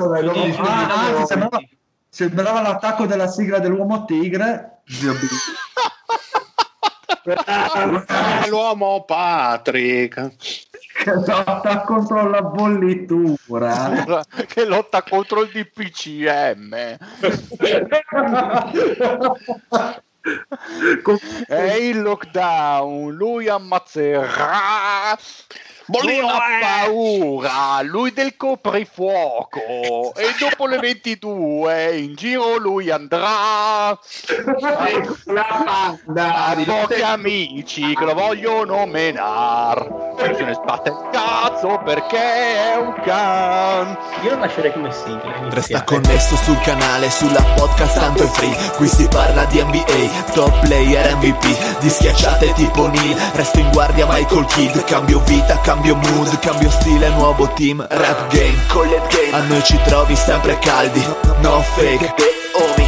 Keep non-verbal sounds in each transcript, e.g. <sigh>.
Ah, anzi, sembrava, sembrava l'attacco della sigla dell'uomo tigre. L'uomo Patrick. Che lotta contro la bollitura. <laughs> Che lotta contro il DPCM <laughs> è il lockdown lui ammazzerà Bollino non ha paura, lui del coprifuoco e <laughs> dopo le 22 in giro lui andrà. La banda di pochi amici che lo vogliono menar. Se ne sbatte il cazzo perché è un can. Io lo lascerei come sigla resta connesso sul canale sulla podcast tanto è free. Qui si parla di NBA top player MVP di schiacciate tipo Neil resto in guardia Michael Kidd. Cambio vita cambio Cambio mood, cambio stile, nuovo team Rap game, collet game. A noi ci trovi sempre caldi No fake. Omis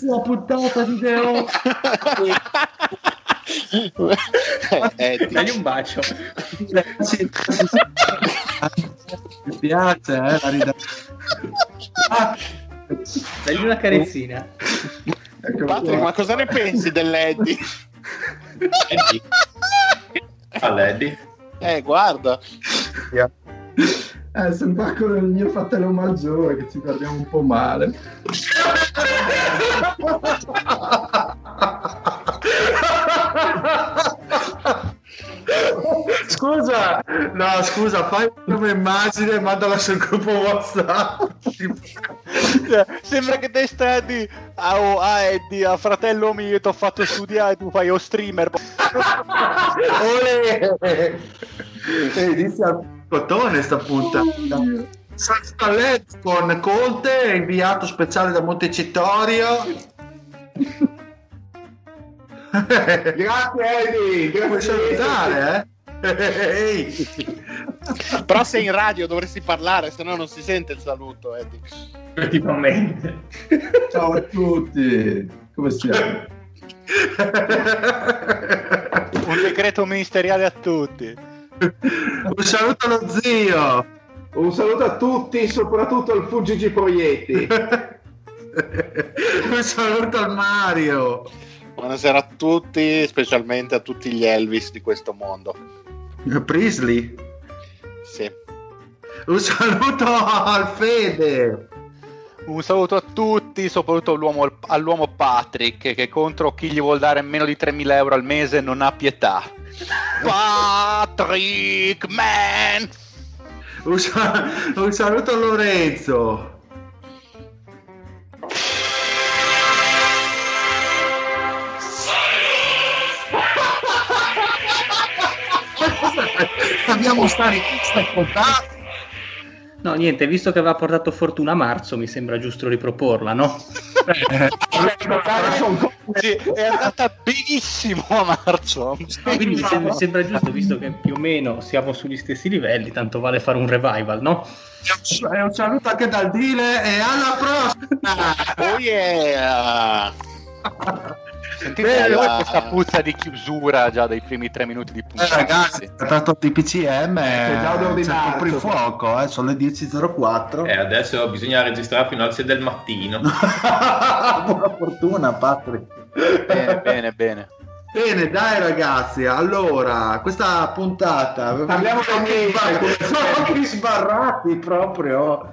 nuovissima puntata di Deo. <laughs> eh, dagli un bacio. Mi piace, eh, la rida. Dagli una carezzina. Ecco Patrick, ma cosa ne pensi dell'Eddie? Eddie? <laughs> All'Eddie? Eh, guarda. Yeah. Eh, sembra quello del mio fratello maggiore che ci guardiamo un po' male. Scusa, no, scusa, fai un'immagine e mandala sul gruppo WhatsApp. Sembra che te stai a, oh, a Eddie, a fratello mio, ti ho fatto studiare, tu fai lo streamer. Olè! E inizia cotone sta puntata. Salsa LED con Conte, inviato speciale da Montecitorio. grazie Eddie, grazie. Puoi salutare, eh? Però sei in radio, dovresti parlare, se no non si sente il saluto, Eddie. Effettivamente. Ciao a tutti, come stiamo? Un decreto ministeriale a tutti. <laughs> Un saluto allo zio. Un saluto a tutti, soprattutto al Fuggigi Proietti. <laughs> Un saluto al Mario. Buonasera a tutti, specialmente a tutti gli Elvis di questo mondo. Prisley? Sì. Un saluto al Fede. Un saluto a tutti, soprattutto all'uomo, all'uomo Patrick, che contro chi gli vuol dare meno di 3.000 euro al mese non ha pietà. <laughs> Patrick, man! Un, sal- un saluto a Lorenzo. Abbiamo stare sta puntata. No, niente, visto che aveva portato fortuna a marzo, mi sembra giusto riproporla, no? sì, è andata benissimo a marzo. Quindi mi sembra, sembra, giusto, visto che più o meno siamo sugli stessi livelli, tanto vale fare un revival, no? E un saluto anche dal Dile e alla prossima! Oh yeah! Sentite la... questa puzza di chiusura già dai primi tre minuti di puntata. Eh, ragazzi, è stato di PCM, è già c'è il fuoco, eh, sono le 10.04. E eh, adesso bisogna registrare fino alle 6 del mattino. <laughs> Buona fortuna, Patrick. Bene, bene, bene. Bene, dai ragazzi, allora, questa puntata parliamo di sbarrati proprio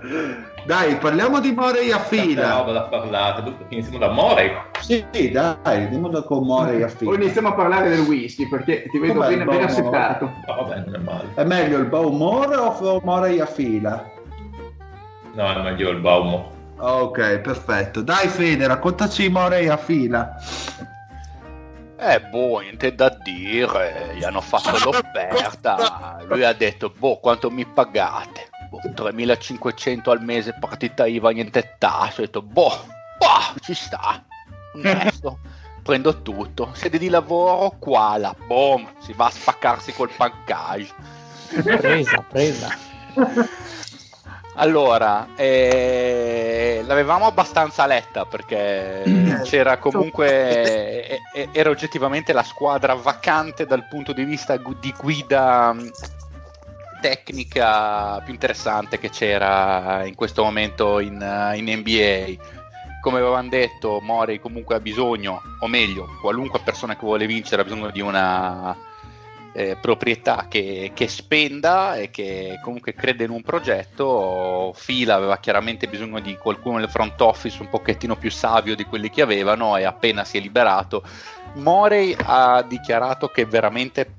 Dai, parliamo di Morey a Tanta fila. roba da parlare. Iniziamo da Morey. Sì, dai, andiamo da con Morey a Poi fila. iniziamo a parlare del whisky perché ti vedo Com'è bene, ben assetato. Ah, vabbè, non è male. È meglio il Baumore o Morey a fila? No, è meglio il Baumo. Ok, perfetto. Dai Fede, raccontaci Morey a fila. Eh, boh, niente da dire, gli hanno fatto l'offerta, lui ha detto, boh, quanto mi pagate? Boh, 3500 al mese partita IVA, niente tasse, ho detto, boh, boh, ci sta, onesto, <laughs> prendo tutto, sede di lavoro, qua, là, boom, si va a spaccarsi col pancage. Presa, presa. Allora, eh, l'avevamo abbastanza letta perché c'era comunque, e- e- era oggettivamente la squadra vacante dal punto di vista di guida tecnica più interessante che c'era in questo momento in, eh, in NBA. Come avevamo detto, Mori comunque ha bisogno, o meglio, qualunque persona che vuole vincere ha bisogno di una eh, proprietà che, che spenda e che comunque crede in un progetto. Fila aveva chiaramente bisogno di qualcuno nel front office un pochettino più savio di quelli che avevano e appena si è liberato. Morey ha dichiarato che veramente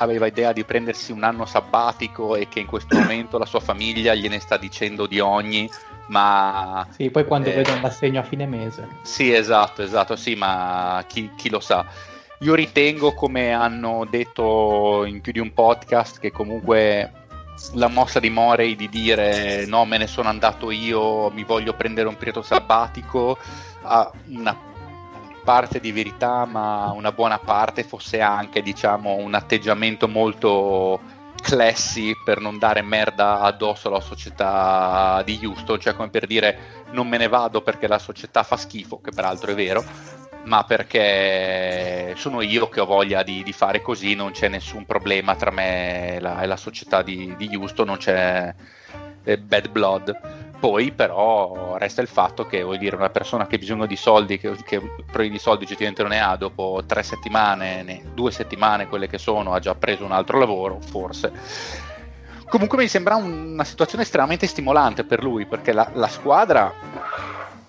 aveva idea di prendersi un anno sabbatico e che in questo <coughs> momento la sua famiglia gliene sta dicendo di ogni, ma Sì, poi quando Eh. vedono l'assegno a fine mese. sì, esatto, esatto, sì, ma chi, chi lo sa. Io ritengo, come hanno detto in più di un podcast, che comunque la mossa di Morey di dire no, me ne sono andato io, mi voglio prendere un periodo sabbatico, ha una parte di verità, ma una buona parte fosse anche, diciamo, un atteggiamento molto classy per non dare merda addosso alla società di Houston, cioè come per dire non me ne vado perché la società fa schifo, che peraltro è vero, ma perché sono io che ho voglia di, di fare così, non c'è nessun problema tra me e la, e la società di, di Houston, non c'è eh, bad blood. Poi però resta il fatto che vuol dire una persona che ha bisogno di soldi, che, che di soldi oggettivamente non ne ha, dopo tre settimane, ne- due settimane quelle che sono, ha già preso un altro lavoro, forse. Comunque mi sembra un- una situazione estremamente stimolante per lui, perché la, la squadra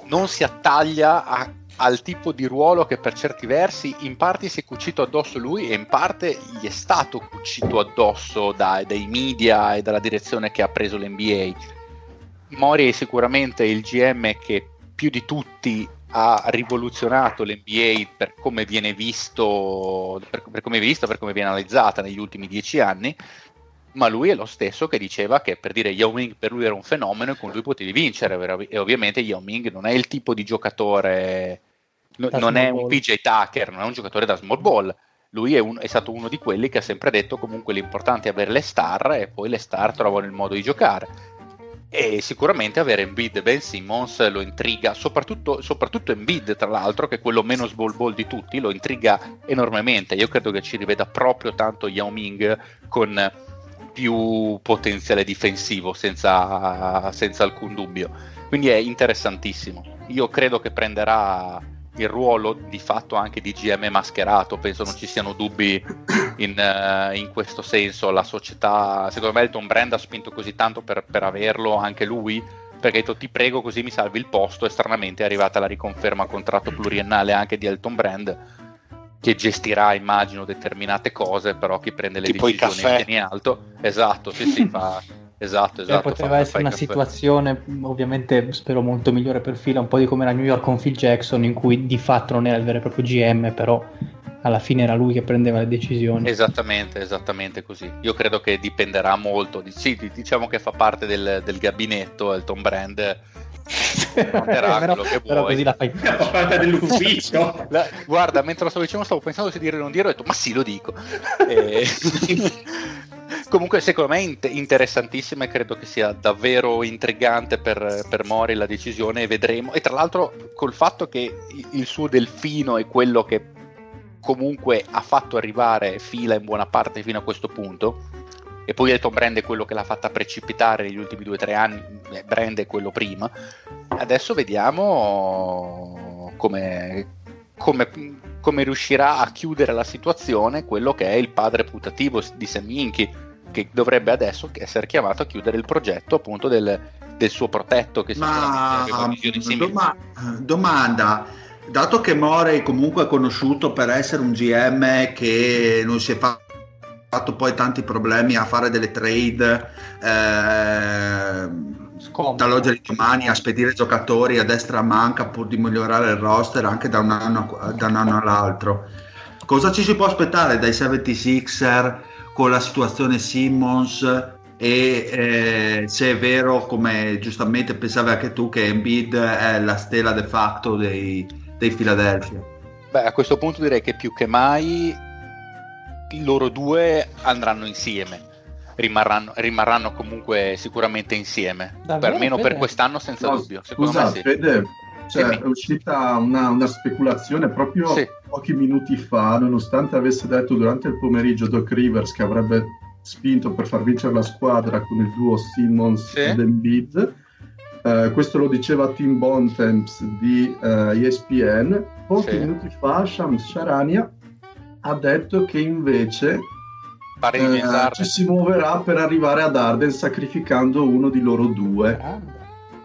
non si attaglia a- al tipo di ruolo che per certi versi in parte si è cucito addosso lui e in parte gli è stato cucito addosso dai, dai media e dalla direzione che ha preso l'NBA. Mori è sicuramente il GM che più di tutti ha rivoluzionato l'NBA per come viene visto, per, per come è vista, per come viene analizzata negli ultimi dieci anni, ma lui è lo stesso che diceva che per dire Yao Ming per lui era un fenomeno e con lui potevi vincere e ovviamente Yao Ming non è il tipo di giocatore no- non è un ball. PJ Tucker non è un giocatore da small ball lui è, un- è stato uno di quelli che ha sempre detto comunque l'importante è avere le star e poi le star trovano il modo di giocare e sicuramente avere Embiid e Ben Simmons lo intriga, soprattutto, soprattutto Embiid tra l'altro che è quello meno ball di tutti, lo intriga enormemente, io credo che ci riveda proprio tanto Yao Ming con più potenziale difensivo senza, senza alcun dubbio, quindi è interessantissimo, io credo che prenderà il ruolo di fatto anche di GM mascherato, penso non ci siano dubbi in, eh, in questo senso. La società, secondo me, il Tom Brand ha spinto così tanto per, per averlo anche lui. Perché ha detto ti prego così mi salvi il posto e stranamente è arrivata la riconferma contratto pluriennale anche di Elton Brand che gestirà immagino determinate cose però chi prende le Tipo decisioni caffè. in alto esatto sì sì fa <laughs> esatto esatto poteva essere una caffè. situazione, ovviamente spero molto migliore per fila, un po' di come era New York con Phil Jackson, in cui di fatto non era il vero e proprio GM, però alla fine era lui che prendeva le decisioni. Esattamente, esattamente così. Io credo che dipenderà molto. di- sì, di- diciamo che fa parte del, del gabinetto, Elton Brand. <laughs> Però, quello che però vuoi. così la fai <laughs> Fa parte dell'ufficio. <laughs> La- guarda, mentre lo stavo dicendo, stavo pensando se dire o non dire, ho detto, ma sì, lo dico. E- Comunque, secondo me è int- interessantissima e credo che sia davvero intrigante per, per Mori la decisione vedremo. E tra l'altro, col fatto che il- il suo delfino è quello che comunque ha fatto arrivare fila in buona parte fino a questo punto. E poi Elton Brand è quello che l'ha fatta precipitare negli ultimi due o tre anni. eh, Brand è quello prima. Adesso vediamo come, come, come riuscirà a chiudere la situazione quello che è il padre putativo di Seminchi. che dovrebbe adesso essere chiamato a chiudere il progetto appunto del, del suo protetto che Ma doma- domanda, dato che Morey comunque è conosciuto per essere un GM che non si è fa- fatto poi tanti problemi a fare delle trade eh, Scomode. dall'oggi al domani a spedire giocatori a destra a manca pur di migliorare il roster anche da un anno, da un anno all'altro. Cosa ci si può aspettare dai 76er con la situazione Simmons e eh, se è vero, come giustamente pensavi anche tu, che Embiid è la stella de facto dei, dei Philadelphia? Beh, a questo punto direi che più che mai loro due andranno insieme. Rimarranno, rimarranno comunque sicuramente insieme. Davvero, Almeno per quest'anno, senza No, dubbio. Secondo Scusa, me sì. Fede, cioè, è uscita una, una speculazione proprio Sì. pochi minuti fa, nonostante avesse detto durante il pomeriggio Doc Rivers che avrebbe spinto per far vincere la squadra con il duo Simmons Sì. ed Embiid. Eh, questo lo diceva Tim Bontemps di eh, ESPN. Pochi Sì. minuti fa Shams Sharania ha detto che invece Pare di eh, pensarne. ci si muoverà per arrivare ad Arden sacrificando uno di loro due.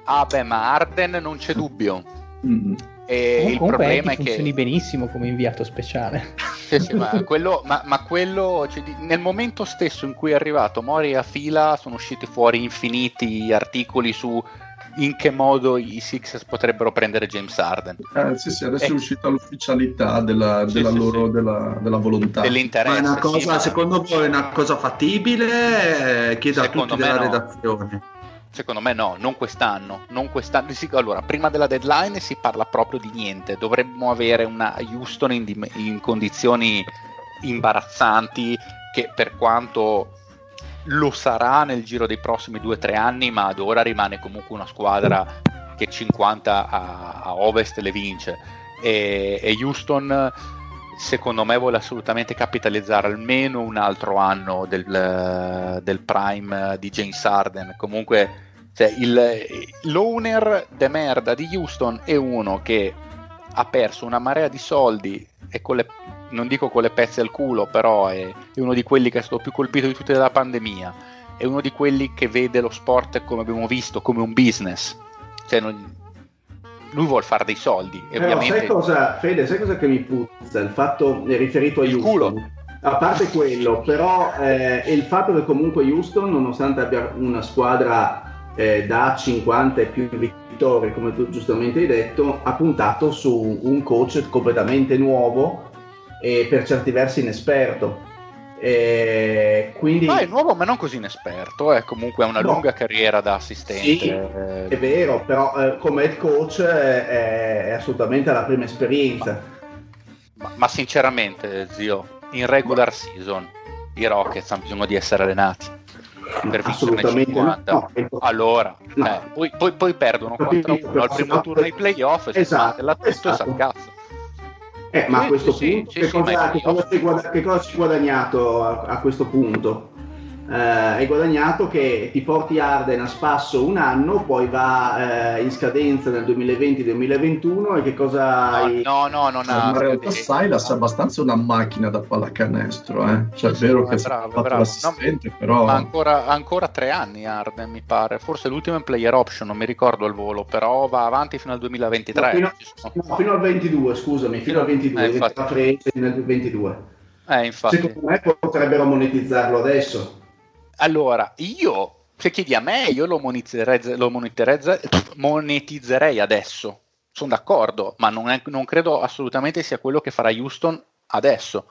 Ah, beh, ma Arden non c'è dubbio. Mm. E il Comunque problema è funzioni che. benissimo come inviato speciale. <laughs> Sì, sì, ma quello, ma, ma quello cioè, nel momento stesso in cui è arrivato Mori a fila sono usciti fuori infiniti articoli su in che modo i Sixers potrebbero prendere James Arden Eh, sì, sì, adesso Eh. è uscita l'ufficialità della, Sì, della sì, loro sì. Della, della volontà. Ma dell'interesse è una sì, cosa, ma secondo voi, è una cosa fattibile? Chiedo a Secondo tutti me della no. redazione. secondo me no non quest'anno non quest'anno allora prima della deadline si parla proprio di niente dovremmo avere una Houston in, in condizioni imbarazzanti che per quanto lo sarà nel giro dei prossimi 2-3 anni ma ad ora rimane comunque una squadra che 50 a, a ovest le vince. E, e Houston secondo me vuole assolutamente capitalizzare almeno un altro anno del, del prime di James Harden. Comunque cioè, il, l'owner de merda di Houston è uno che ha perso una marea di soldi e con le, non dico con le pezze al culo però è, è uno di quelli che è stato più colpito di tutti dalla pandemia è uno di quelli che vede lo sport come abbiamo visto come un business cioè non- lui vuole fare dei soldi e Però ovviamente sai cosa, Fede, sai cosa che mi puzza? Il fatto è riferito a Il Houston. culo. A parte quello, però eh, è il fatto che comunque Houston, nonostante abbia una squadra eh, da 50 e più vittorie, come tu giustamente hai detto, ha puntato su un coach completamente nuovo e per certi versi inesperto. E quindi No, è nuovo ma non così inesperto, è comunque ha una No. lunga carriera da assistente. Sì, eh, è vero, però eh, come head coach eh, è, è assolutamente la prima esperienza. ma, ma sinceramente, zio, in regular season i Rockets hanno bisogno di essere allenati per Assolutamente 50. no. No, Allora, No. eh, poi, poi- poi perdono Capito, 4-1 al primo esatto. turno ai playoff si Esatto, e sa esatto. Eh, ma a questo sì, punto, sì, che, sì, cosa, che, cosa ci guadagnato a, a questo punto? Eh, hai guadagnato che ti porti Arden a spasso un anno, poi va eh, in scadenza nel 2020-2021 e che cosa hai... No, no, non ha. Ma in realtà Silas è abbastanza una macchina da pallacanestro, eh? cioè è Sì, vero no, che bravo, fatto bravo. l'assistente, però Ma ancora, ancora tre anni Arden mi pare, forse l'ultimo in player option, non mi ricordo al volo, però va avanti fino al 2023. No, fino, no, fino al 22, scusami, fino al 22, Eh, diventa infatti. free agent nel 22. Eh, infatti. Secondo me potrebbero monetizzarlo adesso. Allora, io, se chiedi a me, io lo, monetizzerei, lo monetizzerei- monetizzerei adesso. Sono d'accordo, ma non, è- non credo assolutamente sia quello che farà Houston adesso.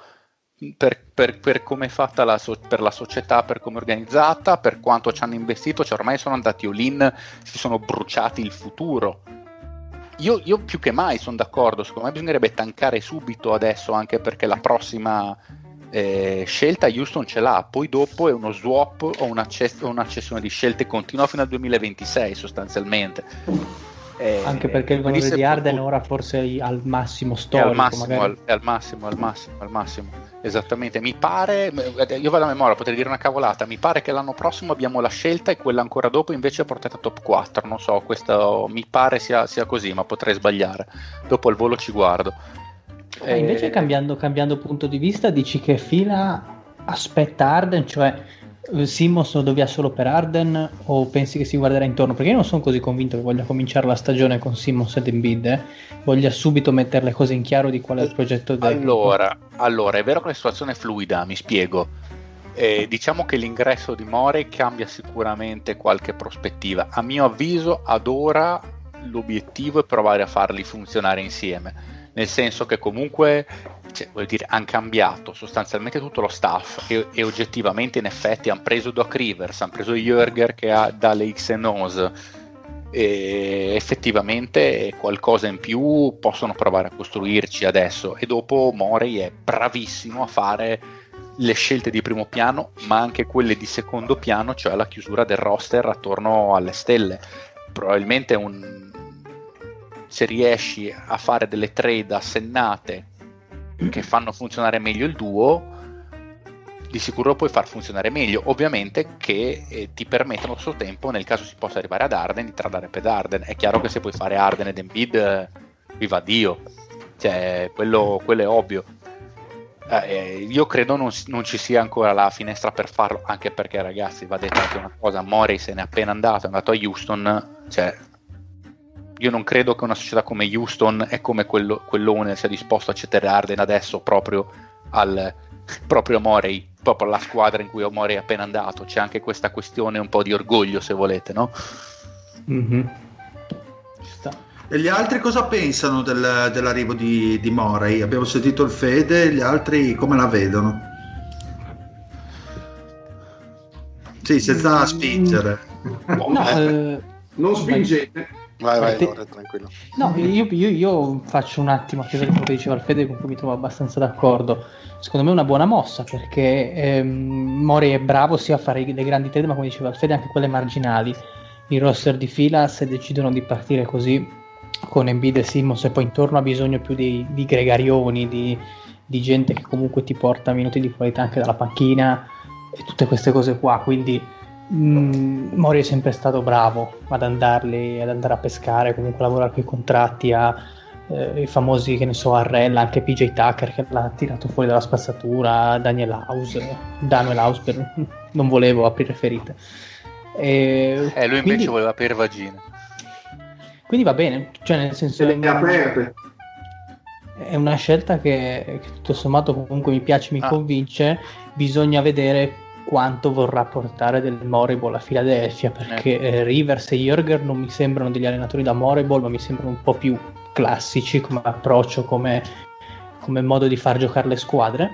Per, per- per come è fatta la, so- per la società, per come è organizzata, per quanto ci hanno investito, cioè ormai sono andati all-in, si sono bruciati il futuro. Io, io più che mai sono d'accordo, secondo me bisognerebbe tankare subito adesso, anche perché la prossima eh, scelta Houston ce l'ha, poi dopo è uno swap o una, ces- o una cessione di scelte continua fino al 2026 sostanzialmente. Eh, Anche perché il valore di Arden ora forse è al massimo è storico. al massimo, al, è al massimo, al massimo, al massimo, esattamente. Mi pare, io vado a memoria, potrei dire una cavolata. Mi pare che l'anno prossimo abbiamo la scelta e quella ancora dopo invece è portata top 4. Non so, questo mi pare sia, sia così, ma potrei sbagliare. Dopo al volo ci guardo. Invece Eh, cambiando, cambiando punto di vista dici che Fila aspetta Arden, cioè eh, Simmons lo dov'ia solo per Arden o pensi che si guarderà intorno? Perché io non sono così convinto che voglia cominciare la stagione con Simmons ed Embiid, eh. voglia subito mettere le cose in chiaro di qual è il progetto tecnico. Allora, allora, è vero che la situazione è fluida, mi spiego. Eh, diciamo che l'ingresso di Morey cambia sicuramente qualche prospettiva. A mio avviso, ad ora l'obiettivo è provare a farli funzionare insieme. Nel senso che comunque cioè, dire, hanno cambiato sostanzialmente tutto lo staff e, e oggettivamente in effetti hanno preso Doc Rivers, hanno preso Jürger che ha dalle X e Nose effettivamente qualcosa in più possono provare a costruirci adesso. E dopo Morey è bravissimo a fare le scelte di primo piano ma anche quelle di secondo piano cioè la chiusura del roster attorno alle stelle. Probabilmente un... se riesci a fare delle trade assennate che fanno funzionare meglio il duo di sicuro lo puoi far funzionare meglio. Ovviamente che eh, ti permettono allo stesso tempo nel caso si possa arrivare ad Arden di tradare per Arden. È chiaro che se puoi fare Arden ed Embiid eh, viva Dio. Cioè quello, quello è ovvio. Eh, io credo non, non, ci sia ancora la finestra per farlo anche perché ragazzi va detto anche una cosa Morey se n'è appena andato è andato a Houston cioè io non credo che una società come Houston e come quello, quell'owner sia disposto a accettare Arden adesso proprio al proprio Morey, proprio alla squadra in cui Morey è appena andato. C'è anche questa questione un po' di orgoglio, se volete, no? Mhm. E gli altri cosa pensano del- dell'arrivo di, di Morey? Abbiamo sentito il Fede, gli altri come la vedono? Sì, senza spingere. No, eh, Non spingete. Vai, vai, Te- Lore, tranquillo. No, io, io- io faccio un attimo a chiedere quello che diceva il Fede, con cui mi trovo abbastanza d'accordo. Secondo me è una buona mossa perché ehm, Mori è bravo sia a fare le grandi trade, ma come diceva il Fede, anche quelle marginali. Il roster di fila, se decidono di partire così con Embiid e Simmons, e poi intorno ha bisogno più di, di gregarioni, di, di gente che comunque ti porta minuti di qualità anche dalla panchina e tutte queste cose qua. Quindi Mm, Mori è sempre stato bravo ad andarli ad andare a pescare, comunque a lavorare con i contratti, a eh, i famosi, che ne so, Arrella, anche PJ Tucker che l'ha tirato fuori dalla spazzatura, Daniel House, Daniel House per- <laughs> non volevo aprire ferite. E, Eh, lui invece quindi, voleva per vagina. quindi va bene, cioè nel senso Se le aperte. è una scelta che, che tutto sommato comunque mi piace, mi Ah. convince. Bisogna vedere quanto vorrà portare del Moriball a Philadelphia perché eh, Rivers e Jürger non mi sembrano degli allenatori da Moriball, ma mi sembrano un po' più classici come approccio, come, come modo di far giocare le squadre.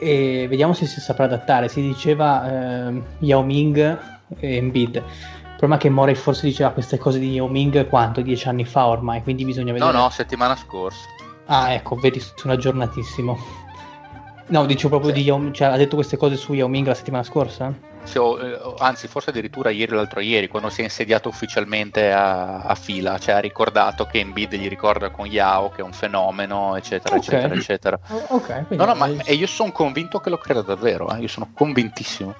E vediamo se si saprà adattare. Si diceva ehm, Yao Ming e Embiid. Il problema è che Morey forse diceva queste cose di Yao Ming quanto? Dieci anni fa ormai, quindi bisogna vedere. No, no, settimana scorsa. Ah, ecco, vedi, sono aggiornatissimo. No, dicevo proprio di Yao cioè ha detto queste cose su Yao Ming la settimana scorsa? Sì, o- eh, anzi, forse addirittura ieri o l'altro ieri, quando si è insediato ufficialmente a, a fila, cioè ha ricordato che Embiid gli ricorda con Yao che è un fenomeno, eccetera, Ok. eccetera, eccetera. O- ok, No, quindi no, ma e io sono convinto che lo creda davvero, eh, io sono convintissimo.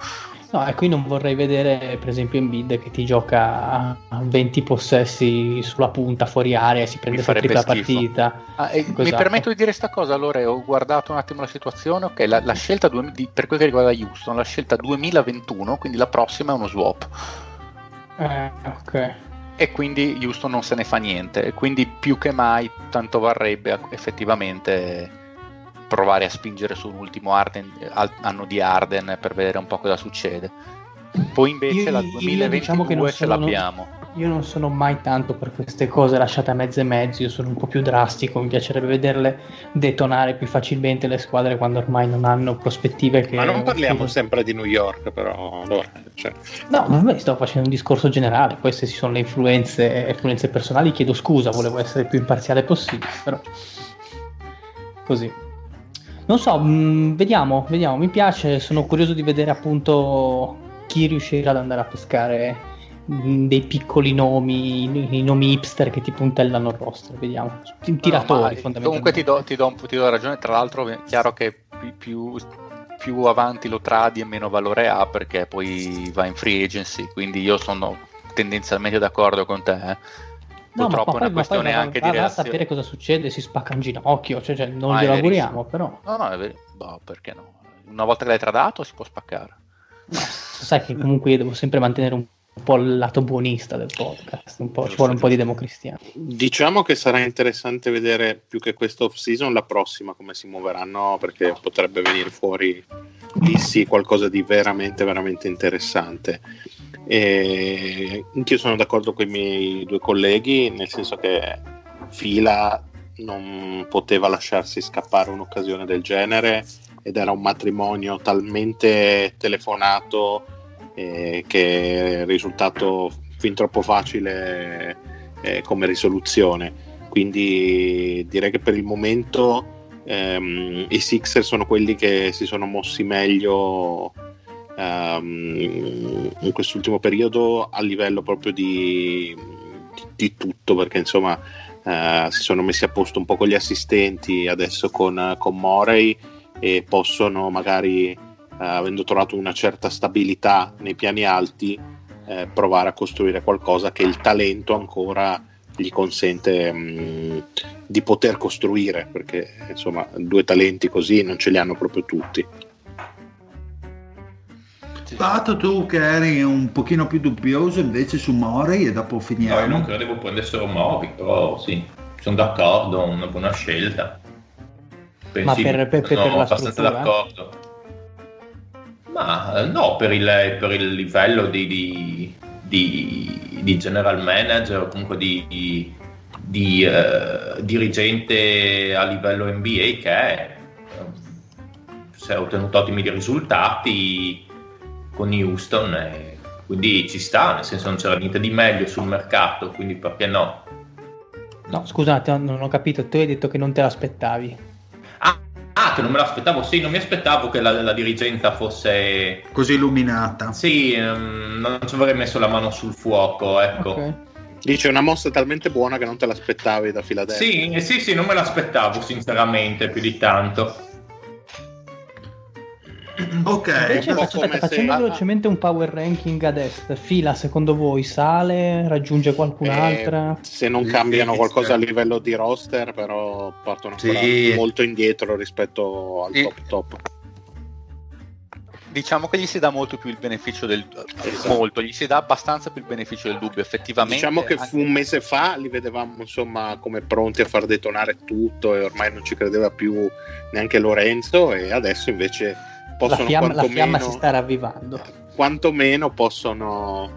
No, e qui non vorrei vedere per esempio Embiid che ti gioca a a 20 possessi sulla punta fuori area e si prende tripla schifo. partita. Ah, e Mi Esatto. permetto di dire questa cosa, allora ho guardato un attimo la situazione, ok, la, la scelta due- di- per quel che riguarda Houston, la scelta 2021, quindi la prossima è uno swap. Eh, ok. e quindi Houston non se ne fa niente e quindi più che mai tanto varrebbe effettivamente provare a spingere su un ultimo Arden- anno di Arden per vedere un po' cosa succede poi invece Io- la io 2022 diciamo che ce sono- l'abbiamo Io non sono mai tanto per queste cose lasciate a mezzo e mezzo, io sono un po' più drastico, mi piacerebbe vederle detonare più facilmente le squadre quando ormai non hanno prospettive che... Ma non parliamo che- sempre di New York, però. Allora, cioè, No, vabbè, sto facendo un discorso generale, poi se ci sono le influenze, influenze personali chiedo scusa, volevo essere il più imparziale possibile, però... Così. Non so, mh, vediamo, vediamo, mi piace, sono curioso di vedere appunto chi riuscirà ad andare a pescare mh, dei piccoli nomi, i, nomi hipster che ti puntellano il roster, vediamo. I tiratori No, fondamentalmente. comunque ti do, ti do un- ti do ragione tra l'altro è chiaro che pi- più, più avanti lo tradi e meno valore ha perché poi va in free agency quindi io sono tendenzialmente d'accordo con te eh. No, ma purtroppo poi, è una ma poi questione anche va- di va a reazione sapere cosa succede, si spacca un ginocchio, cioè, cioè, non glielo auguriamo, però... No, no, è vero. Boh, perché no? Una volta che l'hai tradato si può spaccare. <laughs> sai che comunque io devo sempre mantenere un po' il lato buonista del podcast, un po', ci vuole un po' di democristiano. Diciamo che sarà interessante vedere più che questa off season la prossima come si muoveranno perché potrebbe venire fuori lì sì qualcosa di veramente veramente interessante. E anch'io sono d'accordo con i miei due colleghi, nel senso che Fila non poteva lasciarsi scappare un'occasione del genere ed era un matrimonio talmente telefonato eh, che è risultato fin troppo facile eh, come risoluzione. Quindi direi che per il momento ehm, i Sixer sono quelli che si sono mossi meglio ehm, in quest'ultimo periodo a livello proprio di, di, di tutto, perché insomma eh, si sono messi a posto un po' con gli assistenti adesso con, con Morey e possono magari, eh, avendo trovato una certa stabilità nei piani alti, eh, provare a costruire qualcosa che il talento ancora gli consente mh, di poter costruire, perché insomma due talenti così non ce li hanno proprio tutti. Pato, tu che eri un pochino più dubbioso invece su Mori e dopo No, io finiamo. non credevo prendessero Mori, però sì, sono d'accordo, una buona scelta. Pensi- Ma per- per- per sono la abbastanza struttura? d'accordo. Ma eh, no, per il, per il livello di, di- di- di general manager o comunque di, di- di, eh, dirigente a livello NBA che è, eh, si è ottenuto ottimi risultati con Houston e quindi ci sta, nel senso non c'era niente di meglio sul mercato, quindi perché no? No, scusate, non ho capito, tu hai detto che non te l'aspettavi. Ah, che non me l'aspettavo, sì, non mi aspettavo che la, la dirigenza fosse... Così illuminata. Sì, ehm, non ci avrei messo la mano sul fuoco, ecco. Ok. Dice una mossa talmente buona che non te l'aspettavi da Filadelfia. Sì, eh, sì, sì, non me l'aspettavo sinceramente più di tanto. <clears throat> Ok, Invece un po' faccio- come aspetta, se- facciamo ah, ah. velocemente un power ranking ad est. Fila, secondo voi, sale, raggiunge qualcun'altra? Eh, se non cambiano qualcosa a livello di roster, però partono Sì. molto indietro rispetto al Sì. top top. Diciamo che gli si dà molto più il beneficio del Esatto. molto, gli si dà abbastanza più il beneficio del dubbio, effettivamente. Diciamo che anche- fu un mese fa li vedevamo insomma come pronti a far detonare tutto e ormai non ci credeva più neanche Lorenzo e adesso invece La possono fiamma, la fiamma si sta ravvivando. quantomeno possono,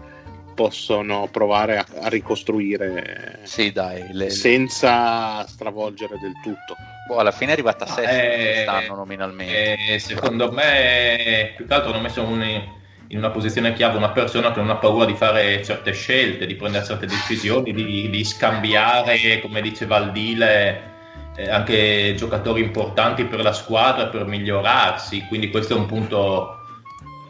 possono provare a, a ricostruire Sì, dai, le- le- senza stravolgere del tutto. boh, alla fine è arrivata a 7 Eh, quest'anno nominalmente. E secondo me, più che altro hanno messo un- in una posizione chiave una persona che non ha paura di fare certe scelte, di prendere certe decisioni, di, di scambiare, come diceva Aldile, eh, anche giocatori importanti per la squadra per migliorarsi. Quindi questo è un punto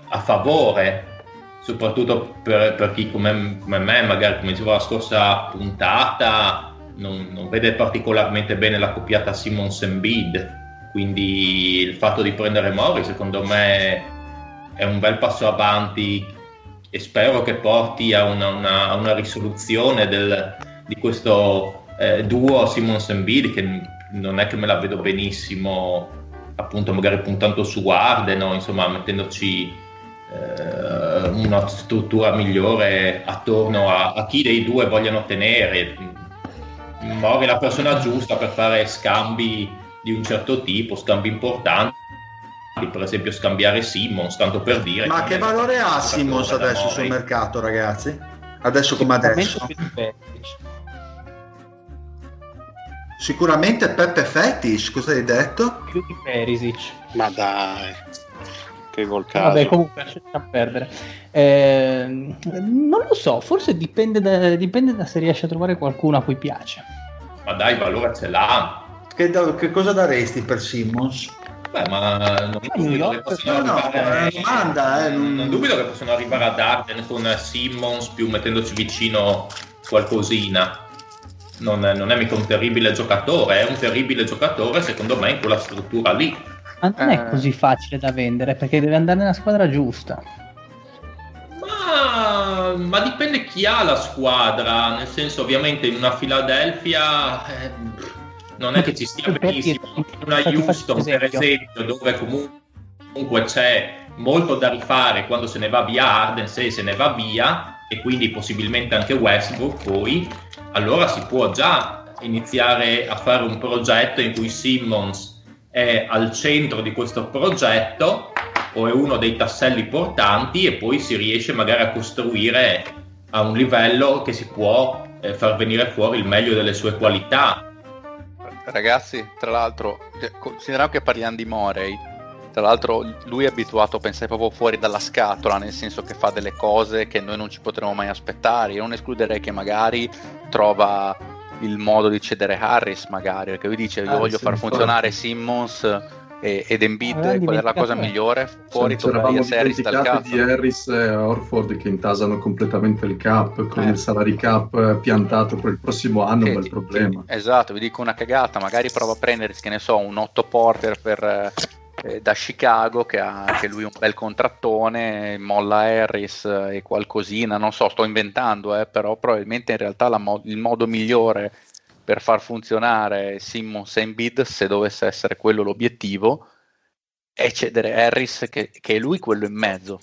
a favore, soprattutto per, per chi come, come me, magari come dicevo la scorsa puntata, non, non vede particolarmente bene la coppiata Simons Embiid. Quindi il fatto di prendere Mori, secondo me, è un bel passo avanti e spero che porti a una, una- una risoluzione del- di questo eh, duo Simons Embiid che non è che me la vedo benissimo appunto magari puntando su Arden o insomma mettendoci eh, una struttura migliore attorno a, a chi dei due vogliono tenere Mori è la persona giusta per fare scambi di un certo tipo scambi importanti per esempio scambiare Simmons tanto per dire ma che valore ha Simmons adesso sul mercato, ragazzi? Adesso come adesso? Sicuramente Peppe Fetish, cosa hai detto? Più di Perisic. Ma dai, che col caso. Vabbè, comunque lasciamo perdere. Ehm, non lo so, forse dipende da, dipende da se riesce a trovare qualcuno a cui piace. ma dai valore ce l'ha Che, da- che cosa daresti per Simmons? Beh, ma non New dubito che possano No, no, arrivare, è una domanda, eh, non- non dubito che possano arrivare ad Arden con Simmons più mettendoci vicino qualcosina. Non è, non è mica un terribile giocatore, è un terribile giocatore secondo me in quella struttura lì. Ma non è Eh. così facile da vendere perché deve andare nella squadra giusta. Ma, ma dipende chi ha la squadra, nel senso ovviamente in una Philadelphia eh, non è che ci stia Per benissimo, in una Houston per esempio. esempio dove comunque c'è molto da rifare quando se ne va via Arden, se se ne va via e quindi possibilmente anche Westbrook poi, allora si può già iniziare a fare un progetto in cui Simmons è al centro di questo progetto o è uno dei tasselli portanti e poi si riesce magari a costruire a un livello che si può eh, far venire fuori il meglio delle sue qualità. Ragazzi, tra l'altro, consideriamo che parliamo di Morey, tra l'altro lui è abituato a pensare proprio fuori dalla scatola, nel senso che fa delle cose che noi non ci potremmo mai aspettare. Io non escluderei che magari trova il modo di cedere Harris, magari, perché lui dice io Ah, voglio far funzionare Simmons e, ed Embiid, Avevamo qual è la cosa migliore? Fuori Ci eravamo Tobias Harris dal cazzo. di Harris e Orford che intasano completamente il cap con Eh. il salary cap piantato per il prossimo anno, Sì, un bel problema. Esatto, vi dico una cagata, magari prova a prendere, che ne so, un Otto Porter per, eh, da Chicago che ha anche lui un bel contrattone, molla Harris e qualcosina, non so, sto inventando, eh, però probabilmente in realtà mo- il modo migliore per far funzionare Simmons e Embiid, se dovesse essere quello l'obiettivo, è cedere Harris che, che è lui quello in mezzo.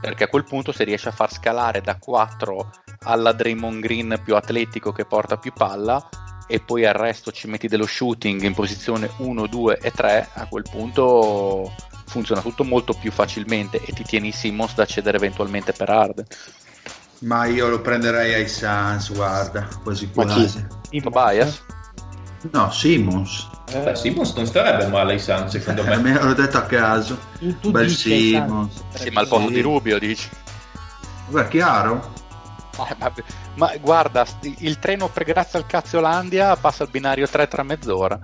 Perché a quel punto si riesce a far scalare da 4 alla Draymond Green più atletico che porta più palla e poi al resto ci metti dello shooting in posizione 1, 2 e 3, a quel punto funziona tutto molto più facilmente e ti tieni Simmons da cedere eventualmente per Arden. Ma io lo prenderei ai Suns, guarda, quasi quasi. Tobias? No, Simmons. Beh, Simmons non starebbe male ai Suns, secondo <laughs> me. Me l'ho detto a caso. Tu, Bel Simmons. Sì, ma al posto Sì. di Rubio dici. Guarda, chiaro? Eh, ma, guarda, il treno per grazie al Cazzolandia passa al binario 3 tra mezz'ora.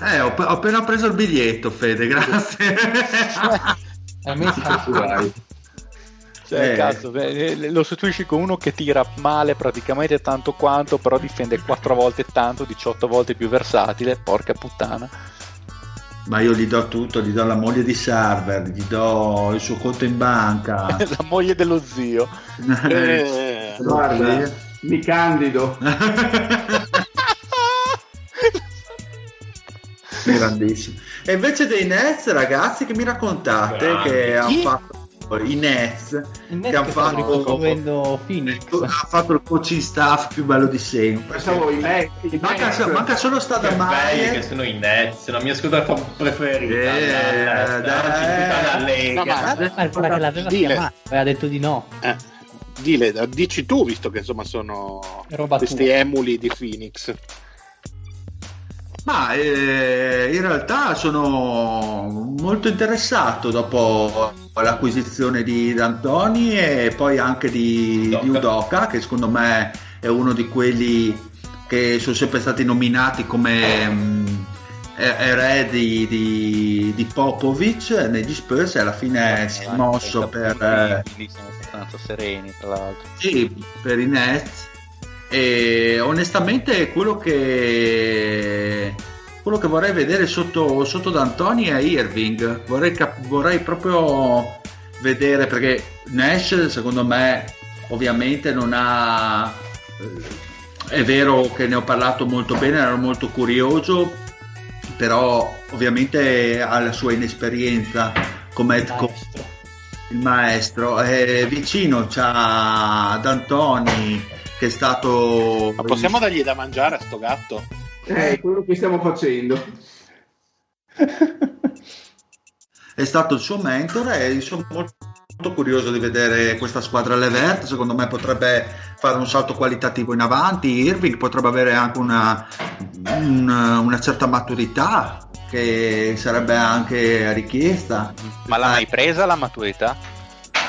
Eh, ho, ho appena preso il biglietto, Fede, grazie. Hai messo Dai. Cioè, Eh. cazzo, beh, lo sostituisci con uno che tira male praticamente tanto quanto, però difende 4 volte tanto, 18 volte più versatile, porca puttana. Ma io gli do tutto, gli do la moglie di server, gli do il suo conto in banca. <laughs> La moglie dello zio. <laughs> Eh, Guarda, mi candido. <laughs> Grandissimo. E invece dei Nets, ragazzi, che mi raccontate Grandi. che hanno fatto i Nets? Che net han che sta fatto- Phoenix. Ha fatto il coaching staff più bello di sempre. Pensavo i me- i Manca, Nets. manca solo stata belli che sono i Nets, la mia squadra preferita. Eh, la- la- dai. tutta la No, Lega. ma- Ma guarda che l'aveva Dile. dici tu, visto che insomma sono questi tua. emuli di Phoenix. Ma eh, in realtà sono molto interessato dopo l'acquisizione di D'Antoni e poi anche di, Udoka. di Udoka, che secondo me è uno di quelli che sono sempre stati nominati come mh, e- eredi di, di Popovic negli Spurs e alla fine si è mosso per, eh, sono abbastanza sereni, tra l'altro. sì, per i Nets e onestamente quello che quello che vorrei vedere sotto, sotto D'Antoni è Irving vorrei, cap- vorrei proprio vedere perché Nash secondo me ovviamente non ha eh, è vero che ne ho parlato molto bene ero molto curioso però ovviamente ha la sua inesperienza come head coach Maestro. il maestro è vicino c'ha D'Antoni che è stato Ma possiamo dargli da mangiare a sto gatto? Eh, quello che stiamo facendo. è stato il suo mentore e sono molto molto curioso di vedere questa squadra Levert secondo me potrebbe fare un salto qualitativo in avanti Irving potrebbe avere anche una, un- una certa maturità che sarebbe anche richiesta Ma l'ha mai presa la maturità?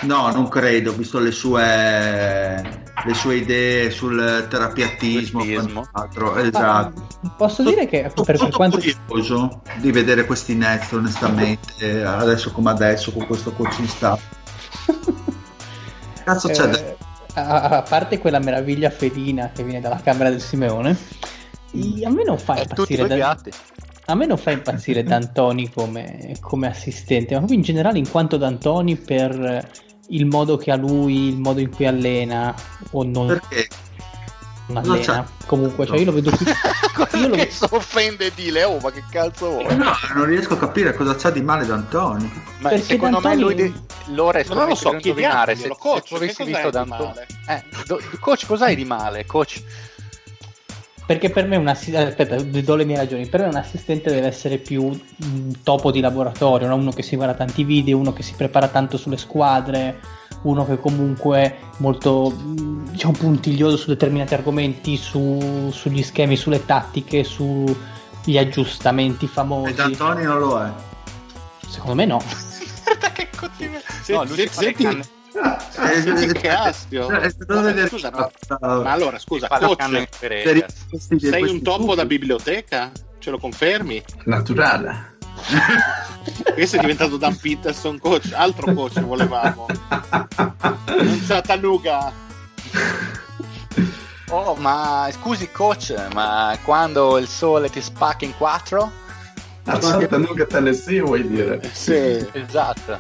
no non credo visto le sue le sue idee sul terapiatismo Terapiismo. quant'altro. esatto Ah, posso dire che ecco, per, per Sono quanto curioso di vedere questi Nets onestamente adesso come adesso con questo coaching staff <laughs> cazzo c'è da- eh, a, a parte quella meraviglia felina che viene dalla camera del Simeone a me non fa Eh, impazzire da- a me non fa impazzire <laughs> D'Antoni come, come assistente ma proprio in generale in quanto D'Antoni per il modo che ha lui il modo in cui allena o non perché allena. Comunque, cioè io lo vedo più. <laughs> <laughs> Io lo che offende Dile, oh, ma che cazzo vuoi? No, non riesco a capire cosa c'ha di male D'Antoni. Ma Perché secondo D'Antoni- me lui de- Lore Ma non lo so, indovinare se, chiediamoglielo, se coach, tu avessi visto di D'Antoni. male? Eh, do- coach, cos'hai di male, coach? Perché per me un assistente, aspetta, vi do le mie ragioni, per me un assistente deve essere più un topo di laboratorio, no? uno che si guarda tanti video, uno che si prepara tanto sulle squadre, uno che comunque è molto mh, diciamo, puntiglioso su determinati argomenti, su- sugli schemi, sulle tattiche, sugli aggiustamenti E famosi. D'Antoni non lo è. Secondo me no. <laughs> Guarda che continua. No, lui le senti- canne- che devo vedere- Scusa, ma, ma allora, scusa, coach, sei un topo da biblioteca? Ce lo confermi? Naturale. Questo è diventato Dan Peterson coach, altro coach volevamo. Non Chattanooga. Oh, ma scusi coach, ma quando il sole ti spacca in quattro? A Chattanooga, Tennessee, vuoi dire? Sì. Esatto,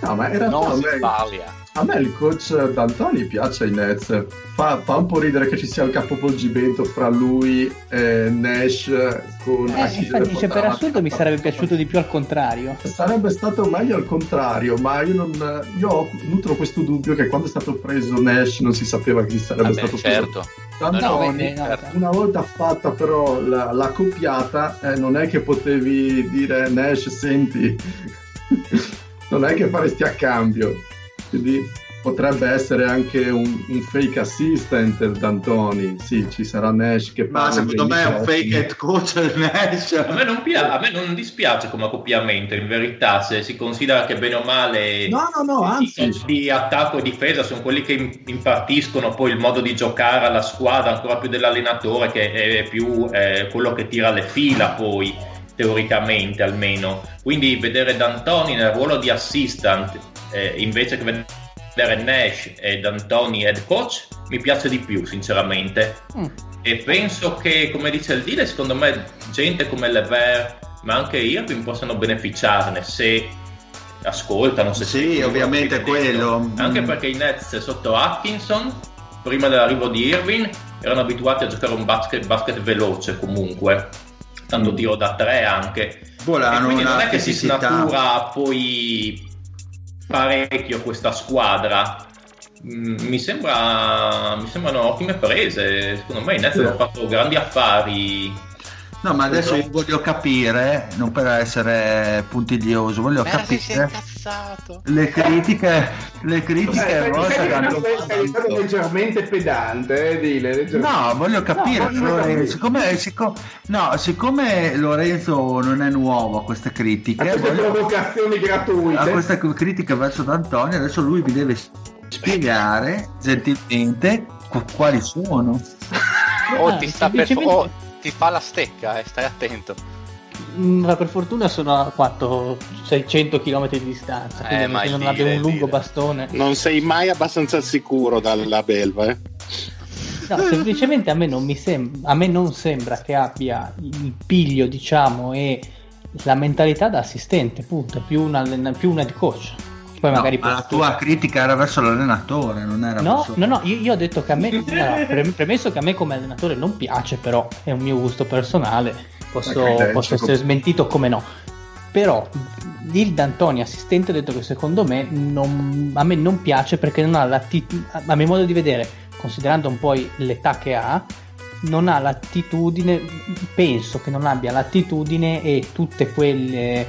No, ma in realtà non a si me, sbaglia. a me il coach D'Antoni piace ai Nets. Fa, fa un po' ridere che ci sia il capovolgimento fra lui e Nash con Eh, Achille infatti, dice, per assurdo mi sarebbe piaciuto di più al contrario. Sarebbe stato meglio al contrario, ma io, non, io nutro questo dubbio che quando è stato preso Nash non si sapeva chi sarebbe Vabbè, stato certo. preso. D'Antoni, no, certo. una volta fatta però la, la coppiata, eh, non è che potevi dire Nash, senti, non è che faresti a cambio. Quindi potrebbe essere anche un, un fake assistant D'Antoni. Sì, ci sarà Nash che Ma parla secondo me è un fake head coach <laughs> Nash. A me, non a me non dispiace come accoppiamento, in verità, se si considera che bene o male No, no, no, i anzi, coach di attacco e difesa sono quelli che im- impartiscono poi il modo di giocare alla squadra ancora più dell'allenatore che è più eh, quello che tira le fila poi teoricamente almeno quindi vedere D'Antoni nel ruolo di assistant eh, invece che vedere Nash e D'Antoni head coach mi piace di più sinceramente Mm. e penso che come dice il Dile secondo me gente come Lever ma anche Irving possano beneficiarne se ascoltano se Sì, ovviamente quello quello. anche Mm. perché i Nets sotto Atkinson prima dell'arrivo di Irving erano abituati a giocare un basket, basket veloce comunque tanto tiro da tre anche. Volano e non è che si snatura poi parecchio questa squadra. Mm, mi, sembra, mi sembrano ottime prese. Secondo me i Nets Sì. hanno fatto grandi affari No, ma adesso io voglio capire, non per essere puntiglioso, voglio sei capire le critiche, le critiche Eh, sei stato fatto. leggermente pedante, eh, dile, leggermente. No, voglio capire, No, voglio Lorenzo, capire. siccome, siccome- no, siccome Lorenzo non è nuovo a queste A critiche, queste voglio- provocazioni a gratuite. queste critiche verso D'Antonio, adesso lui vi deve spiegare gentilmente qu- quali sono. Oh, ti, sta per- oh, ti fa la stecca, eh, stai attento. Mm, Ma per fortuna sono a 400 600 km di distanza, quindi Eh, non dire, abbia un il lungo dire. bastone. Non sei mai abbastanza sicuro dalla belva, eh? No, semplicemente a me non mi sembra, a me non sembra che abbia il piglio, diciamo, e la mentalità da assistente, punto, più un, allen- più un head coach. Poi No, magari ma la tua critica era verso l'allenatore, non era No, verso... no, no, io, io ho detto che a me, allora, pre- premesso che a me come allenatore non piace, però è un mio gusto personale, posso, posso essere smentito come no. Però il D'Antoni assistente ha detto che secondo me non- a me non piace perché non ha l'attitudine, a mio modo di vedere, considerando un po' l'età che ha, non ha l'attitudine, penso che non abbia l'attitudine e tutte quelle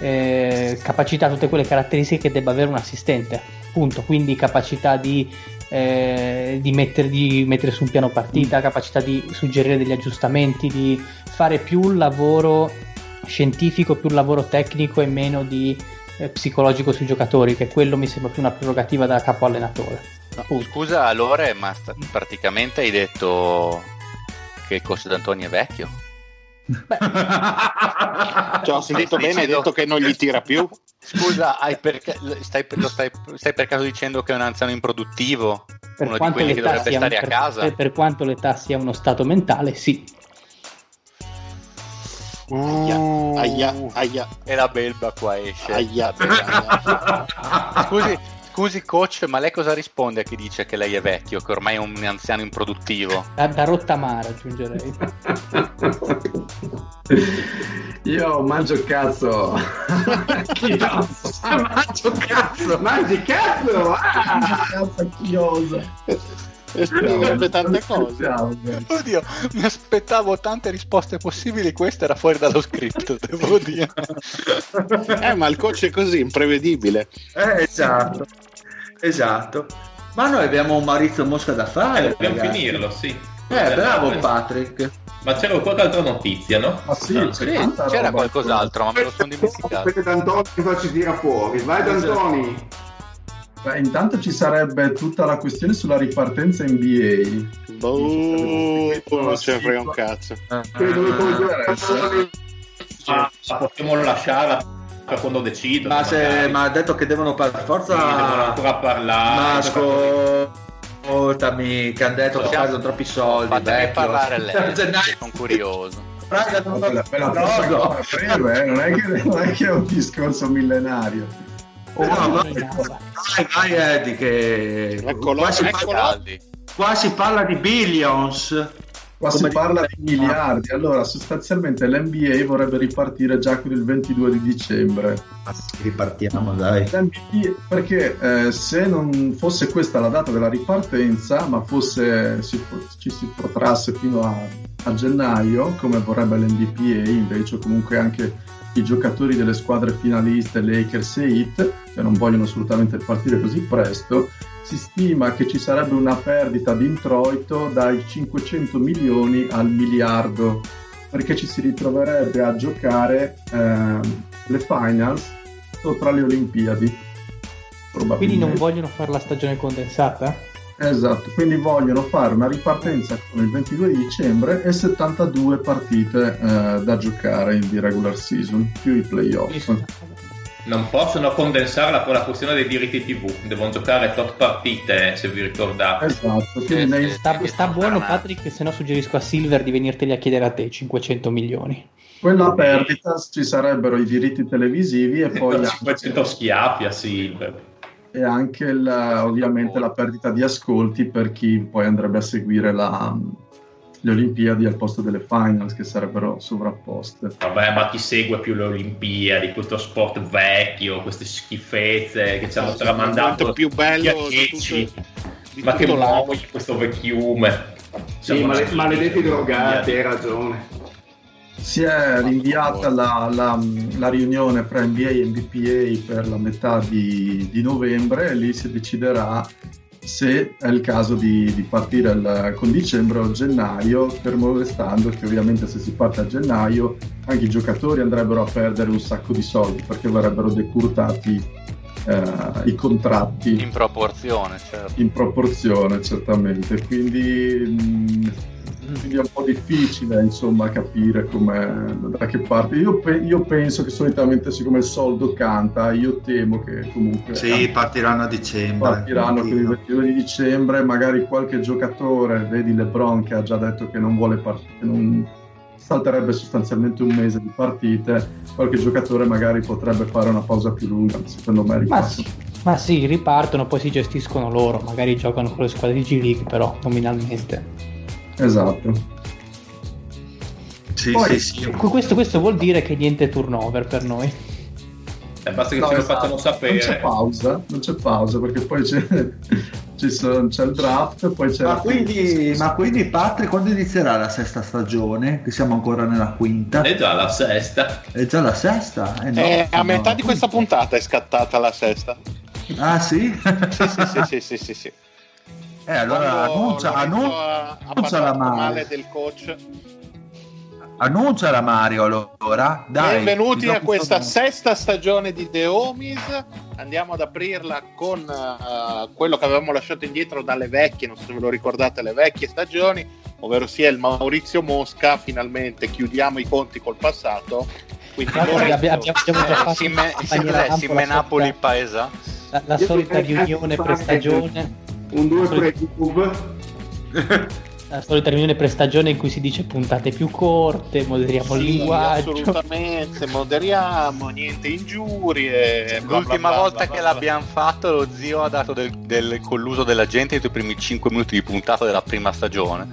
eh, capacità, tutte quelle caratteristiche che debba avere un assistente. Punto. Quindi capacità di, eh, di, mettere, di mettere su un piano partita, capacità di suggerire degli aggiustamenti, di fare più un lavoro scientifico, più un lavoro tecnico e meno di eh, psicologico sui giocatori, che quello mi sembra più una prerogativa da capo allenatore. No, scusa Lore, ma sta- praticamente hai detto che il coach d'Antonio è vecchio. <laughs> Cioè, ho sentito bene, hai dicendo- detto che non gli tira più. Scusa, hai perché- stai, lo stai, stai per caso dicendo che è un anziano improduttivo? Per Uno di quanto, quelli che l'età dovrebbe sia, stare a per- casa? per- per quanto l'età sia uno stato mentale, sì. Aia, aia, aia, E la belva qua esce. aia. <laughs> Scusi, Scusi coach, ma lei cosa risponde a chi dice che lei è vecchio, che ormai è un anziano improduttivo? Da, da rottamare aggiungerei. <laughs> Io mangio cazzo. Chioso. <laughs> Mangio cazzo, mangi cazzo! Ah! Cazzo chioso. Esprime tante cose. Oddio, mi aspettavo tante risposte possibili, questa era fuori dallo script, <laughs> devo dire. Eh, ma il coach è così, imprevedibile. Eh, esatto, esatto. Ma noi abbiamo un Maurizio Mosca da fare. Dobbiamo ragazzi. finirlo, sì. Eh, bravo Patrick. Ma c'era qualche altra notizia, no? Ma sì, No, Sì, c'era roba. qualcos'altro, ma me lo sono dimenticato. Aspetta D'Antoni cosa ci tira fuori. Vai D'Antoni. Beh, intanto ci sarebbe tutta la questione sulla ripartenza NBA. Boh, non ce ne frega un cazzo. Interessa. giocatori- Ma possiamo lasciarla per quando decido. Ma, se, ma ha detto che devono per Sì, forza... devono ancora parlare. Ma ascoltami, che hanno detto che fanno troppi soldi. Fatemi vecchio. parlare lei, <laughs> Gennaio- sono curioso. Raga, non- no, ancora breve, eh, non, è che, non è che è un discorso millenario. No, no, Ora vai, vai Eddie, che Eccolo, qua si, eccolo. parla, qua si parla di billions. Qua Come si parla di miliardi, allora sostanzialmente l'NBA vorrebbe ripartire già con il 22 di dicembre. Ripartiamo, dai. L'NBA perché eh, se non fosse questa la data della ripartenza, ma fosse, si- ci si protrasse fino a, a gennaio, come vorrebbe l'NBPA, invece o comunque anche i giocatori delle squadre finaliste, Lakers e Heat, che non vogliono assolutamente partire così presto, si stima che ci sarebbe una perdita di introito dai 500 milioni al miliardo, perché ci si ritroverebbe a giocare ehm, le finals sopra le Olimpiadi. Quindi non vogliono fare la stagione condensata? Esatto, quindi vogliono fare una ripartenza con il 22 di dicembre e 72 partite eh, da giocare in di regular season, più i playoff. Non possono condensarla per la questione dei diritti TV. Devono giocare tot partite, se vi ricordate. Esatto, quindi nei-. Sta, sta buono Patrick, se no suggerisco a Silver di venirteli a chiedere a te 500 milioni. quella perdita ci sarebbero i diritti televisivi e poi <laughs> anche, 500 schiaffi a Silver. E anche il- ovviamente la perdita di ascolti per chi poi andrebbe a seguire la- le Olimpiadi al posto delle finals che sarebbero sovrapposte. Vabbè, ma chi segue più le Olimpiadi, questo sport vecchio, queste schifezze che ci hanno tramandato più bello di tutto, di Ma che muoio questo vecchiume. Sì, male- maledetti drogati, hai ragione. Si è rinviata la, la- la riunione fra NBA e NBPA per la metà di, di novembre. E lì si deciderà se è il caso di, di partire il- con dicembre o gennaio, fermo restando che ovviamente se si parte a gennaio anche i giocatori andrebbero a perdere un sacco di soldi perché verrebbero decurtati eh, i contratti. In proporzione, certo. in proporzione certamente. Quindi, mh, quindi è un po' difficile insomma capire come da che parte io, pe- io penso che solitamente siccome il soldo canta io temo che comunque Sì, partiranno a dicembre. partiranno con il 22 di dicembre magari qualche giocatore vedi LeBron che ha già detto che non vuole partire non salterebbe sostanzialmente un mese di partite qualche giocatore magari potrebbe fare una pausa più lunga secondo me Ma ripartono. sì, ma sì, ripartono, poi si gestiscono loro, magari giocano con le squadre di G-League, però nominalmente. Esatto Sì, Poi- sì, sì. Questo, questo vuol dire che niente turnover per noi. Eh, basta che No, ce lo facciano Non c'è sapere. pausa, non c'è pausa perché poi c'è, <laughs> sono- c'è il draft, poi c'è Ma quindi, ma quindi Patrick, quando inizierà la sesta stagione? Che siamo ancora nella quinta? È già la sesta. È già la sesta? Eh, no, Eh, a no. metà di questa puntata è scattata la sesta. Ah sì? Sì, sì, sì, sì, sì, sì, sì. Eh, allora annuncia, Lorenzo annu- ha, ha annuncia la Mario. male del coach. annuncia la Mario allora. Dai, Benvenuti a questa questo- sesta stagione di The Homies. Andiamo ad aprirla con eh, quello che avevamo lasciato indietro dalle vecchie, non so se ve lo ricordate, le vecchie stagioni, ovvero sia il Maurizio Mosca. Finalmente chiudiamo i conti col passato. Quindi Lorenzo- abbiamo, abbiamo già fatto Simme, Napoli paesa. la, la solita riunione pre-stagione. Un 2 pre-YouTube. <laughs> La solita riunione pre-stagione in cui si dice puntate più corte, moderiamo il Sì, linguaggio. assolutamente, moderiamo, niente ingiurie. bla, L'ultima bla, bla, volta bla, che bla. l'abbiamo fatto, lo zio ha dato del, del colluso della gente nei primi 5 minuti di puntata della prima stagione.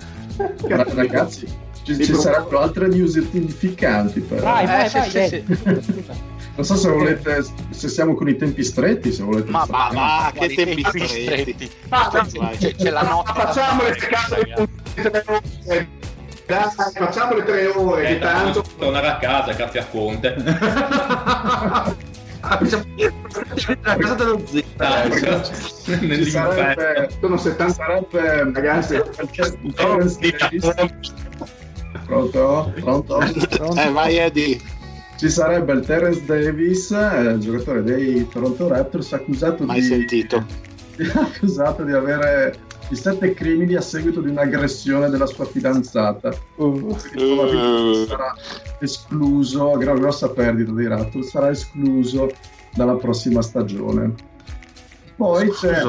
Ra- Ragazzi, ci, ci sarebbero altre news edificanti però. Vai, vai, Eh, sì, vai, sì, dai. Non so se volete, se siamo con i tempi stretti, se volete. Ma, Ma va, che tempi tempi stretti. stretti. C'è, c'è la notte. Facciamo le case di tre ore. Dai, facciamo le tre ore, Eh, di tanto. tornare a casa grazie a Conte. <laughs> Ah, siamo a casa dello zio. <laughs> Ci Nell'inferno. sarebbe, Sono 70 sarebbe ragazzi. Davis- Pronto? Pronto? Eh, vai Eddie. Ci sarebbe il Terence Davis, eh, giocatore dei Toronto Raptors, accusato Mai di, sentito. <laughs> accusato di avere di sette crimini a seguito di un'aggressione della sua fidanzata. Uh, sarà escluso, gra- grossa perdita dei Raptors, sarà escluso dalla prossima stagione. Poi c'è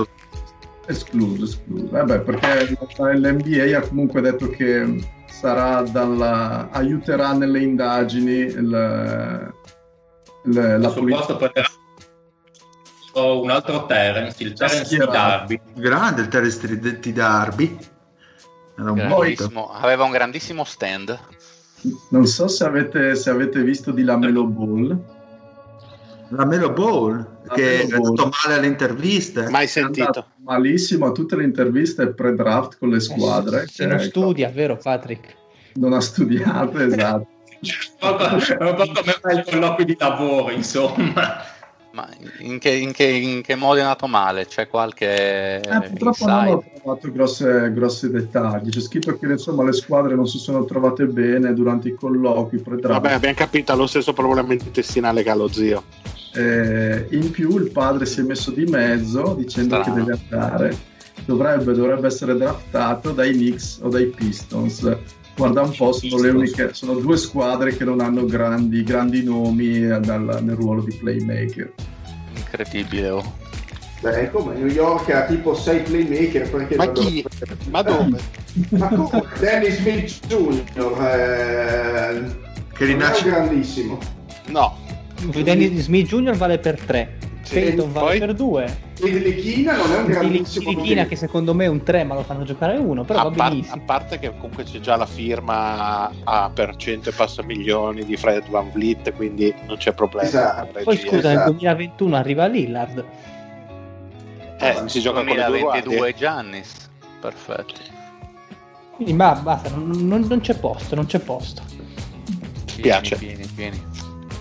escluso, escluso. Vabbè, perché l'NBA ha comunque detto che dalla, aiuterà nelle indagini la Al suo polizia. posto prenderà un altro Terence, il Terence di. Darby. grande il Terrestri di Darby. Era un. Aveva un grandissimo stand. Non so se avete, se avete visto di Lamelo Ball. La Melo Ball, che è Melo Ball. stato male alle interviste. Mai È sentito. Malissimo a tutte le interviste pre-draft con le squadre. se non che studia, vero Patrick? non ha studiato, <laughs> esatto. Po' un po' come fa il colloquio di lavoro, insomma. Ma in che, in che- in che modo è nato male? C'è qualche Eh, purtroppo non insight? ho trovato grosse- grossi dettagli. C'è scritto che insomma le squadre non si sono trovate bene durante i colloqui pre-draft. Vabbè, abbiamo capito, ha lo stesso problema intestinale che ha lo zio. Eh, in più il padre si è messo di mezzo dicendo Strano. che deve andare. Dovrebbe, dovrebbe essere draftato dai Knicks o dai Pistons. Guarda un po', sono, le uniche, sono due squadre che non hanno grandi, grandi nomi eh, dal- nel ruolo di playmaker. Incredibile. oh. Beh, come New York ha tipo 6 playmaker perché Ma chi? dove- Ma dove? Ma come? Dennis Smith Jr. Eh, Che rinasce- grandissimo. No. Danny Smith Jr. vale per 3, Peyton vale poi? per 2, Il Lichina non è un grandissimo. Filippina che secondo me è un 3 ma lo fanno giocare uno, però A, va par- a parte che comunque c'è già la firma a per cento e passa milioni di Fred Van Vliet, quindi non c'è problema. Esatto. Poi scusa, nel esatto. 2021 arriva Lillard. Eh, si gioca con le due 2022 guardie. Giannis. Perfetto. Quindi ma basta, non, non- non c'è posto, non c'è posto. Piace. Pieni, pieni. Ha-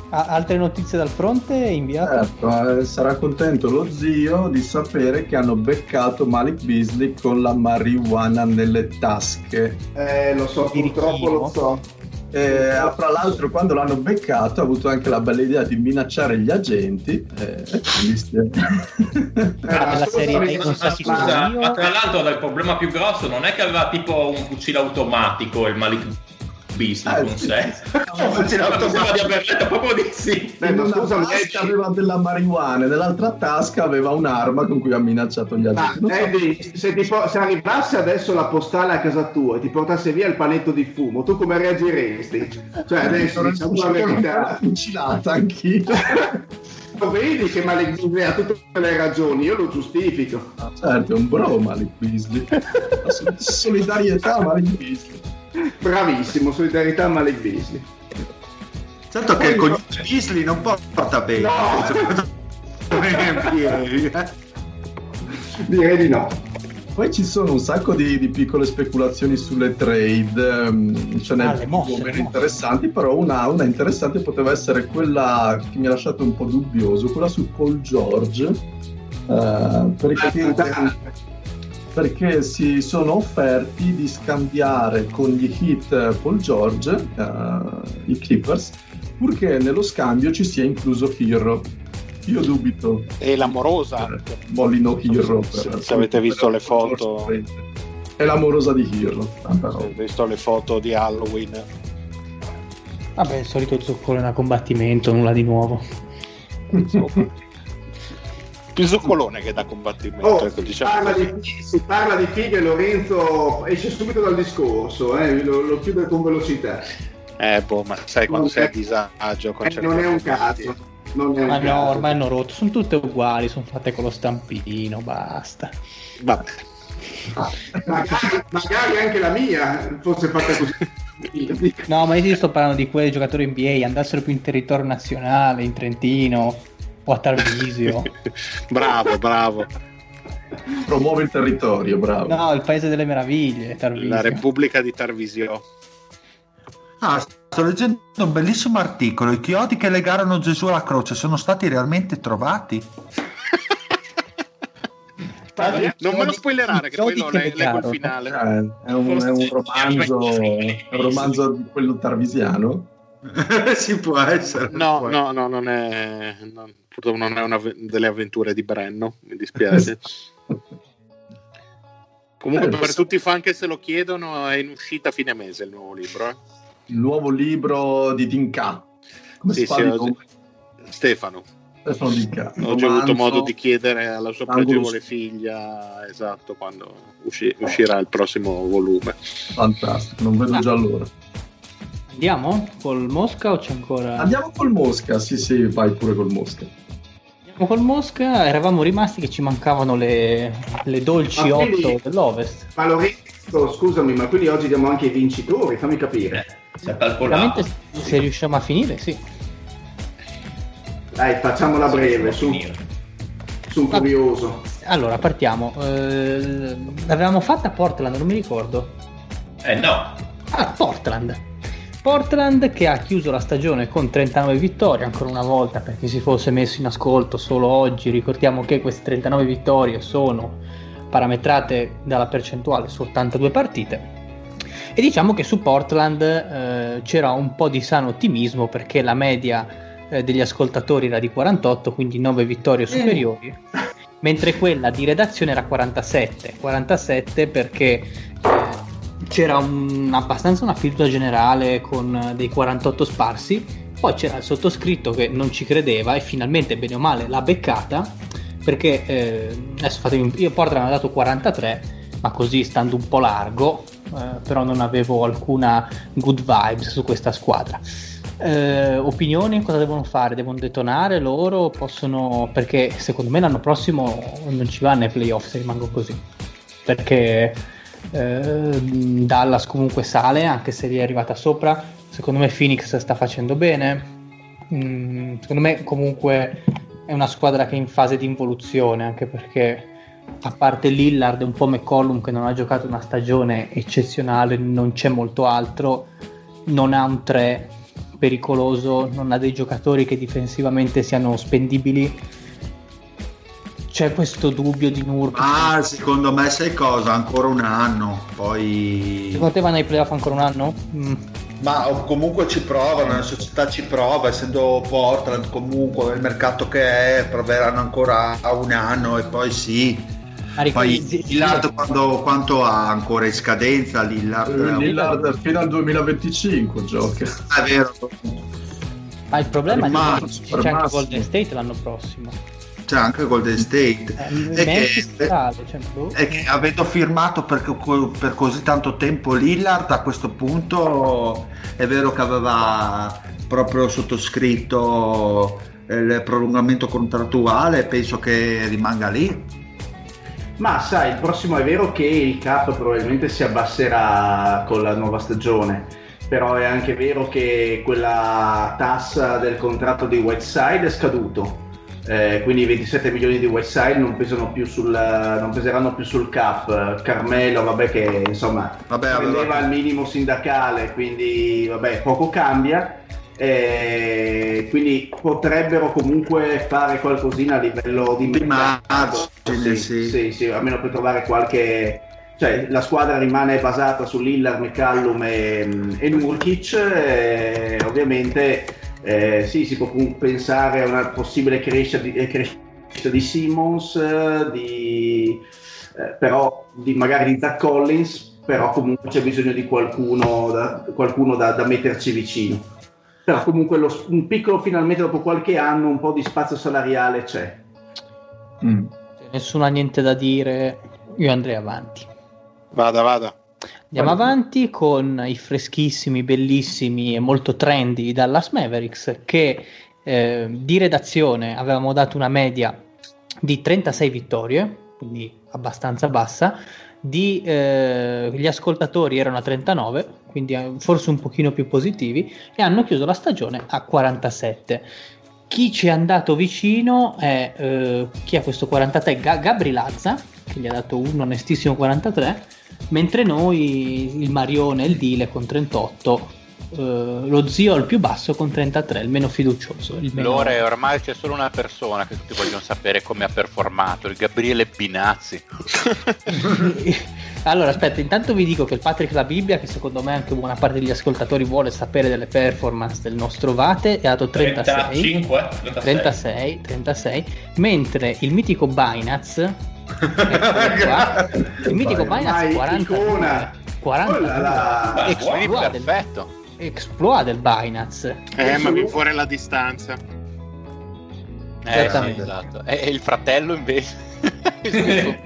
altre notizie dal fronte inviate? Certo, eh, sarà contento lo zio di sapere che hanno beccato Malik Beasley con la marijuana nelle tasche. Eh, lo so, purtroppo lo so. E, ah, fra l'altro, quando l'hanno beccato, ha avuto anche la bella idea di minacciare gli agenti. eh, è- <laughs> Ah, della scusa, serie mi- A non sa chi Scusa, sono ma tra l'altro il problema più grosso non è che aveva tipo un fucile automatico il Malik Eh, con sì. sé. Mi sembra di aver detto proprio di sì. In ma una scusami, tasca Eddie, aveva della marijuana e nell'altra tasca aveva un'arma con cui ha minacciato gli ma, agenti. Non so- Eddie, se, ti po- se arrivasse adesso la postale a casa tua e ti portasse via il panetto di fumo, tu come reagiresti? Cioè, adesso sono diciamo la verità. fucilata anch'io. <laughs> Lo vedi che Malik Beasley ha tutte le ragioni, io lo giustifico. Ah, certo, è un bro Malik Beasley. Solidarietà Malik Beasley. Bravissimo, solidarietà a Malik Beasley. Certo che il cognome Beasley non porta bene. NBA, <laughs> Direi di no. Poi ci sono un sacco di, di piccole speculazioni sulle trade, ehm, ce n'è Ah, mosse, meno interessanti, però una, una interessante poteva essere quella che mi ha lasciato un po' dubbioso, quella su Paul George, eh, perché, perché si sono offerti di scambiare con gli hit Paul George, eh, i Clippers, purché nello scambio ci sia incluso Hero. Io dubito E l'amorosa. eh, voglino Hero. Se- per- se avete visto le George foto. È l'amorosa di roba. Ho visto le foto di Halloween. Vabbè, il solito zoccolo a combattimento, nulla di nuovo. <laughs> Pizzuccolone che da combattimento. Oh, ecco, si, diciamo parla di, si parla di fighe, Lorenzo esce subito dal discorso, eh, lo, lo chiude con velocità. Eh, boh, ma sai quando Non sei a disagio con Eh, non è un caso. Non è un Ma no, caso. ormai hanno rotto, sono tutte uguali, sono fatte con lo stampino, basta. Vabbè. Magari, magari anche la mia fosse fatta così. No, ma io sto parlando di quei giocatori NBA, andassero più in territorio nazionale, in Trentino o a Tarvisio. bravo, bravo. Promuove il territorio, bravo. No, il paese delle meraviglie, Tarvisio. La Repubblica di Tarvisio. Ah, sto leggendo un bellissimo articolo. I chiodi che legarono Gesù alla croce sono stati realmente trovati? <laughs> Non me lo spoilerare, che poi lo le- leggo il finale. Eh, è, un, è un romanzo, è un romanzo di quello tarvisiano. <laughs> si può essere. No, può no, no, non è. non- purtroppo non è una delle avventure di Brenno, mi dispiace. <laughs> Comunque, Eh, per so- tutti i fan che se lo chiedono, è in uscita a fine mese il nuovo libro. eh. Il nuovo libro di Dinka. Come Sì, si sì, ho- nome? Stefano, Stefano Dinka. ho già avuto modo di chiedere alla sua pregevole figlia esatto quando usci- uscirà il prossimo volume. Fantastico, non vedo già l'ora. Andiamo col Mosca o c'è ancora? Andiamo col Mosca, sì sì, vai pure col Mosca. Col Mosca, eravamo rimasti che ci mancavano le, le dolci Ma quindi- 8 dell'Ovest. Ma Lorenzo, scusami, ma quindi oggi diamo anche i vincitori, fammi capire. Si è calcolato. Se riusciamo a finire, sì. Dai, facciamola breve, su, su curioso. Allora, partiamo. Eh, l'avevamo fatta a Portland, non mi ricordo. Eh no, Ah, Portland. Portland che ha chiuso la stagione con 39 vittorie, ancora una volta perché si fosse messo in ascolto solo oggi, ricordiamo che queste 39 vittorie sono parametrate dalla percentuale su 82 partite. E diciamo che su Portland eh, c'era un po' di sano ottimismo perché la media eh, degli ascoltatori era di 48, quindi 9 vittorie superiori, mentre quella di redazione era 47. 47 perché eh, c'era un- abbastanza una fiducia generale con eh, dei 48 sparsi, poi c'era il sottoscritto che non ci credeva e finalmente bene o male l'ha beccata perché eh, adesso fatemi io Portland ha dato 43 ma così stando un po' largo eh, però non avevo alcuna good vibes su questa squadra. Eh, opinioni cosa devono fare? Devono detonare loro? Possono perché secondo me l'anno prossimo non ci va nei playoff se rimango così. Perché eh, Dallas comunque sale anche se gli è arrivata sopra. Secondo me Phoenix sta facendo bene. Mm, secondo me comunque è una squadra che è in fase di involuzione anche perché a parte Lillard e un po' McCollum che non ha giocato una stagione eccezionale non c'è molto altro non ha un 3 pericoloso non ha dei giocatori che difensivamente siano spendibili c'è questo dubbio di Nurk Ah, secondo me sai cosa? Ancora un anno, poi... secondo te vanno ai playoff ancora un anno? Mm. Ma comunque ci provano, la società ci prova, essendo Portland comunque il mercato che è, proveranno ancora un anno e poi sì. Poi Lillard quando, quanto ha ancora in scadenza Lillard? Lillard fino al 2025 gioca. È vero, Ma il problema Ma- è che c'è anche Golden State l'anno prossimo. C'è anche Golden State. Eh, Memphis che- sale, cioè, boh. è che avendo firmato per, per così tanto tempo Lillard a questo punto è vero che aveva proprio sottoscritto eh, il prolungamento contrattuale penso che rimanga lì Ma sai, il prossimo è vero che il cap probabilmente si abbasserà con la nuova stagione, però è anche vero che quella tassa del contratto di Whiteside è scaduto. Eh, quindi i 27 milioni di Whiteside non, pesano più sul, non peseranno più sul cap. Carmelo, vabbè, che insomma Vabbè, prendeva il minimo sindacale, quindi vabbè, poco cambia. Eh, quindi potrebbero comunque fare qualcosina a livello di Di mercato. margine, sì, sì. sì, sì, almeno per trovare qualche cioè la squadra rimane basata su Lillard, McCallum e, e Nurkic e ovviamente eh, sì, si può pu- pensare a una possibile crescita di, eh, crescita di Simmons eh, di, eh, però di, magari di Zach Collins però comunque c'è bisogno di qualcuno da, qualcuno da, da metterci vicino però comunque lo- un piccolo finalmente dopo qualche anno un po' di spazio salariale c'è Mm. Se nessuno ha niente da dire, io andrei avanti. Vada, vada. Andiamo avanti con i freschissimi, bellissimi e molto trendy Dallas Mavericks che eh, di redazione avevamo dato una media di 36 vittorie, quindi abbastanza bassa, di, eh, gli ascoltatori erano a 39, quindi eh, forse un pochino più positivi, e hanno chiuso la stagione a 47. Chi ci è andato vicino è eh, chi ha questo 43? Ga- Gabri Lazza, che gli ha dato un onestissimo 43, mentre noi il Marione e il Dile con 38, eh, lo zio al più basso con 33, il meno fiducioso. Il meno... Lore, ormai c'è solo una persona che tutti vogliono sapere come ha performato, il Gabriele Binazzi. <laughs> allora, aspetta, intanto vi dico che il Patrick La Bibbia, che secondo me anche buona parte degli ascoltatori vuole sapere delle performance del nostro Vate, è dato 36. 35, 36. 36, 36, mentre il mitico Binance il mitico Binance 40 40 exploit del, Perfetto. exploit del Binance Eh, ma viene fuori la distanza. Eh, sì, Esattamente. esatto. E, e il fratello invece. <laughs> il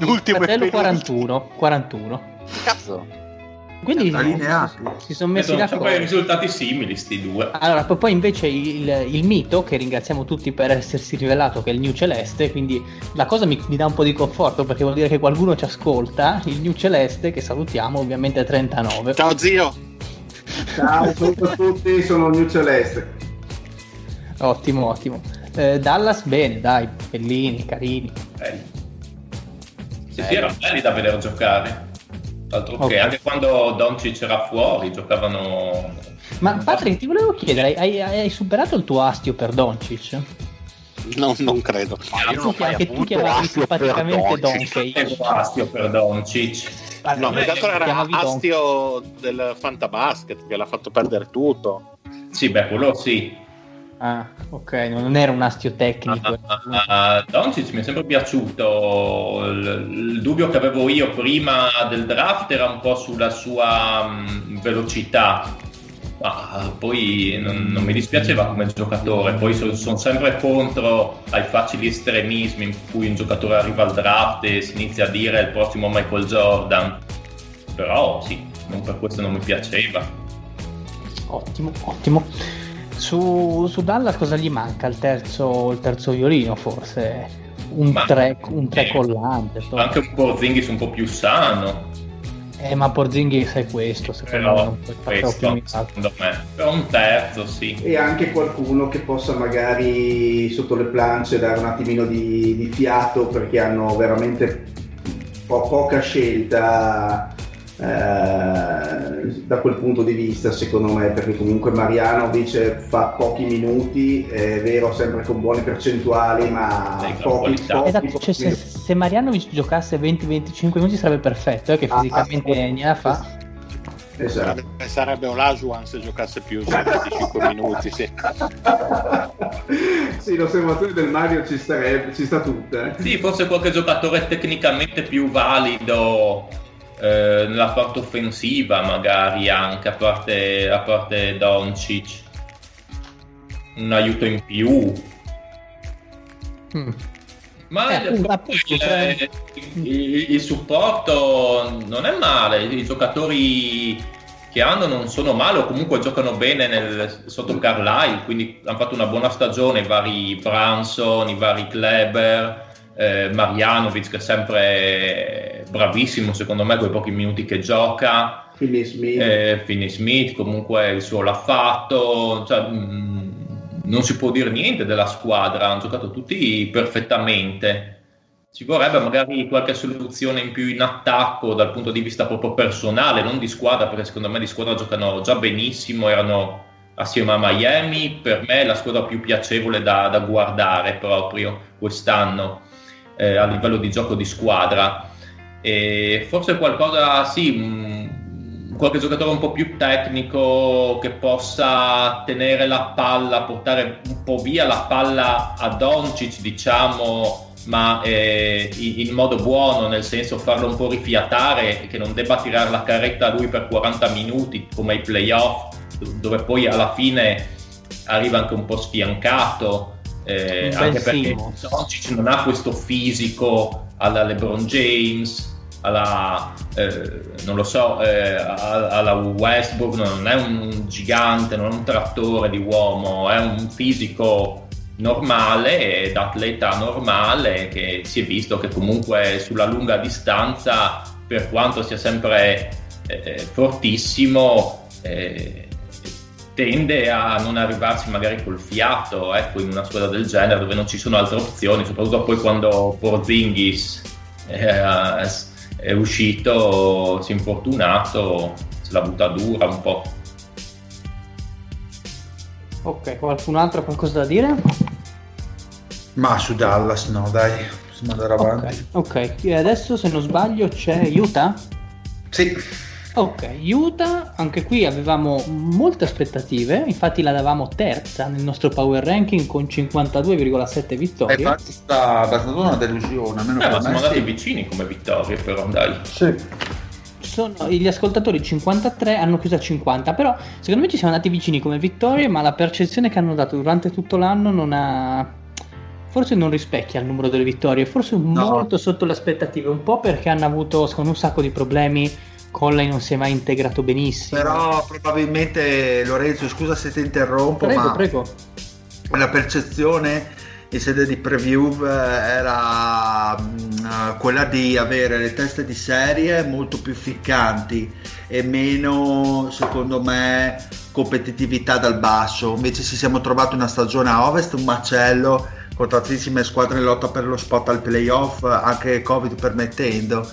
L'ultimo fratello è 41 41 Cazzo. Quindi Allineati. si sono messi Sono sempre d'accordo risultati simili sti due. Allora, poi, poi invece il, il mito, che ringraziamo tutti per essersi rivelato, che è il New Celeste, quindi la cosa mi, mi dà un po' di conforto perché vuol dire che qualcuno ci ascolta, il New Celeste, che salutiamo, ovviamente è 39. Ciao zio. Ciao, saluto a tutti, sono New Celeste. Ottimo, ottimo. Eh, Dallas bene, dai, bellini, carini. Belli. Sì, sì, erano belli da vedere giocare. Altro Ok. che anche quando Doncic era fuori giocavano. Ma Patrick, ti volevo chiedere, hai, hai- superato il tuo astio per Doncic? No, non credo. Ma io non che- anche tu chiamavi astio per simpaticamente Doncic. Donkey. Che astio per Doncic. No, più che altro era astio del Fantabasket che l'ha fatto perdere tutto. Sì, beh, quello sì. Ah, ok, non era un astio tecnico. eh. Ah, Doncic mi è sempre piaciuto. Il, il dubbio che avevo io prima del draft era un po' sulla sua mh, velocità. Ma poi non, non mi dispiaceva come giocatore. Poi sono sempre contro ai facili estremismi in cui un giocatore arriva al draft e si inizia a dire il prossimo Michael Jordan. Però sì, non per questo non mi piaceva. Ottimo, ottimo. Su, su Dallas cosa gli manca? Il terzo, il terzo violino forse? Un Ma- 3 un tre eh, collante. insomma. Anche un Porzingis un po' più sano. Eh, ma Porzingis è questo, secondo me Però troppi questo, secondo me. Però un terzo, sì. E anche qualcuno che possa magari sotto le planche dare un attimino di, di fiato perché hanno veramente po- poca scelta eh, da quel punto di vista secondo me perché comunque Marianovic fa pochi minuti è vero sempre con buone percentuali ma Sì, pochi, pochi, Esatto, pochi cioè, se, se Marianovic giocasse 20-25 minuti sarebbe perfetto, eh, che Ah, fisicamente ah, ne ha fa. esatto. Sarebbe, sarebbe Olajuwon se giocasse più di 25 <laughs> minuti. Sì. sì, l'osservazione del Mario ci, starebbe, ci sta tutta. eh. Sì, forse qualche giocatore tecnicamente più valido eh, nella parte offensiva, magari anche a parte, a parte Doncic. Un aiuto in più. Mm. Ma Eh, il, appunto, il- cioè- il- il supporto non è male, i giocatori che hanno non sono male o comunque giocano bene nel- sotto Carlisle, quindi hanno fatto una buona stagione i vari Branson, i vari Kleber, eh, Marjanovic che è sempre bravissimo secondo me quei pochi minuti che gioca, Finney Smith. eh, Finney Smith comunque il suo l'ha fatto, cioè, mh, non si può dire niente della squadra, hanno giocato tutti perfettamente. Ci vorrebbe magari qualche soluzione in più in attacco dal punto di vista proprio personale, non di squadra, perché secondo me di squadra giocano già benissimo, erano assieme a Miami, per me è la squadra più piacevole da, da guardare proprio quest'anno eh, a livello di gioco di squadra. E forse qualcosa, sì, mh, qualche giocatore un po' più tecnico che possa tenere la palla, portare un po' via la palla a Doncic, diciamo, ma eh, in, in modo buono, nel senso farlo un po' rifiatare, che non debba tirare la carretta a lui per 40 minuti come ai playoff, dove poi alla fine arriva anche un po' sfiancato. Eh, anche perché. Doncic non ha questo fisico alla LeBron James, alla eh, non lo so, eh, alla Westbrook, non è un gigante, non è un trattore di uomo, è un fisico normale ed atleta normale che si è visto che comunque sulla lunga distanza, per quanto sia sempre eh, fortissimo, eh, tende a non arrivarci magari col fiato ecco, in una squadra del genere dove non ci sono altre opzioni, soprattutto poi quando Porzingis eh, è uscito, si è infortunato, se la butta dura un po'. Ok, qualcun altro ha qualcosa da dire? Ma su Dallas no, dai, possiamo andare avanti. Ok, ok. E adesso se non sbaglio c'è Utah? Sì. Ok, Utah, anche qui avevamo molte aspettative, infatti la davamo terza nel nostro power ranking con 52,7 È vittorie. stata, è stata una delusione, almeno Eh, ma siamo andati sì. vicini come vittorie però, dai. Sì. Sono, gli ascoltatori 53 hanno chiuso a 50, però secondo me ci siamo andati vicini come vittorie, ma la percezione che hanno dato durante tutto l'anno non ha... Forse non rispecchia il numero delle vittorie, forse molto sotto le aspettative, un po' perché hanno avuto secondo me, un sacco di problemi, Conley non si è mai integrato benissimo. Però probabilmente Lorenzo, scusa se ti interrompo, Prego, ma prego. la percezione in sede di preview eh, era mm, quella di avere le teste di serie molto più ficcanti e meno, secondo me, competitività dal basso. Invece ci siamo trovati una stagione a ovest, un macello con tantissime squadre in lotta per lo spot al playoff, anche Covid permettendo.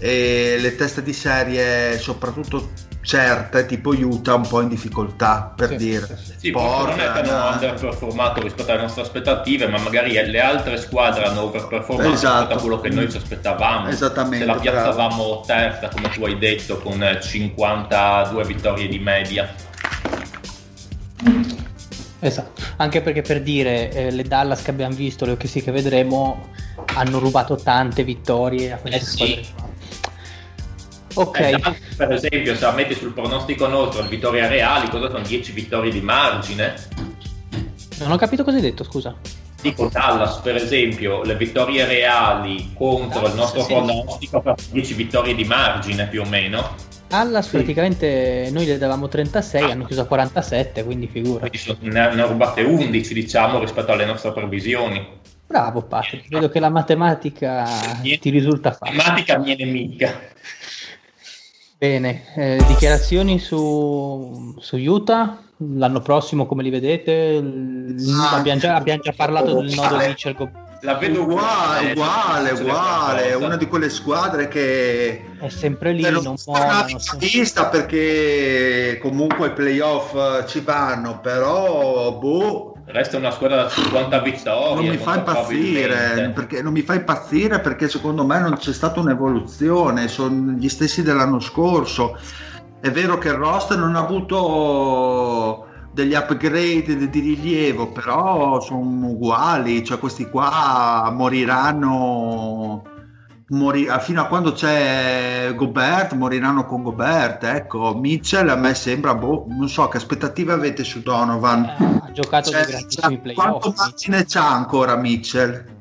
E le teste di serie, soprattutto certe, tipo Utah, un po' in difficoltà per Sì, dire. sì, sì. Sì, forse non è che hanno Portland, underperformato rispetto alle nostre aspettative, ma magari le altre squadre hanno overperformato Esatto. rispetto a quello che noi ci aspettavamo. Esattamente, Se la piazzavamo terza, come tu hai detto, con 52 vittorie di media. Esatto, anche perché per dire eh, le Dallas che abbiamo visto, le OKC che vedremo, hanno rubato tante vittorie a queste Eh sì. squadre. Ok, Eh, già, per esempio, se la metti sul pronostico nostro le vittorie reali, cosa sono 10 vittorie di margine? non ho capito cosa hai detto, scusa. Dico Dallas, per esempio, le vittorie reali contro il nostro sì. pronostico per 10 vittorie di margine più o meno. Dallas praticamente noi le davamo 36, hanno chiuso a 47, quindi figura. Ne, ne ha rubate 11, diciamo, rispetto alle nostre previsioni. Bravo Patrick, vedo che la matematica ti risulta facile. Matematica mia nemica. Bene, eh, dichiarazioni su, su Utah? L'anno prossimo come li vedete? L- Ah, abbiamo, già, abbiamo già parlato del nodo. Mitchell Go- La vedo uguale, eh, uguale, uguale, cosa. una di quelle squadre che è sempre lì, che non so. vista perché comunque i playoff eh, ci vanno, però boh, Resta una squadra da 50 vittorie. non mi fa impazzire, perché non mi fa impazzire perché secondo me non c'è stata un'evoluzione, sono gli stessi dell'anno scorso. È vero che il roster non ha avuto degli upgrade di rilievo, però sono uguali, cioè questi qua moriranno mori- fino a quando c'è Gobert moriranno con Gobert ecco Mitchell a me sembra boh, non so che aspettative avete su Donovan Eh, ha giocato Cioè, dei grandissimi quanto margine c'ha ancora Mitchell?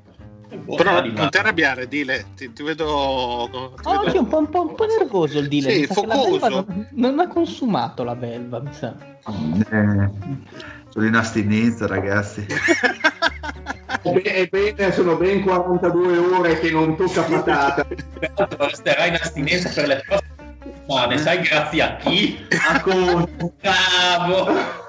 Però di non ti arrabbiare, Dile, ti, ti vedo... ti vedo- oggi è un po', un po', un po' nervoso il dealer. Sì, focoso. non, non ha consumato la belva, mi sa. Eh, sono in astinenza ragazzi <laughs> Ebbene, sono ben 42 ore che non tocca patata. Peraltro resterà in astinenza per le prossime settimane, sai grazie a chi? a. Bravo!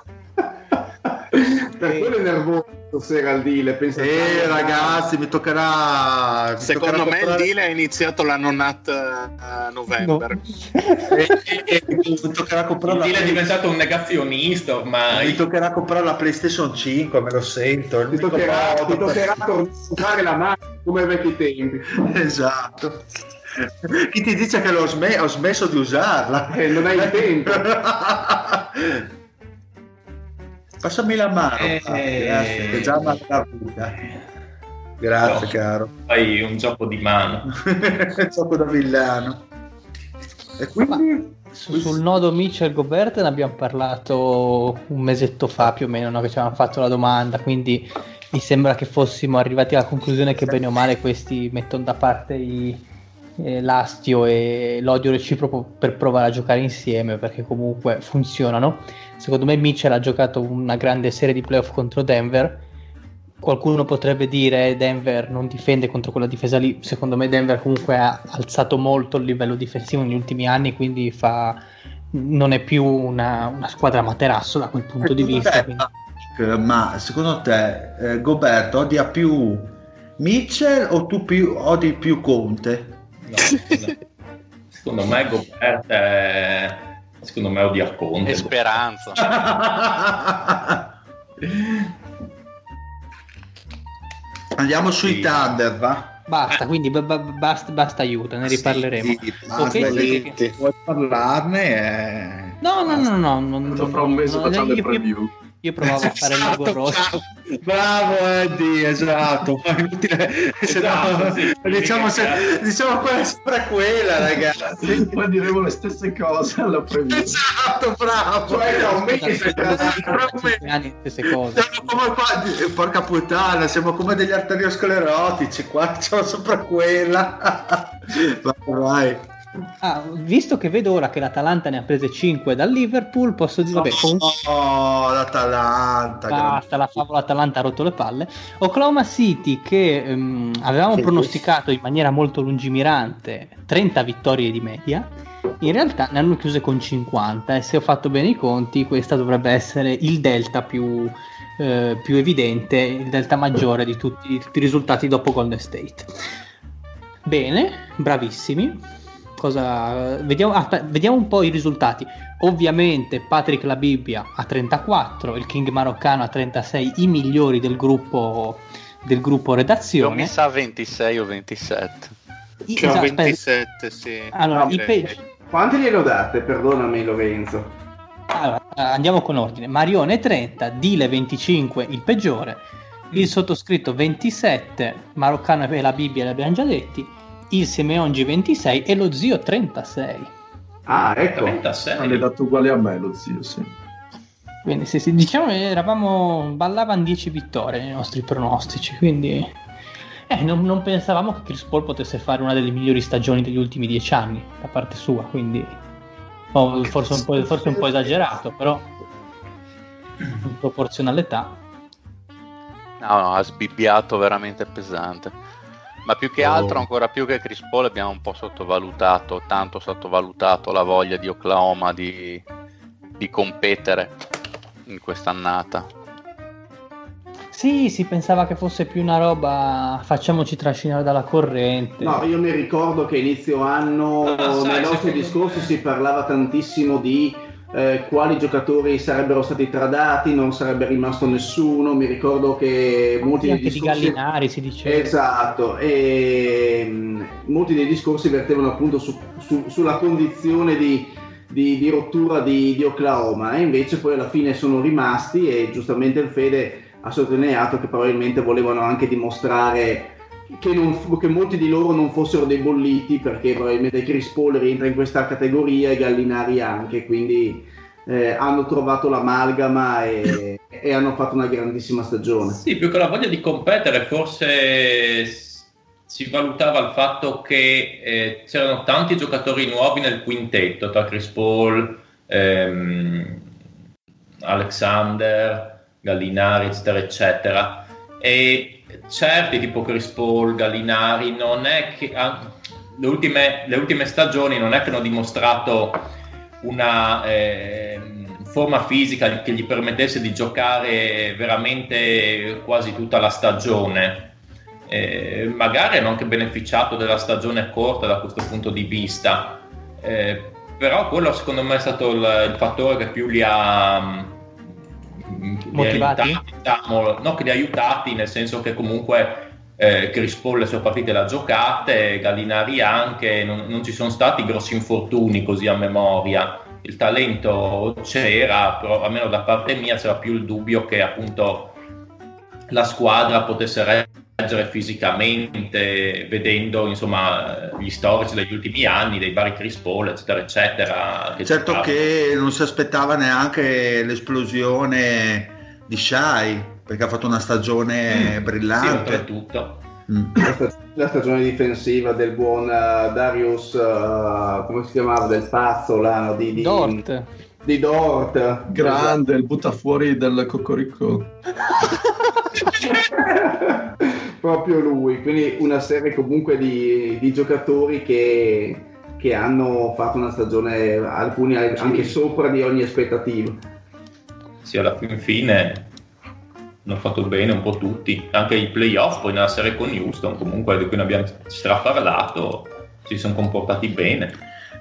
per quello è nervoso stasera al deal. Pensa eh ragazzi mi toccherà mi Secondo toccherà me il comprare- deal è iniziato l'anno nat a novembre. <laughs> eh, eh, mi toccherà comprare Il la deal è Play- diventato un negazionista mi ormai. toccherà comprare la PlayStation 5 me lo sento il Ti toccherà, per- toccherà tornare la macchina come ai vecchi tempi. esatto chi ti dice che l'ho sme- ho smesso di usarla Eh, non hai il tempo. <laughs> Passami la mano, Eh, grazie, che già mi ha la vita. Grazie, No. caro. Fai un gioco di mano. <laughs> Gioco da villano. E quindi Su- sul nodo Mitchell Gobert ne abbiamo parlato un mesetto fa più o meno, no? che ci avevamo fatto la domanda, quindi mi sembra che fossimo arrivati alla conclusione che bene o male questi mettono da parte i, eh, l'astio e l'odio reciproco per provare a giocare insieme perché comunque funzionano. Secondo me Mitchell ha giocato una grande serie di playoff contro Denver. Qualcuno potrebbe dire Denver non difende contro quella difesa lì. Secondo me Denver comunque ha alzato molto il livello difensivo negli ultimi anni, quindi fa... non è più una, una squadra materasso da quel punto di vista. Quindi... Ma secondo te eh, Gobert odia più Mitchell o tu più, odi più Conte? No, secondo me Gobert è... secondo me odia Conte. E speranza. Andiamo sui Sì. Thunder, va? Basta, quindi ba- ba- basta, basta aiuto, ne riparleremo. Sì, Ok, basta, sì, se vuoi parlarne eh. No, no, no, no, non, Lo fra un mese no, facciamo io, le io- preview. Io provavo a fare il Esatto, logo rosso. Bravo Eddie, esatto. Ma <laughs> è inutile, se no, Esatto, sì. diciamo, se, diciamo quella sempre quella, ragazzi. Poi diremo le stesse cose alla preview. Esatto, bravo. Cioè, da un stesse cose. Siamo come qua, porca puttana, siamo come degli arteriosclerotici, qua diciamo sempre quella. <laughs> Vai, vai. Ah, visto che vedo ora che l'Atalanta ne ha prese 5 dal Liverpool, posso dire, vabbè, comunque Oh, l'Atalanta. basta, la favola Atalanta ha rotto le palle. Oklahoma City, che ehm, avevamo Sì. pronosticato in maniera molto lungimirante 30 vittorie di media, in realtà ne hanno chiuse con 50 e se ho fatto bene i conti, questa dovrebbe essere il delta più, eh, più evidente, il delta maggiore di tutti, tutti i risultati dopo Golden State. Bene, bravissimi. Cosa... Vediamo, aspe- vediamo un po' i risultati. Ovviamente Patrick La Bibbia a 34, il King Maroccano a 36, i migliori del gruppo, del gruppo Io redazione. mi sa 26 o 27. I- Cioè, esatto, aspetta. 27, sì. Allora, i direi. pe- Quante glielo date? Perdonami Lorenzo. allora, eh, andiamo con ordine. Marione 30, Dile 25, il peggiore. Il sottoscritto 27, Maroccano e la Bibbia li abbiamo già detti. Il Simeongi 26 e lo zio 36. Ah, ecco. 36. Hanno dato uguali a me lo zio, sì. Quindi sì, sì, diciamo che eravamo, ballavano 10 vittorie nei nostri pronostici, quindi eh, non, non pensavamo che Chris Paul potesse fare una delle migliori stagioni degli ultimi 10 anni da parte sua, quindi oh, forse, un po', forse un po' esagerato, però in proporzione all'età. No, no, ha sbibbiato veramente pesante. Ma più che Oh. altro, ancora più che Chris Paul, abbiamo un po' sottovalutato, tanto sottovalutato la voglia di Oklahoma di, di competere in quest'annata. Sì, si pensava che fosse più una roba facciamoci trascinare dalla corrente. No, io mi ricordo che inizio anno No, sai, nei nostri discorsi me- si parlava tantissimo di eh, quali giocatori sarebbero stati tradati, non sarebbe rimasto nessuno. Mi ricordo che molti dei anche di discorsi Gallinari si diceva. Esatto, e mh, molti dei discorsi vertevano appunto su- su- sulla condizione di, di- di rottura di, di Oklahoma e invece poi alla fine sono rimasti e giustamente il Fede ha sottolineato che probabilmente volevano anche dimostrare che, non- che molti di loro non fossero dei bolliti perché probabilmente Chris Paul rientra in questa categoria e Gallinari anche, quindi eh, hanno trovato l'amalgama e, e hanno fatto una grandissima stagione. Sì, più che la voglia di competere, forse si valutava il fatto che eh, c'erano tanti giocatori nuovi nel quintetto, tra Chris Paul, ehm, Alexander, Gallinari, eccetera, eccetera. E certi, tipo Chris Paul, Gallinari, non è che ah, le, ultime, le ultime stagioni non è che hanno dimostrato una ehm, forma fisica che gli permettesse di giocare veramente quasi tutta la stagione. Eh, magari hanno anche beneficiato della stagione corta da questo punto di vista, Eh, però quello secondo me è stato il, il fattore che più li ha Motivati? aiutati, diciamo, no, che li ha aiutati nel senso che comunque eh, Chris Paul le sue partite le ha giocate, Gallinari anche, non, non ci sono stati grossi infortuni così a memoria. Il talento c'era, però almeno da parte mia c'era più il dubbio che appunto la squadra potesse reggere fisicamente, vedendo insomma gli storici degli ultimi anni, dei vari Chris Paul, eccetera, eccetera. che Certo giocavano. che non si aspettava neanche l'esplosione di Shai, perché ha fatto una stagione Sì, brillante. oltretutto. Mm. La sta- la stagione difensiva del buon eh, Darius, eh, come si chiamava, del pazzo là, di, di, Dort. di Dort. Grande, il butta fuori del cocorico. <laughs> Proprio lui, quindi una serie comunque di, di giocatori che, che hanno fatto una stagione, alcuni anche sopra di ogni aspettativa. Sì, alla fin fine hanno fatto bene un po' tutti, anche i playoff poi nella serie con Houston, comunque di cui ne abbiamo straparlato, si sono comportati bene.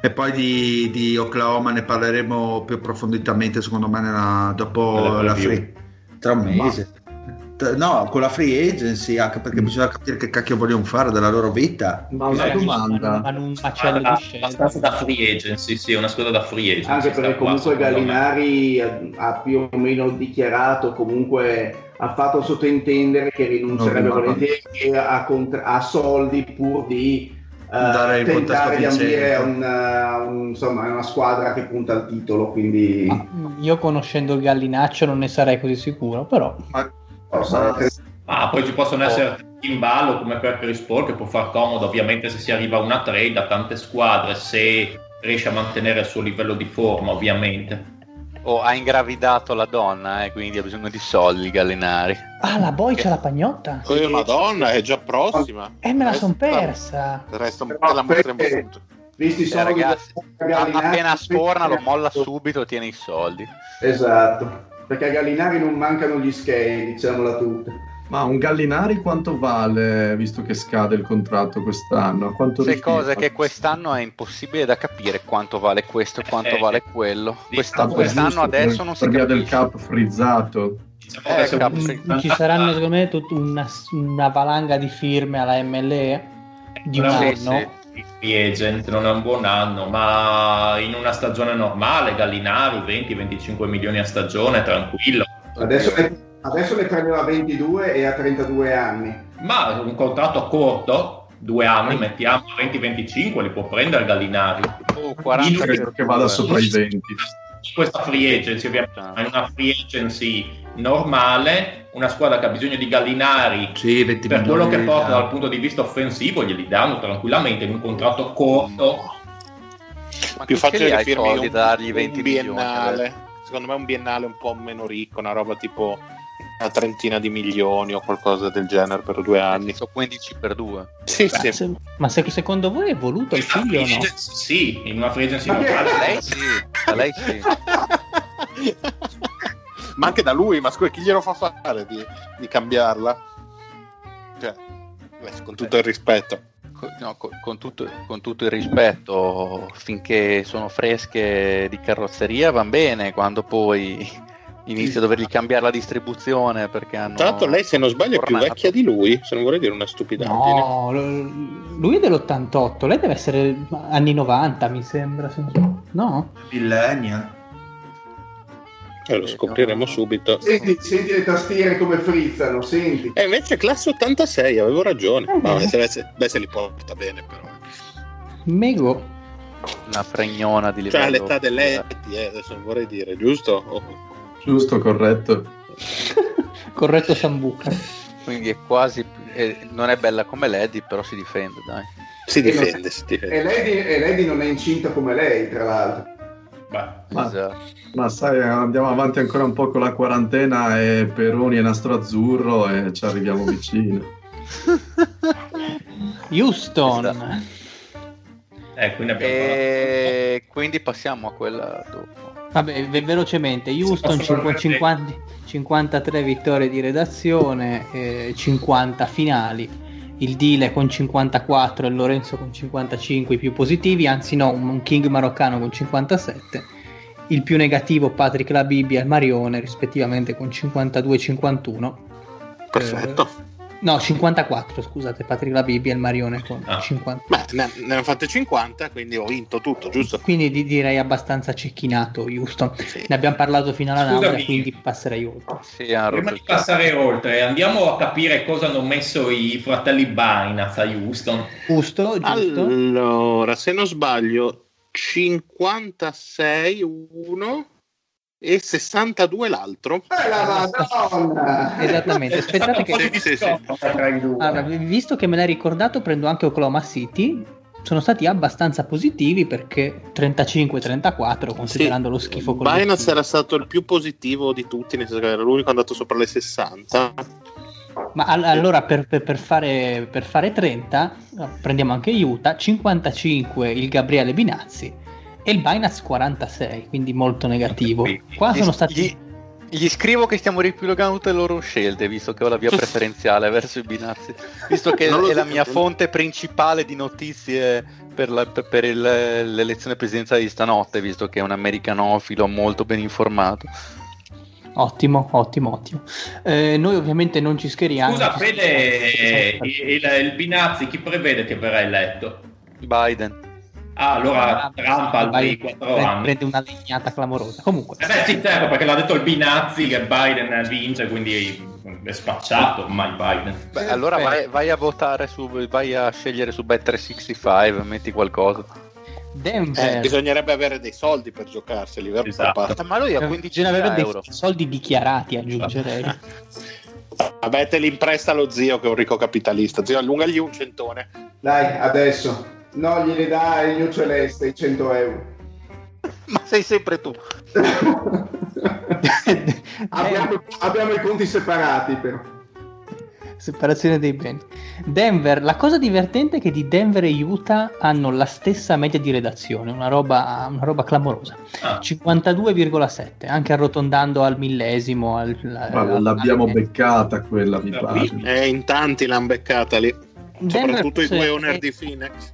E poi di, di Oklahoma ne parleremo più approfonditamente, secondo me, nella- dopo la free. Tra un mese. No, con la free agency, anche perché bisogna capire che cacchio vogliono fare della loro vita. Ma una Eh, domanda. Hanno un macello di abbastanza da free agency, sì, una squadra da free agency. Anche perché comunque. Gallinari ha, più o meno dichiarato, comunque ha fatto sottintendere che rinuncerebbe ma- volentieri a, contra- a soldi pur di eh, Dare il tentare di ambire a una, un- insomma, a una squadra che punta al titolo. Quindi Ma Io conoscendo il gallinaccio non ne sarei così sicuro, però oh, sarà- Ah, poi ci possono essere in ballo come per Chris Paul che può far comodo ovviamente se si arriva a una trade a tante squadre, se riesce a mantenere il suo livello di forma ovviamente. O ha ingravidato la donna e quindi ha bisogno di soldi, Gallinari. Ah, la boy c'ha la pagnotta? Oh, Madonna, è già prossima. Eh, me la son persa. Resta un Però la perché- subito. visti i Eh, ragazzi, appena sforna lo molla subito tiene i soldi. Esatto, perché a Gallinari non mancano gli schemi, diciamola tutta. Ma un Gallinari quanto vale, visto che scade il contratto quest'anno? Quanto Se cose che quest'anno è impossibile da capire quanto vale questo e quanto Eh, vale quello. sì, Questa- Vabbè, quest'anno giusto, adesso per- non si per via del capisce. cap frizzato. Diciamo Eh, se- cap- Mm, Ci saranno secondo me tutta una, una valanga di firme alla MLE di un Sì, anno. sì. il free agent non è un buon anno, ma in una stagione normale Gallinari 20-25 milioni a stagione, tranquillo. Adesso ne, adesso ne prendeva 22 e ha 32 anni. Ma un contratto corto, due anni, mettiamo 20-25, li può prendere Gallinari. Oh, 40 Credo che vada sopra i 20. Questa free agency, ovviamente, ma in una free agency normale, una squadra che ha bisogno di Gallinari Sì, 20 per quello che milioni, porta eh. dal punto di vista offensivo glieli danno tranquillamente in un contratto corto Ma Più facile che firmi un, da dargli un 20 milioni biennale. adesso? Secondo me un biennale un po' meno ricco, una roba tipo una trentina di milioni o qualcosa del genere per due anni. Sono 15 per 2. Sì, Beh, sì. se- ma se- secondo voi è voluto il figlio o no? sì in una free agency Da lei sì, da lei sì. <laughs> ma anche da lui, ma scusa, chi glielo fa fare di, di cambiarla? Cioè, beh, con tutto il rispetto. No, co- con, tutto, con tutto il rispetto, finché sono fresche di carrozzeria van bene, quando poi <laughs> inizia a dovergli cambiare la distribuzione perché hanno... Tra l'altro lei, se non sbaglio, è più vecchia di lui, se non vorrei dire una stupidaggine. No, lui è dell'88, lei deve essere anni 90, mi sembra. se non. No? Millennial. Eh, lo scopriremo no. subito. Senti, senti le tastiere come frizzano, senti. E invece classe 86, avevo ragione. Eh, beh. se, se- beh, se li porta bene, però. Mego. Una fregnona di Cioè, livello... all'età dell'Etti, eh, adesso non vorrei dire, giusto? Oh. Giusto, corretto. <laughs> Corretto Sambuca. Quindi è quasi... eh, non è bella come Lady, però si difende, dai. Si difende, si difende. E Lady, e Lady non è incinta come lei, tra l'altro. Ma- Esatto. Ma sai, andiamo avanti ancora un po' con la quarantena e Peroni e Nastro Azzurro e ci arriviamo <laughs> vicino. Houston. eh, quindi E quindi passiamo a quella dopo. Vabbè, ve- velocemente. Houston Posso 50 parlare? 50 53 vittorie di redazione, eh, 50 finali. Il Dile con 54 e Lorenzo con 55 i più positivi, anzi no, un King maroccano con 57. Il più negativo Patrick Labibi e il Marione rispettivamente con 52 e 51. Perfetto. No, 54, scusate, Patrick Labibi e il Marione con Ah. 50. Beh, ne, ne hanno fatte 50, quindi ho vinto tutto, giusto? Quindi di- direi abbastanza cecchinato Houston. Sì. Ne abbiamo parlato fino alla Scusami. quindi passerei oltre. Sì, Prima di passare oltre, andiamo a capire cosa hanno messo i fratelli Binance a Houston. Giusto, giusto. Allora, se non sbaglio, 56-1 e 62 l'altro. Eh, la Madonna! Esattamente, <laughs> aspettate che... Sì, sì, sì. Allora, visto che me l'hai ricordato, prendo anche Oklahoma City. Sono stati abbastanza positivi perché 35-34, considerando lo schifo Binance collettivo. era stato il più positivo di tutti, nel senso che era l'unico andato sopra le 60. Ma all- allora per, per- per fare, per fare 30 no, prendiamo anche Utah, 55 il Gabriele Binazzi e il Binance 46, quindi molto negativo. Qua Gli- sono stati... Gli, gli scrivo che stiamo riepilogando tutte le loro scelte, visto che ho la via <laughs> preferenziale verso i binazzi. Visto che <laughs> è la mia fonte principale di notizie per, la- per- per il- l'elezione presidenziale di stanotte, visto che è un americanofilo molto ben informato. Ottimo, ottimo, ottimo. Eh, noi ovviamente non ci schieriamo. Scusa, ci Fede, il, il- il Binazzi, chi prevede che verrà eletto? Biden. Ah, allora Trump altri Vai, 4 pre- anni. Prende una legnata clamorosa. Comunque, Eh beh, sì, certo, perché l'ha detto il Binazzi che Biden vince, quindi è spacciato ormai Biden. Beh, allora vai, vai a votare su, vai a scegliere su Bet365, metti qualcosa. Denver. Eh, bisognerebbe avere dei soldi per giocarseli, vero? Esatto. Eh, Ma lui ha Eh, 15 bisogna avere dei euro. soldi dichiarati, aggiungerei. <laughs> Vabbè, te li impresta lo zio che è un ricco capitalista. Zio, allungagli un centone. Dai, adesso. No, glieli dà il New Celeste i 100 euro. <laughs> Ma sei sempre tu. <laughs> abbiamo, abbiamo i conti separati, però. Separazione dei beni. Denver, la cosa divertente è che di Denver e Utah hanno la stessa media di redazione, una roba, una roba clamorosa. Ah. 52,7, anche arrotondando al millesimo. Al, Ma al- l'abbiamo al- beccata quella, mi pare. Eh, in tanti l'hanno beccata lì. Denver Soprattutto i due owner è- di Phoenix.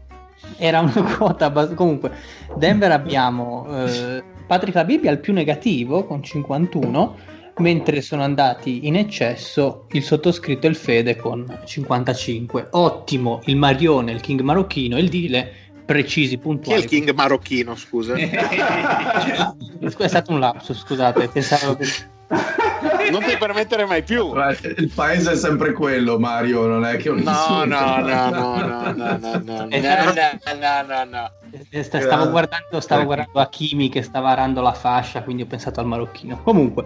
Era una <laughs> quota abbast- comunque Denver abbiamo eh, Patrick Labibia al più negativo con 51 mentre sono andati in eccesso il sottoscritto e il Fede con 55 ottimo il Marione il King Marocchino e il Dile precisi Chi è puntuali il king marocchino, scusa? <laughs> è stato un lapsus scusate pensavo che <laughs> non ti permettere mai più. Eh, Il paese è sempre quello, Mario, non è che un No, no, no, no, no, no, no, no, Eh, no, no, no, no. Eh, sta- Stavo guardando, stavo guardando Hakimi che stava arando la fascia, quindi ho pensato al marocchino. Comunque,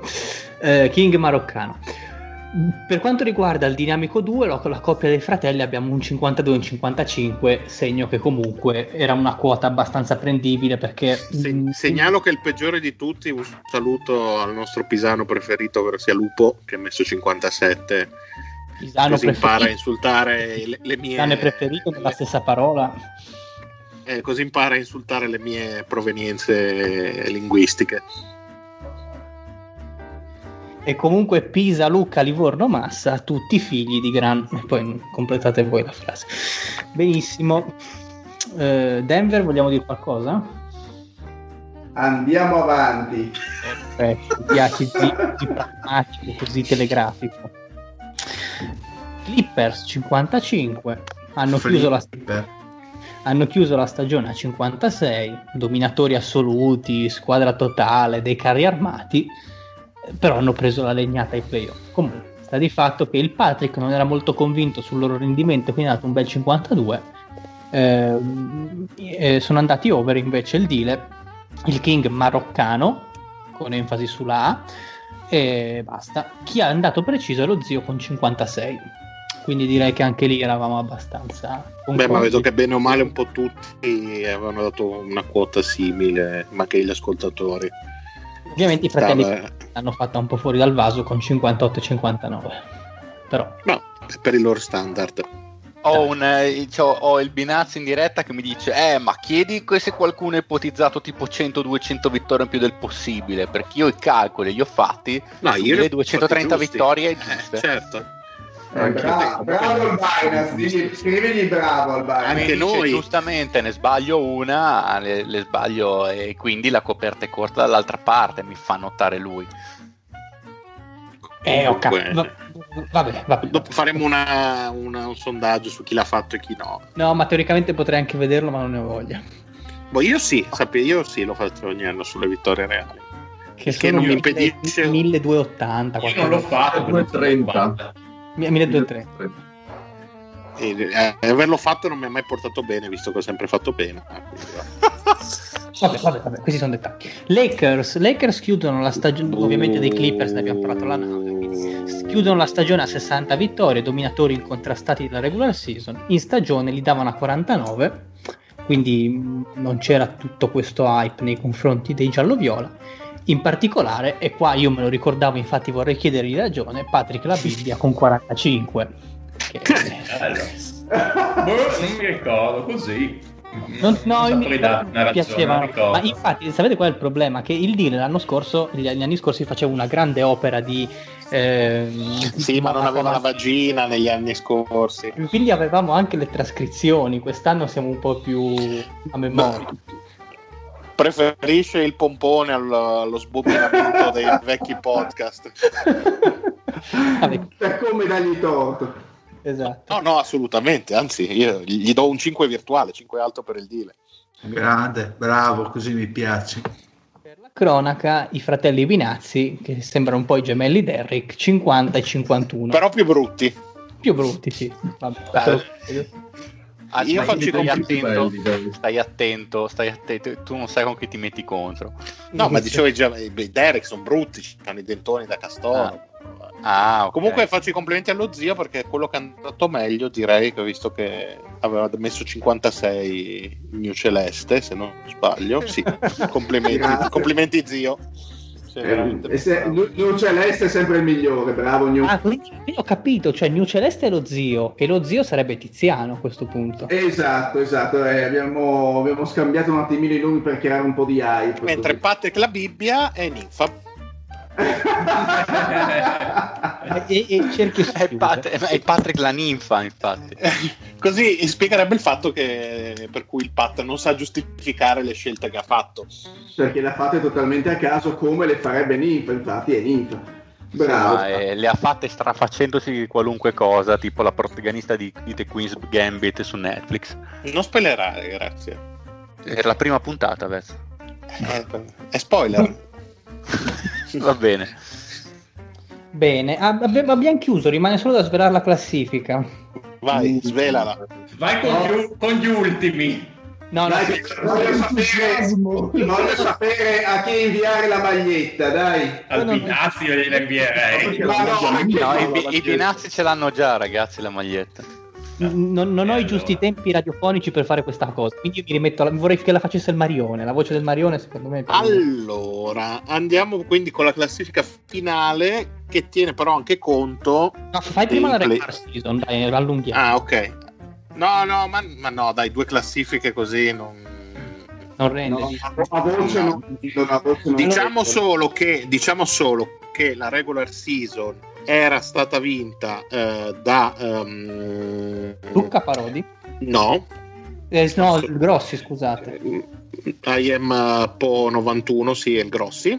eh, King maroccano. Per quanto riguarda il dinamico 2, la, la coppia dei fratelli abbiamo un 52 e un 55, segno che comunque era una quota abbastanza prendibile perché Se- mm, segnalo che il peggiore di tutti, un saluto al nostro pisano preferito, ovvero sia Lupo, che ha messo 57. Pisano così impara a insultare le, le mie. Pisano è preferito nella stessa parola. eh, così impara a insultare le mie provenienze linguistiche. E comunque Pisa, Lucca, Livorno, Massa, tutti figli di gran... Poi completate voi la frase. Benissimo. Eh, Denver, vogliamo dire qualcosa? Andiamo avanti. Eh, mi piace così, così pragmatico, così telegrafico. Clippers 55 hanno chiuso, la, hanno chiuso la stagione a 56, dominatori assoluti, squadra totale, dei carri armati, però hanno preso la legnata ai playoff. Comunque, sta di fatto che il Patrick non era molto convinto sul loro rendimento, quindi ha dato un bel 52. Ehm, eh, sono andati over invece il Dile, il King maroccano, con enfasi sulla A, e basta. Chi ha andato preciso è lo zio con 56. Quindi direi che anche lì eravamo abbastanza. Beh, ma vedo che bene o male un po' tutti avevano dato una quota simile, ma che gli ascoltatori. Ovviamente i fratelli Stava- hanno fatto un po' fuori dal vaso con 58 e 59. Però No, per i loro standard. Ho, un, eh, c'ho- ho il Binazzi in diretta che mi dice: Eh, ma chiedi se qualcuno ha ipotizzato tipo 100-200 vittorie in più del possibile. Perché io i calcoli li ho fatti. No, io le li ho 230 fatti giusti. vittorie Eh, giuste. certo. Eh, bra- bravo al Binance, digli- scrivigli bravo al Binance. dice, noi. giustamente ne sbaglio una, le, le sbaglio e quindi la coperta è corta dall'altra parte, mi fa notare lui. eh, ho capito. Vabbè, vabbè. Dopo faremo una- una- un sondaggio su chi l'ha fatto e chi no. No, ma teoricamente potrei anche vederlo, ma non ne ho voglia. Boh, io sì, sapi, io sì, lo faccio ogni anno sulle vittorie reali. Che Che sono non mi impedisce- 1280. Io non l'ho fatto. però 230. 1230. E, eh, averlo fatto non mi ha mai portato bene, visto che ho sempre fatto bene. Ah. <laughs> Vabbè, vabbè, vabbè, questi sono dettagli. Lakers, Lakers chiudono la stagione, ovviamente dei Clippers ne abbiamo parlato l'anno chiudono la stagione a 60 vittorie, dominatori incontrastati della regular season, in stagione li davano a 49, quindi mh, non c'era tutto questo hype nei confronti dei giallo-viola. In particolare, e qua io me lo ricordavo, infatti vorrei chiedergli ragione, Patrick La Bibbia con 45. Che... Boh, non mi ricordo, così. Non, no, Non mi una ragione, piaceva. Ma infatti, sapete qual è il problema? Che il deal l'anno scorso, gli gli anni scorsi, faceva una grande opera di. ehm, Sì, ma non aveva la vagina negli anni scorsi. Quindi avevamo anche le trascrizioni. Quest'anno siamo un po' più a memoria. Preferisce il pompone allo, allo sbobinamento <laughs> dei vecchi podcast. Per come dargli torto. esatto. No, no, assolutamente. Anzi, io gli do un 5 virtuale, 5 alto per il deal. Grande, bravo, così mi piace. Per la cronaca, i fratelli Vinazzi, che sembrano un po' i gemelli Derrick, 50 e 51. Però più brutti. più brutti, sì. Vabbè, Ah, Io stai, faccio i stai attento, belli, stai attento, stai attento, tu non sai con chi ti metti contro. No, ma dicevo i, gem- i Derek sono brutti, hanno i dentoni da castoro. Ah, ok. Comunque faccio i complimenti allo zio perché è quello che è andato meglio, direi che ho visto che aveva messo 56 New Celeste, se non sbaglio. Sì, <laughs> complimenti, complimenti zio. Sei veramente E se, Nu Celeste è sempre il migliore, bravo New. Ah, quindi quindi ho capito, cioè New Celeste è lo zio e lo zio sarebbe Tiziano a questo punto. Esatto, esatto, eh, abbiamo, abbiamo scambiato un attimino i nomi per creare un po' di hype. Mentre Patrick la Bibbia è ninfa. <laughs> E, e cerchi È, Pat- è Patrick la ninfa, infatti. <laughs> Così spiegherebbe il fatto che per cui il Pat non sa giustificare le scelte che ha fatto. perché le ha fatte totalmente a caso come le farebbe Ninfa, infatti è Ninfa. Bravo. Ma, eh, le ha fatte strafacendosi qualunque cosa, tipo la protagonista di, di The Queen's Gambit su Netflix. Non spoilerare, grazie. Era la prima puntata, adesso. Eh, è spoiler. <laughs> <laughs> Va bene. Bene, ab- abbiamo abbiamo chiuso, rimane solo da svelare la classifica. Vai, svelala. Vai con, gli, con gli ultimi. No, no, Dai, sì, voglio, sapere, voglio sapere a chi inviare la maglietta, dai. Al io gliela invierei. Ma no, No, no, i, i Binazzi ce l'hanno già, ragazzi, la maglietta. N- non, non ho Eh, i giusti allora. tempi radiofonici per fare questa cosa, quindi io mi rimetto, alla- vorrei che la facesse il Marione, la voce del Marione secondo me... è più- Allora, andiamo quindi con la classifica finale che tiene però anche conto. No, fai prima la regular season, dai, allunghiamo. Ah, ok. No, no, ma, ma no, dai, due classifiche così non. Non rende. No, a voce non, a voce non Diciamo solo, che, diciamo solo che la regular season era stata vinta eh, da. ehm, Luca Parodi? No, Eh, no, Grossi, scusate. I am eh, Po 91, sì, è il Grossi.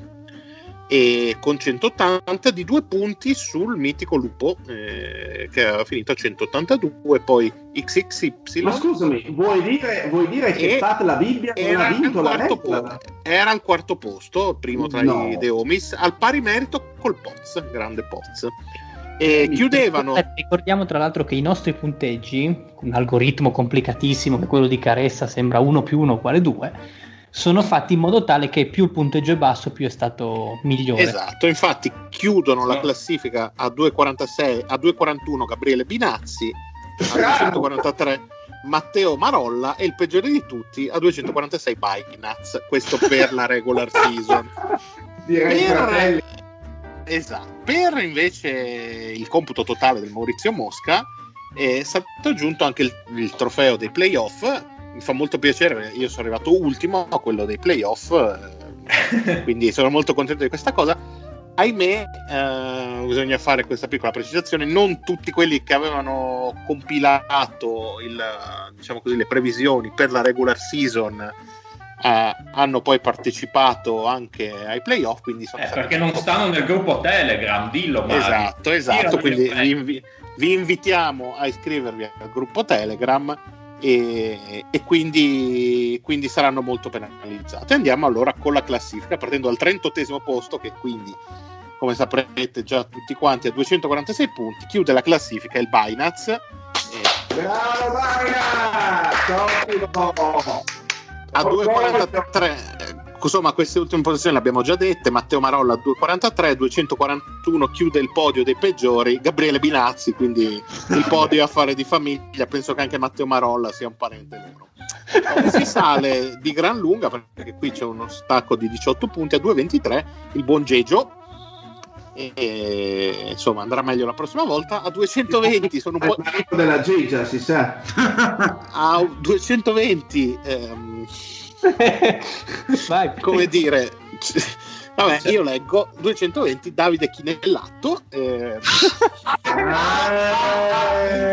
E con 180 di due punti sul mitico lupo eh, che aveva finito a 182, poi XXY. Ma scusami, vuoi dire, vuoi dire che Pat la Bibbia non era vinto la posto. Era al quarto posto, primo tra No. i The Homies, al pari merito col Poz, grande Poz. E chiudevano. Eh, Ricordiamo tra l'altro che i nostri punteggi, un algoritmo complicatissimo che quello di Caressa sembra 1 più 1 uguale 2, sono fatti in modo tale che più il punteggio è basso più è stato migliore. Esatto, infatti chiudono la classifica a 2,46 a 2,41 Gabriele Binazzi, a Bravo. 243 Matteo Marolla e il peggiore di tutti a 246 Binaz. Questo per la regular <laughs> season. Direi Per- fratelli. Esatto. Per invece il computo totale del Maurizio Mosca è stato aggiunto anche il, il trofeo dei playoff. Mi fa molto piacere, io sono arrivato ultimo a quello dei playoff, eh, <laughs> quindi sono molto contento di questa cosa. Ahimè, eh, bisogna fare questa piccola precisazione: non tutti quelli che avevano compilato il, diciamo così, le previsioni per la regular season eh, hanno poi partecipato anche ai playoff. Quindi sono Eh, perché non stanno nel gruppo Telegram, dillo Mari. Esatto, esatto. Quindi vi, invi- vi invitiamo a iscrivervi al gruppo Telegram e, e quindi, quindi saranno molto penalizzati. Andiamo allora con la classifica, partendo dal 38 posto, che quindi, come saprete già tutti quanti, a 246 punti, chiude la classifica il Binance. E Bravo Marina! Ottimo! a 2,43 eh, insomma queste ultime posizioni le abbiamo già dette. Matteo Marolla a 2,43 241 chiude il podio dei peggiori. Gabriele Binazzi quindi il podio affare di famiglia. Penso che anche Matteo Marolla sia un parente loro. Si sale di gran lunga perché qui c'è uno stacco di 18 punti a 2,23 il buon Gegio e insomma andrà meglio la prossima volta a 220 sono un po' della Gigia, si sa. a 220 ehm, Vai. come dire vabbè io leggo 220 Davide Chinellato eh,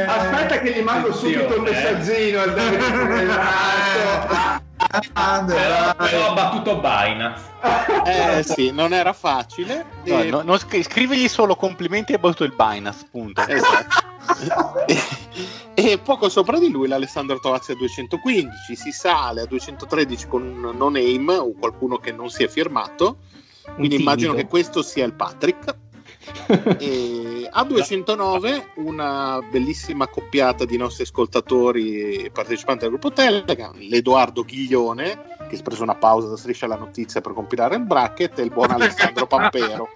Aspetta che gli mando subito un messaggino al Davide Correlato. Però, però ha battuto Binance. eh sì non era facile No, E- no, non scri- scrivigli solo complimenti e battuto il Binance, punto. Esatto. e, <laughs> e poco sopra di lui l'Alessandro Tovazzi a 215 si sale a 213 con un no name o qualcuno che non si è firmato quindi immagino che questo sia il Patrick <laughs> e a 209 una bellissima coppiata di nostri ascoltatori e partecipanti al gruppo Telegram l'Edoardo Ghiglione che si è preso una pausa da striscia la notizia per compilare il bracket e il buon Alessandro Pampero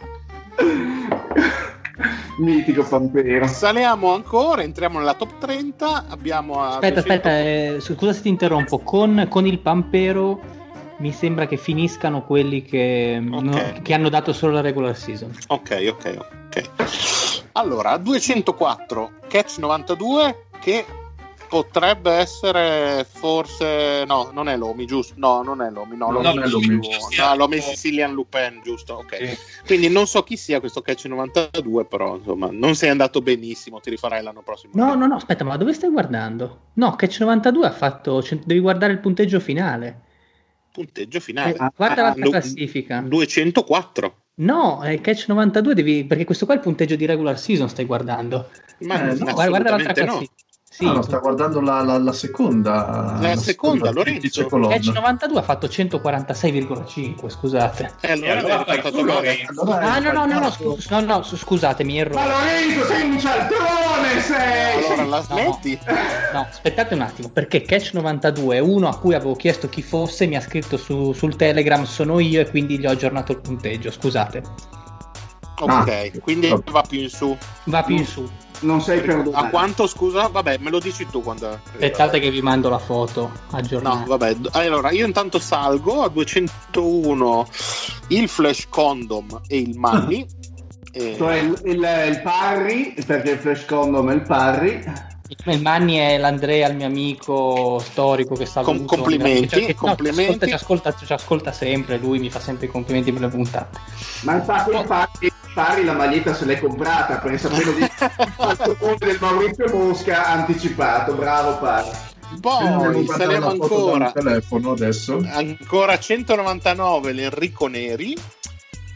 <laughs> Mitico Pampero. Saliamo ancora, entriamo nella top 30. Abbiamo a Aspetta, 200 aspetta, eh, scusa se ti interrompo. Con, con il Pampero mi sembra che finiscano quelli che, no- che hanno dato solo la regular season. Ok, ok, ok. Allora, a 204 Catch 92 che potrebbe essere forse no, non è l'Omi, giusto? No, non è l'Omi, no, No, l'Omi non è l'Omi. No, l'Omi è Sicilian Lupin, giusto? Ok. Quindi non so chi sia questo Catch 92, però insomma, non sei andato benissimo, ti rifarai l'anno prossimo. No, no, no, aspetta, ma dove stai guardando? No, Catch 92 ha fatto. cioè, devi guardare il punteggio finale. Punteggio finale. Eh, guarda la du- classifica. 204. No, è Catch 92 devi. Perché questo qua è il punteggio di regular season, stai guardando. Ma Eh, No, guarda, guarda l'altra no. Sì, Ah, no, sta guardando la, la- la seconda. La seconda, Lorenzo. dice colonna. Catch 92 ha fatto 146,5, scusate. Eh, allora, E allora hai fai fatto. Lorenzo. Allora Ah, hai no, no, no, no, sbagliato. scu- no, no, su- scusatemi, Ma errore. Lorenzo, sei un cialtrone, sei! Allora la No, smetti? No, aspettate un attimo, perché Catch 92 è uno a cui avevo chiesto chi fosse, mi ha scritto su- sul Telegram, sono io e quindi gli ho aggiornato il punteggio, scusate. Ok, quindi vabbè. va più in su. Va più in su. Non sei A perdonato. quanto scusa? Vabbè, me lo dici tu quando. Aspettate che vi mando la foto No, aggiornata. vabbè, d- allora io intanto salgo a 201 il Flash Condom e il Money. E- <laughs> Cioè il, il, il Parry, perché il Flash Condom è il Parry. Il Manni è l'Andrea, il mio amico storico che sta Com- complimenti, Cioè, complimenti. Ci ascolta, ci ascolta sempre, lui mi fa sempre i complimenti per le puntate. Ma infatti il Parry la maglietta se l'è comprata perché sapendo di il <laughs> mondo del Maurizio Mosca anticipato. Bravo Parry. Poi foto ancora. telefono adesso. Ancora 199 l'Enrico Neri.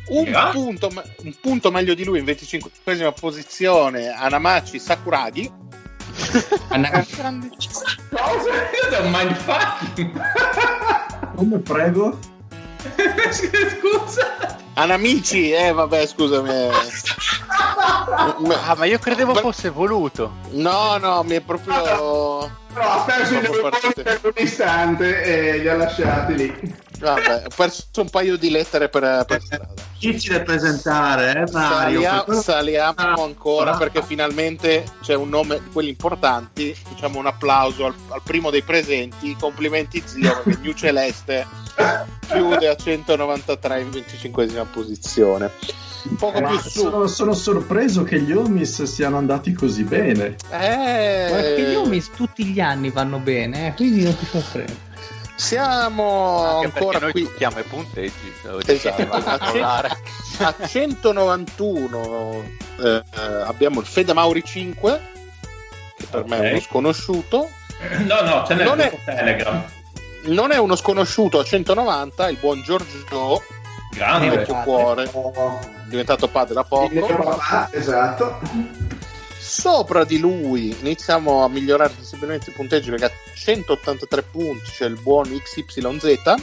Un, Yeah. punto, un punto meglio di lui in 25 posizione Anamachi Sakuragi <laughs> Anna- Grande- Cosa? È un mindfucking. Come prego? <laughs> Scusa. Anamici eh vabbè scusami eh. Ah, ma io credevo fosse voluto. no no mi è proprio No, ha perso i Proprio neuroni partite. per un istante e li ha lasciati lì. Vabbè ho perso un paio di lettere per, per strada Difficile presentare, eh, Mario. Salia- Per- saliamo ancora Ah. perché finalmente c'è un nome di quelli importanti facciamo un applauso al, al primo dei presenti complimenti zio perché New Celeste chiude a 193 in 25 posizione poco Ma più su sono, sono sorpreso che gli Omis siano andati così bene. Perché gli eh, Omis tutti gli anni vanno bene, eh, quindi non ti sorprende. Siamo Anche ancora noi qui tocchiamo i punteggi. Esatto. A trovare. a 191 eh, abbiamo il Fede Mauri 5 che per me è uno sconosciuto No, no, ce n'è Non è- Telegram. non è uno sconosciuto a 190 il buon Giorgio Grande. vecchio cuore diventato padre da poco esatto. Sopra di lui iniziamo a migliorare sensibilmente i punteggi perché a 183 punti c'è il buon XYZ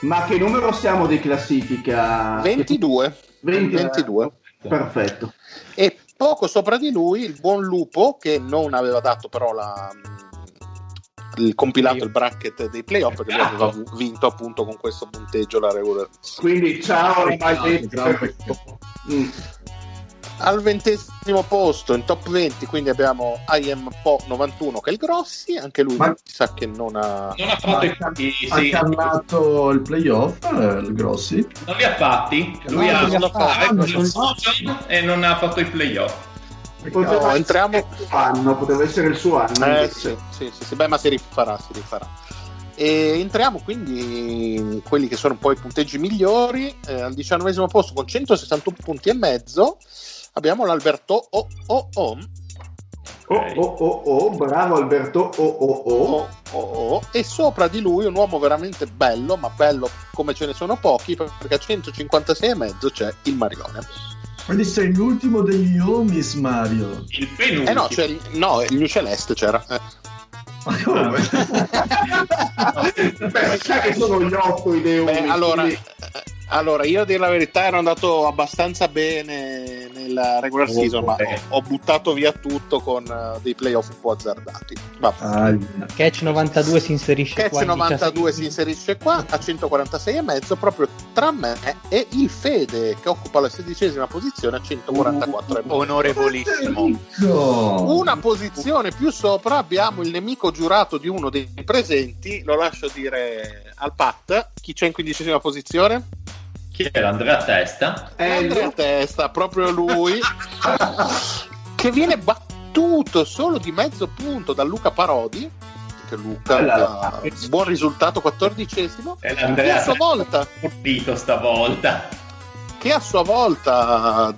Ma che numero siamo di classifica? 22 20. 22 Perfetto. e poco sopra di lui il buon Lupo che non aveva dato però la, il compilato, il bracket dei playoff, che lui aveva vinto appunto con questo punteggio la regular. Quindi ciao, maldetto. Al ventesimo posto in top 20 quindi abbiamo IM Po 91 che è il Grossi, anche lui Ma- sa che non ha... Non ha fatto i, i- Ha sì, cannato il playoff, eh, il Grossi. non li ha fatti. Lui No, ha non li ha ha fatto il season e non ha fatto i playoff. No, entriamo- il suo anno, poteva essere il suo anno. Eh sì, sì, sì, sì, beh ma si rifarà, si rifarà. E entriamo quindi in quelli che sono un po' i punteggi migliori. Eh, al diciannovesimo posto con 161 punti e mezzo abbiamo l'Alberto O O O Oh, oh, oh, oh, bravo Alberto. Oh, oh, oh. O, O, O, e sopra di lui un uomo veramente bello, ma bello come ce ne sono pochi, perché a 156 e mezzo c'è il Marione. Quindi sei l'ultimo degli Omis, Mario. Il penultimo. Eh no, c'è il, no, il New Celeste c'era. eh. Ma come? Beh, sai che sono gli otto Beh, uniche, allora, quindi- eh, allora, io a dire la verità ero andato abbastanza bene nella regular Oh, season, ma ho, ho buttato via tutto con eh, dei playoff un po' azzardati. Ah, Catch 92 si inserisce Catch qua. in 92 si 17. inserisce qua a 146 e mezzo proprio tra me e il Fede che occupa la sedicesima posizione a 144 e mezzo. Onorevolissimo. Una posizione più sopra abbiamo il nemico giurato di uno dei presenti, lo lascio dire al Pat. Chi c'è in quindicesima posizione? Chi era Andrea Testa? Eh, Andrea. Testa, proprio lui, <laughs> che viene battuto solo di mezzo punto da Luca Parodi. Che Luca, Bella. eh, buon risultato, quattordicesimo. È Che a l'Andrea sua volta, Pulito stavolta. che a sua volta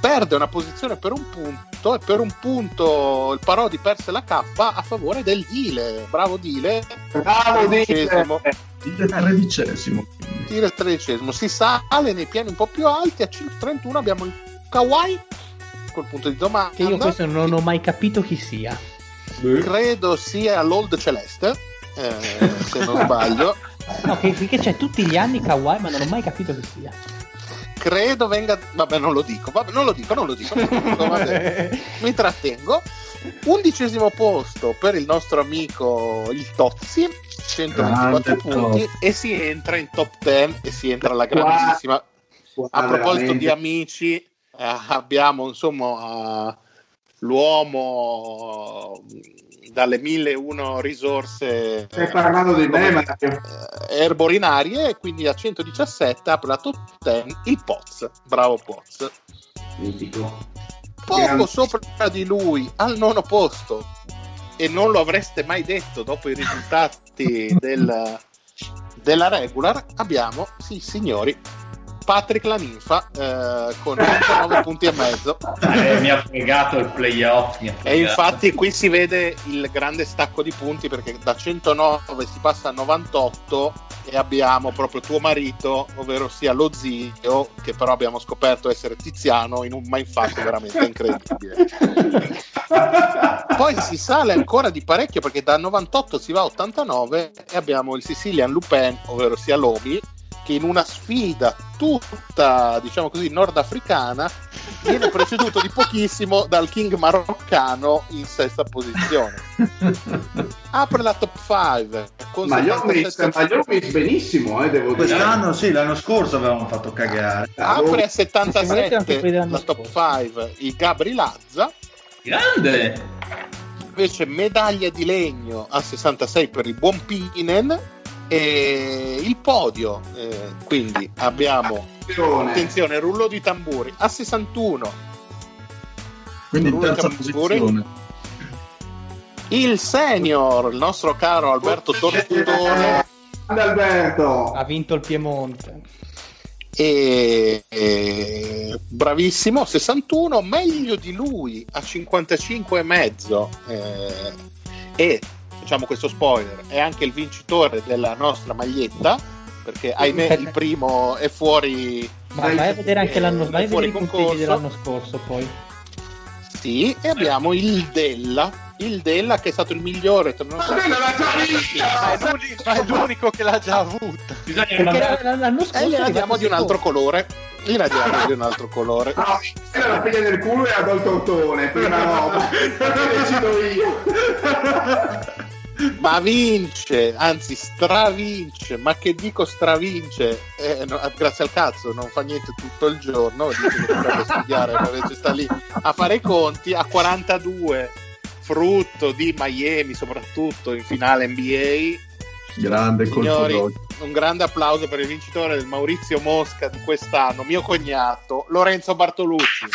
perde una posizione per un punto e per un punto il Parodi perse la K a favore del Dile. Bravo Dile. Bravo, Dile. Tredicesimo. Il tredicesimo. Dile il tredicesimo. Si sale nei piani un po' più alti. A 131 abbiamo il Kawaii col punto di domanda. Che io questo non ho mai capito chi sia. credo sia l'Old Celeste, eh, se non sbaglio. <laughs> No, che, che c'è tutti gli anni Kawaii, ma non ho mai capito chi sia. Credo venga. Vabbè, non lo dico, vabbè, non lo dico, non lo dico. non lo dico, vabbè. <laughs> Mi trattengo. Undicesimo posto per il nostro amico il Tozzi, 124 Grande punti, Tozzi. e si entra in top 10 e si entra alla grandissima. A proposito veramente. di amici, eh, abbiamo insomma eh, l'uomo eh, dalle 1001 risorse Stai parlando di me, Mario. eh, erborinarie e quindi a 117 apre la top 10 il Poz bravo Poz Mitico. poco Grande. sopra di lui al nono posto e non lo avreste mai detto dopo i risultati <laughs> del- della regular abbiamo sì signori Patrick la ninfa eh, con 29 <laughs> punti e mezzo Eh, mi ha fregato il playoff. ha E fregato. infatti qui si vede il grande stacco di punti perché da 109 si passa a 98 e abbiamo proprio tuo marito, ovvero sia lo zio, che però abbiamo scoperto essere Tiziano in un mindfuck veramente incredibile. Poi si sale ancora di parecchio perché da 98 si va a 89 e abbiamo il Sicilian Lupin, ovvero sia Lomi, che in una sfida tutta, diciamo così, nordafricana viene preceduto di pochissimo dal King maroccano in sesta posizione. <laughs> Apre la top 5 con Ma gli ho 77 messo- benissimo, eh, devo dire. Quest'anno sì, l'anno scorso avevamo fatto cagare. apre a anche 77 quelli dell'anno la top 5 il Gabri Lazza Grande! invece medaglia di legno a 66 per il buon Pinen e il podio eh, quindi abbiamo Attenzione. attenzione rullo di tamburi a 61 Quindi in L'unica terza posizione. il senior il nostro caro Alberto Tortone Alberto. Ha vinto il Piemonte. e, e- bravissimo 61 meglio di lui a 55 e mezzo eh, e facciamo questo spoiler è anche il vincitore della nostra maglietta perché ahimè il primo è fuori Ma vai a vedere anche eh, l'anno, vai a fuori vedere i concorso. dell'anno scorso poi. sì e abbiamo il Della il Della che è stato il migliore tra i nostri- Ma l'ha già Ma è l'unico, ma è l'unico che l'ha già avuta. Perché l'anno- l'anno scorso e gliela diamo di un altro colore gliela diamo di un altro colore No, quella la piglia nel culo e ha tolto Tortone, prima no, <laughs> decido io. Ma vince, anzi stravince, ma che dico stravince? Eh, no, grazie al cazzo, non fa niente tutto il giorno, dice che studiare, invece sta lì a fare i conti, a 42, frutto di Miami soprattutto in finale NBA. Grande colpo un grande applauso per il vincitore del Maurizio Mosca di quest'anno, mio cognato, Lorenzo Bartolucci.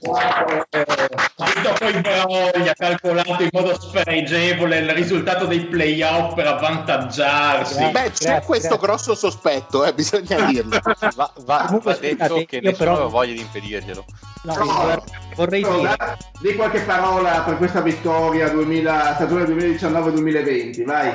Tutto poi Brogli ha calcolato in modo spregevole il risultato dei playoff per avvantaggiarsi. Beh, c'è questo grosso sospetto, eh, bisogna <laughs> dirlo. Va, va- Comunque, va detto scusate, che nessuno però- aveva voglia di impedirglielo. No, No, vorrei- Però, dire, di qualche parola per questa vittoria 2000, stagione 2019-2020, vai.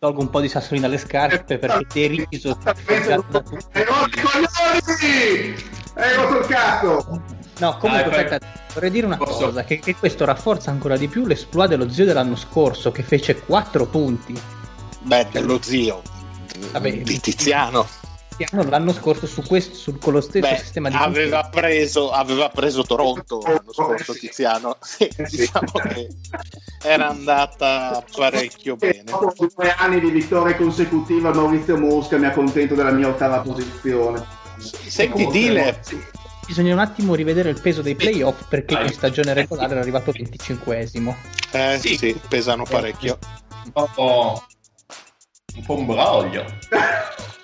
tolgo un po' di sassolini dalle scarpe perché deriso spiegato da tutti. Hai rotto i coglioni! Hai rotto il cazzo! No, comunque Dai, aspetta, vorrei dire una Posso? cosa, che, che questo rafforza ancora di più l'esploit dello zio dell'anno scorso che fece 4 punti. Beh, dello zio Vabbè, di Tiziano. Tiziano l'anno scorso su questo, su- con lo stesso Beh, sistema di aveva preso, aveva preso Toronto <laughs> l'anno scorso Sì. Tiziano. <laughs> Sì, diciamo che era andata parecchio bene. Dopo due anni di vittorie consecutive Maurizio Mosca mi accontento della mia ottava posizione. Senti, Dile, Bisogna un attimo rivedere il peso dei playoff perché in stagione regolare era arrivato 25esimo. eh, Sì. sì, pesano parecchio. Un po', un po' un broglio. <laughs>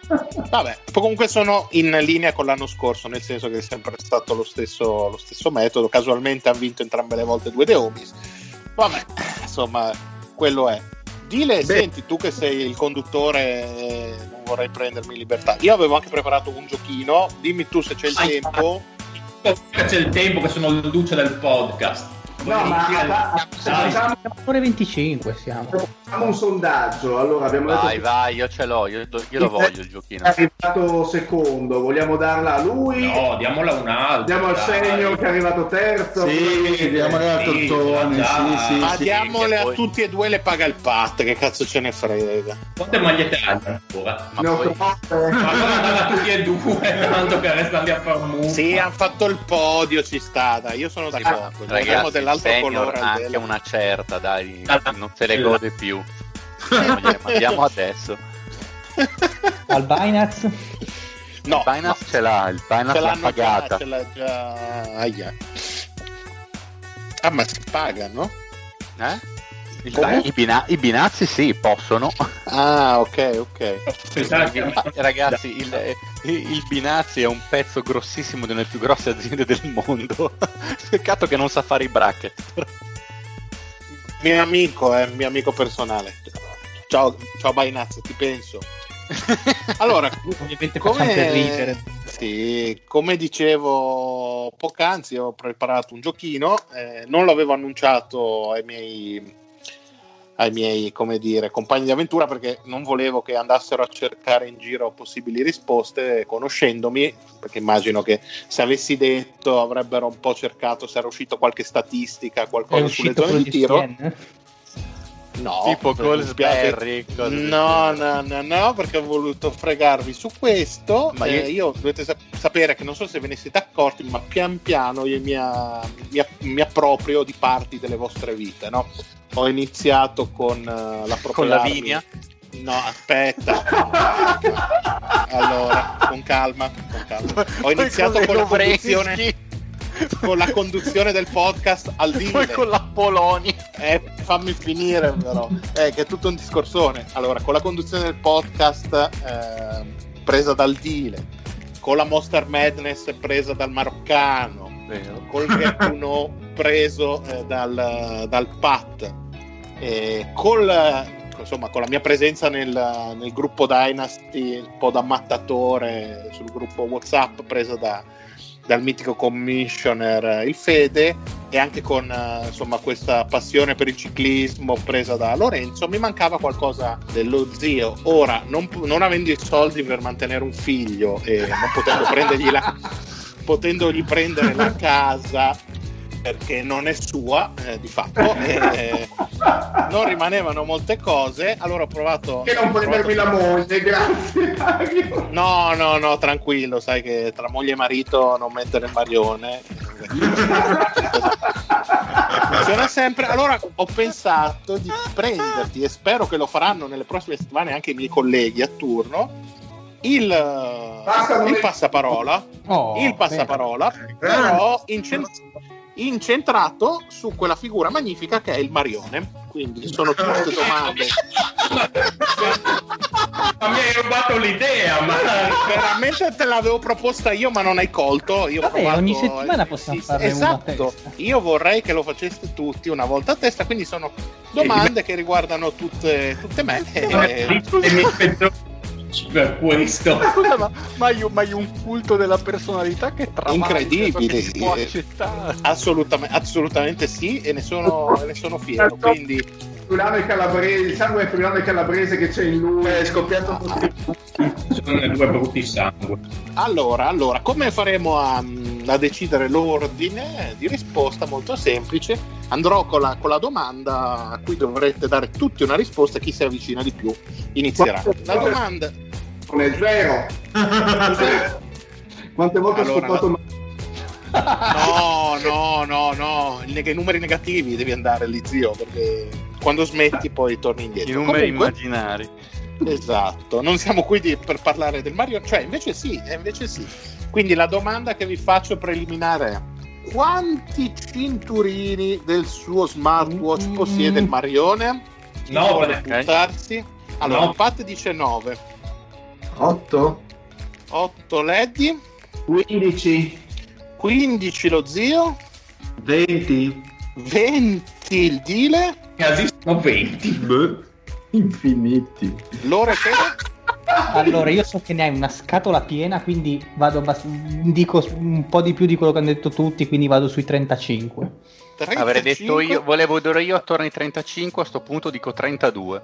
Vabbè, comunque sono in linea con l'anno scorso, nel senso che è sempre stato lo stesso, lo stesso metodo. Casualmente hanno vinto entrambe le volte due The Homies. Vabbè, insomma, quello è. Dile, senti, tu che sei il conduttore, eh, non vorrei prendermi libertà. Io avevo anche preparato un giochino, dimmi tu se c'è il Vai. tempo. C'è il tempo che sono il luce del podcast. No, ma facciamo, Siamo ore 25 siamo. facciamo un sondaggio. Allora, abbiamo Vai, detto vai, io ce l'ho, io, io lo voglio il giochino. è arrivato secondo, vogliamo darla a lui? No, diamola a un altro. Diamo al segno che è arrivato terzo. Sì, diamole a Sì, Tortoni, già. sì, sì, Ma sì. diamole che a poi- tutti e due le paga il pat, che cazzo ce ne frega. Quante magliette hanno ancora? Ma Ne ho poi, a tutti e due, tanto che restano lì a far mu. Sì, hanno fatto il podio, ci sta, dai, io sono sì, d'accordo. Guardiamo ragazzi, dell'altro senior colore anche una certa, dai, non se le gode più. Mandiamo adesso. <laughs> Al Binance No, il Binance ce l'ha, il no, Binance ce l'ha pagata. già, ce l'ha già. Aia. Ah, ma si pagano? Eh? Il Come? Bin- i, bina- I binazzi sì, possono. Ah, ok, ok. Ma, ragazzi, il, il Binazzi è un pezzo grossissimo di una delle più grosse aziende del mondo. <laughs> Peccato che non sa fare i bracket. Mio amico, è mio amico personale. Ciao, ciao Bainazzo, ti penso. Allora, ovviamente come, facciamo per ridere. Sì, come dicevo poc'anzi, ho preparato un giochino, eh, non l'avevo annunciato ai miei, ai miei come dire, compagni di avventura perché non volevo che andassero a cercare in giro possibili risposte conoscendomi, perché immagino che se avessi detto avrebbero un po' cercato se era uscito qualche statistica, qualcosa sulle zone di tiro. No, tipo. Goldsberry. No, no, no, no, perché ho voluto fregarvi su questo. Ma Ma io- io dovete sap- sapere che non so se ve ne siete accorti, ma pian piano io mi, mi mi approprio di parti delle vostre vite, no? Ho iniziato con uh, la Con Lavinia? No, aspetta. <laughs> allora, con calma, con calma. Ho iniziato con la conduzione con la conduzione del podcast al Poi limite. con la Poloni. Eh, fammi finire però, eh, che è tutto un discorsone. Allora, con la conduzione del podcast eh, presa dal Dile, con la Monster Madness presa dal Maroccano, col Ghettuno preso eh, dal, dal Pat, col, insomma, con la mia presenza nel, nel gruppo Dynasty, un po' da mattatore sul gruppo WhatsApp presa da, dal mitico commissioner eh, il Fede e anche con eh, insomma, questa passione per il ciclismo presa da Lorenzo, mi mancava qualcosa dello zio. Ora, non, non avendo i soldi per mantenere un figlio e non potendo prendergli la, <laughs> potendogli prendere la casa perché non è sua eh, di fatto <laughs> eh, non rimanevano molte cose allora ho provato Che non provato- prendermi la moglie, grazie. Mario. No, no, no, tranquillo, sai che tra moglie e marito non mettere il marione. funziona sempre. Allora ho pensato di prenderti e spero che lo faranno nelle prossime settimane anche i miei colleghi a turno. Il, il passaparola, Oh, il passaparola, però incen- incentrato su quella figura magnifica che è il Marione. Quindi sono tutte domande. Ma mi hai rubato l'idea, ma Veramente te l'avevo proposta io, ma non hai colto. Io Vabbè, provato- ogni settimana possiamo Sì, a esatto. testa. Io vorrei che lo faceste tutti una volta a testa, quindi sono domande che riguardano tutte, tutte me. e mi penso per questo. Scusa, <laughs> ma, ma hai, ma hai un culto della personalità che tra Incredibile, si può eh. accettare. Assolutamente, assolutamente sì, e ne sono, ne sono fiero. Quindi Friulano e calabrese, il sangue friulano e calabrese che c'è in lui. È scoppiato tutti. Sono due brutti sangue. Allora, allora, come faremo a, a decidere l'ordine di risposta? Molto semplice. Andrò con la, con la domanda a cui dovrete dare tutti una risposta. Chi si avvicina di più inizierà. La domanda. Non è zero. <laughs> Quante volte Allora, ho scopato No, no, no, no. I, i numeri negativi devi andare lì, zio, perché quando smetti poi torni indietro. I numeri Comunque, immaginari. Esatto, non siamo qui di- per parlare del Mario, cioè invece sì, eh, invece sì. Quindi la domanda che vi faccio preliminare è quanti cinturini del suo smartwatch Mm. possiede il Marione? Chi Nove. vuole Ok. buttarsi? Allora, Nove. Pat dice 9, 8? 8 Leddy, 15. 15 lo zio, 20. 20 il Dile, Esistono 20. Beh. Infiniti. Lore Fede, <laughs> Allora, io so che ne hai una scatola piena, quindi vado abbast- dico un po' di più di quello che hanno detto tutti, quindi vado sui 35. 35, Avrei detto io, volevo dire io attorno ai 35, a sto punto dico 32.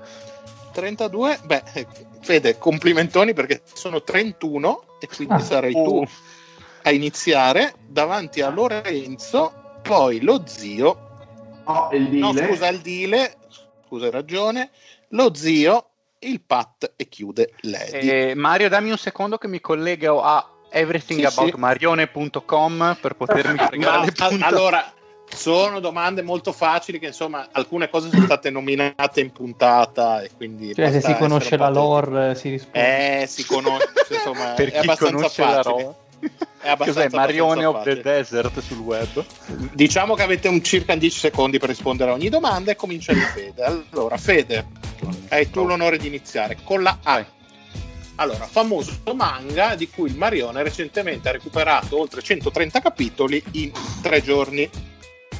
32, beh, eh, Fede, complimentoni perché sono 31 e quindi Ah. sarai tu Uh. a iniziare davanti a Lorenzo, poi lo zio, Oh, il no dile. scusa il Dile, scusa hai ragione, lo zio, il Pat e chiude Lady. Eh, Mario, dammi un secondo che mi collego a everythingaboutmarione.com per potermi Ma, <laughs> fregare le a- puntate. allora, sono domande molto facili che insomma alcune cose sono state nominate in puntata e quindi... Cioè, se si conosce la lore, eh, si risponde. Eh, si conosce, insomma, per è chi abbastanza conosce la facile. roba. È abbastanza, Cos'è Marione of the. Desert sul web? Diciamo che avete un circa 10 secondi per rispondere a ogni domanda e comincia di Fede. Allora, Fede, hai tu l'onore di iniziare con la A. Allora, famoso manga di cui il Marione recentemente ha recuperato oltre 130 capitoli in tre giorni.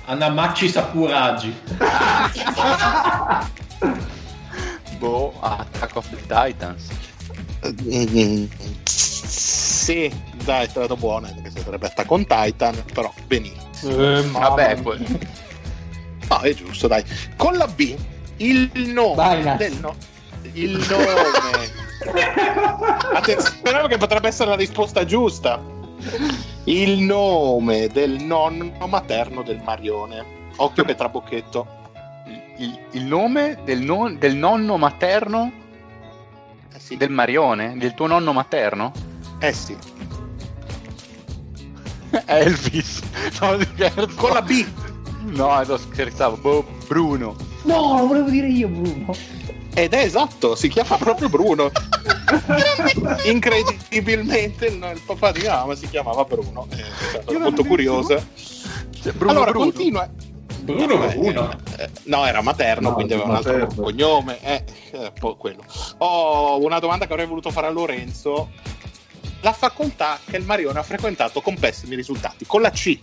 Anamachi Sakuragi. <laughs> Boh, Attack of the Titans. Sì, dai, te la do buona, perché sarebbe Attack on Titan, però benissimo. Eh, Vabbè, poi-. No, è giusto, dai. Con la B, il nome Nas. del no- il nome. <laughs> Attenzione che potrebbe essere la risposta giusta. Il nome del nonno materno del Marione. Occhio che trabocchetto. il, il nome del, non- del nonno materno Eh sì. del Marione? Del tuo nonno materno? Eh sì. <laughs> Elvis. No, scherzo. Con la B. No, no, scherzavo. Boh, Bruno. No, lo volevo dire io, Bruno. Ed è esatto, si chiama proprio Bruno. <laughs> Incredibilmente il, il papà di mamma si chiamava Bruno. Eh, sono molto curiosa. Cioè, Bruno, allora, Bruno. continua. Bruno Vabbè, Bruno. eh, no, era materno, No, quindi aveva un altro cognome. Eh, eh, quello. Ho una domanda che avrei voluto fare a Lorenzo. La facoltà che il Marione ha frequentato con pessimi risultati, con la C.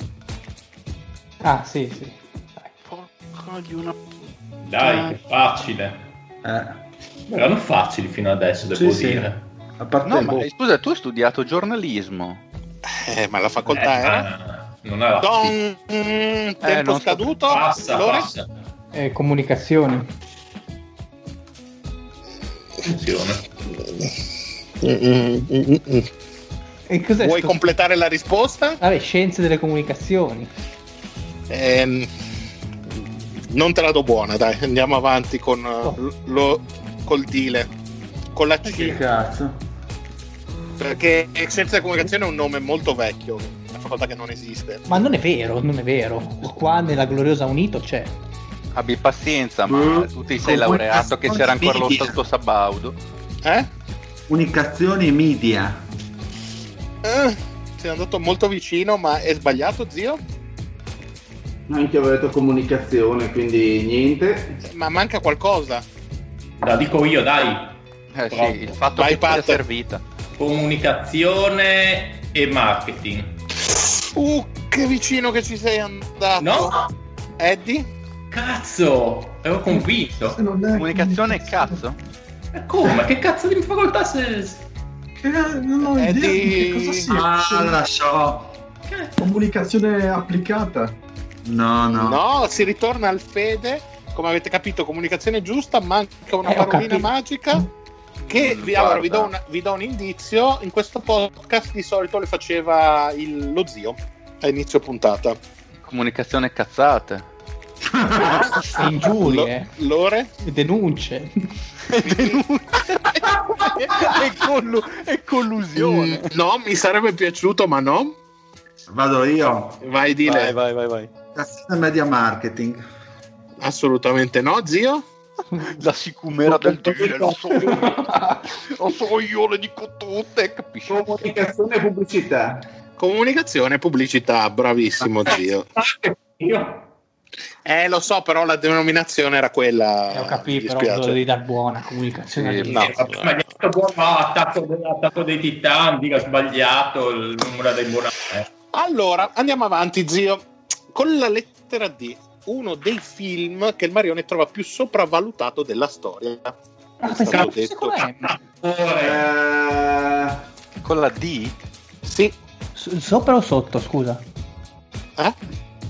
Ah, sì, sì. Dai. Porca di una... Dai, che facile. Eh, Erano facili fino adesso, devo Sì, sì. dire. a parte No, ma scusa, tu hai studiato giornalismo. Eh, ma la facoltà Eh, era... non era Don... sì. mm, tempo non so- scaduto. Passa, Lore? passa. Eh, comunicazioni. Attenzione. E cos'è Vuoi sto- completare la risposta? Vabbè, scienze delle comunicazioni. Ehm, non te la do buona, dai, andiamo avanti con Oh. uh, lo, col Dile, con la che C, cazzo. perché Scienza della Comunicazione è un nome molto vecchio, la facoltà cosa che non esiste. Ma non è vero, non è vero. Qua nella gloriosa Unito c'è. Abbi pazienza, ma Mm. tu ti sei laureato che c'era ancora lo. Stato Sabaudo. Eh? Comunicazioni media. Eh, sei andato molto vicino, ma è sbagliato, zio? Anche avevo detto comunicazione, quindi niente. Ma manca qualcosa. La dico io, dai. Eh sì, il fatto Vai, che ti sia Pat. servita. Comunicazione e marketing. Uh, che vicino che ci sei andato. No? Eddie? Cazzo! Ero convinto. Se Comunicazione e cazzo? Ma come? Che cazzo di facoltà sei? Che, non ho È idea di di- che cosa sia. Ah, la so. Comunicazione applicata. No, no. No, si ritorna al fede. Come avete capito, comunicazione giusta, manca una Eh, parolina magica. Che vi, allora, vi, do un, vi do un indizio. In questo podcast di solito le faceva il- lo zio a inizio puntata. Comunicazione cazzate. <laughs> Ingiurie, Lo- Lore? denunce. E, collu- e collusione. Mm, no, mi sarebbe piaciuto, ma no. Vado io. Vai, dile. vai, vai, vai. Cazzina media marketing. Assolutamente no, zio. La sicumera del dire, lo so io. Lo so io, le dico tutte, capisci? Comunicazione e pubblicità. Comunicazione e pubblicità, bravissimo zio. Io? Eh, lo so, però la denominazione era quella. Eh, ho capito, mi però devi dar buona comunicazione. Sì, no. Ma gli ha detto buono, no, attacco, attacco dei titani, dica sbagliato il numero dei buona. eh. Allora, andiamo avanti, zio. Con la lettera D, uno dei film che il Marione trova più sopravvalutato della storia. Ah, pensavo detto. con M. Eh, Con la D? Sì. S- Sopra o sotto, scusa? Eh?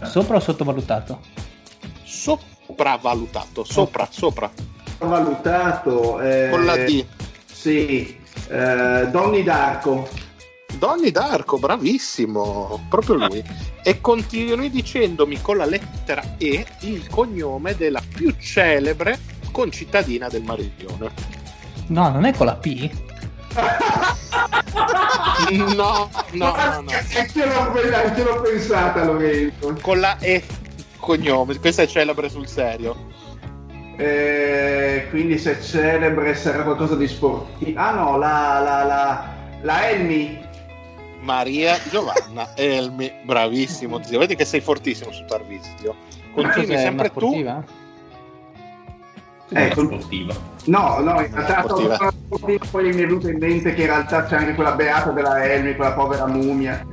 Sopra o sottovalutato? Sopravvalutato. Sopra, sopra. valutato. eh, Con la D. Sì. Eh, Donny Darko. Donny Darko, bravissimo, proprio lui. E continui dicendomi con la lettera E il cognome della più celebre concittadina del Mariglione. No, non è con la P? <laughs> No, no, no, no. Anche l'ho, anche l'ho pensata, Lorenzo. Con la E cognome, questa è celebre sul serio. Eh, quindi se celebre sarà qualcosa di sportivo. Ah no, la, la, la, la Elmi. Maria Giovanna Elmi, bravissimo zio. Vedi che sei fortissimo su Tarvisio. Continui sempre tu. sportiva? Ecco, sportiva. no, no, in realtà sportiva. Sportiva, poi mi è venuto in mente che in realtà c'è anche quella beata della Elmi, quella povera mummia.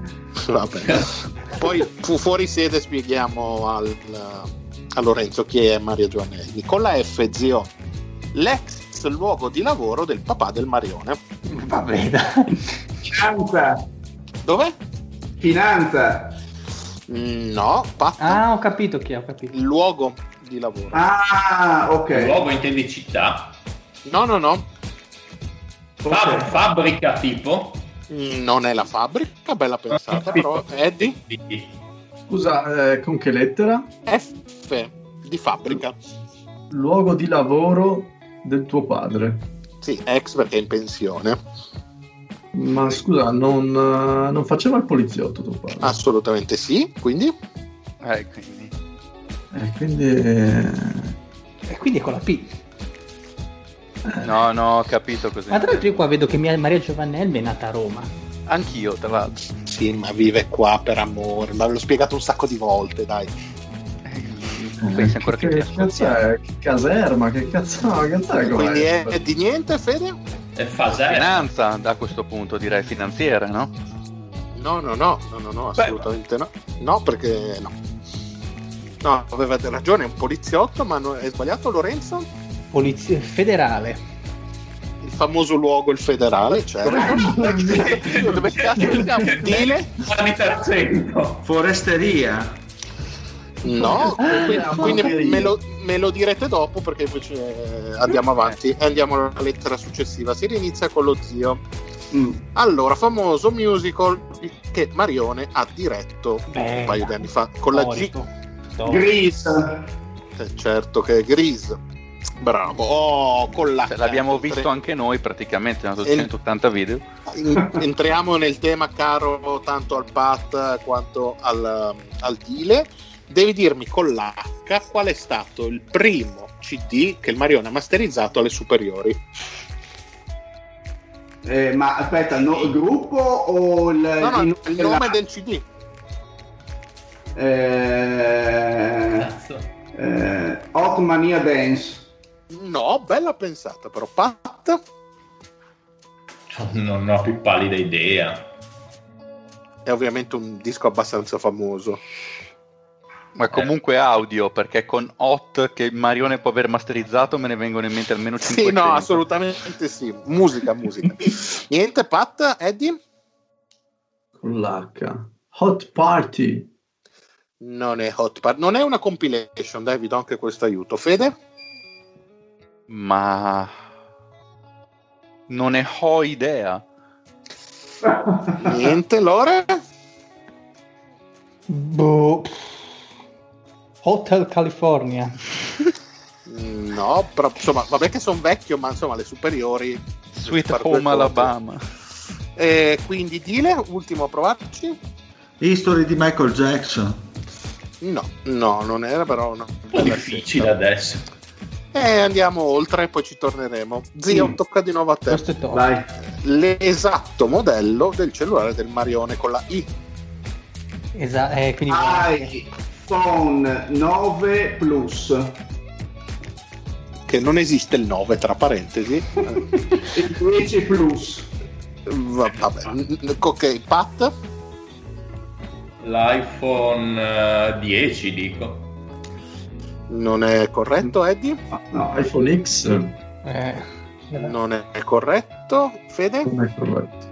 Vabbè. Poi fu fuori sede spieghiamo al, a Lorenzo chi è Maria Giovanna Elmi. Con la F, zio, l'ex luogo di lavoro del papà del Marione. Vabbè, dai. Finanza, Dov'è? finanza. Mm, No, Pat, Ah, ho capito chi è, ho capito. il luogo di lavoro. Ah, ok. Luogo intendi città? No, no, no, Fab- fabbrica tipo? Mm, non è la fabbrica, bella pensata, però Eddie, Di- Scusa, eh, con che lettera? F di fabbrica. Luogo di lavoro del tuo padre. Sì, ex perché è in pensione. Ma scusa, non, eh, non faceva il poliziotto tuo padre? Assolutamente sì, quindi Eh, quindi. Eh, quindi... eh, E quindi è con la P. No, no, ho capito così. Ma tra l'altro io qua vedo che mia Maria Giovannelli è nata a Roma. Anch'io, tra l'altro. sì, ma vive qua per amore, ma ve l'ho spiegato un sacco di volte, dai. Non pensi ancora che, che ti cazzo è? Che caserma? Che cazzo, no, che cazzo è? Quindi è, è di niente, Fede? È Fasera. Finanza, da questo punto direi finanziere, no? No, no, no, no, no, no, assolutamente no. No, perché no. No, aveva ragione, è un poliziotto, ma no- è sbagliato Lorenzo? Polizia federale. Il famoso luogo, il federale, certo. <laughs> Dove cazzo siamo? Dile? Anni d'accento. Foresteria. No, quindi, quindi me, lo, me lo direte dopo perché invece eh, andiamo avanti e andiamo alla lettera successiva. Si rinizia con lo zio. Mm. Allora, famoso musical che Marione ha diretto Beh, un paio di anni fa con la G. Storico. Storico. Grease. Eh, certo che è Grease. Bravo, oh, con la Cioè, l'abbiamo visto anche noi praticamente, hanno E- 180 video. <laughs> Entriamo nel tema caro tanto al Pat quanto al, al Dile. Devi dirmi con l'H qual è stato il primo CD che il Marione ha masterizzato alle superiori. Eh, ma aspetta, no, il gruppo o il, No, no, il il nome del CD. Eh, Cazzo. eh, Hot Mania Dance. No, bella pensata però. Pat <laughs> Non ho più pallida idea. è ovviamente un disco abbastanza famoso. Ma comunque audio, perché con Hot che Marione può aver masterizzato me ne vengono in mente almeno 500. Sì, no, assolutamente sì. Musica, musica. Niente, Pat, Eddie? Con l'H. Hot Party. Non è Hot Part, non è una compilation, dai, vi do anche questo aiuto. Fede? Ma non ne ho idea. Niente, Lore? Boh. Hotel California. <laughs> No, però insomma, vabbè che sono vecchio, ma insomma, le superiori. Sweet Home. Alabama. Eh, quindi Dile, ultimo a provarci? History di Michael Jackson. No, no, non era però una bella difficile scelta. adesso. Eh, andiamo oltre e poi ci torneremo. Zio, Mm. tocca di nuovo a te. Questo è tosto. Vai. L'esatto modello del cellulare del Marione con la I. Esatto, eh, quindi iPhone 9 Plus. Che non esiste il 9, tra parentesi. <laughs> E 10 Plus. Va- Vabbè, ok, Pat? L'iPhone eh, 10 dico. Non è corretto, Eddie? Ah, no, iPhone X. eh, Non è corretto, Fede? Non è corretto.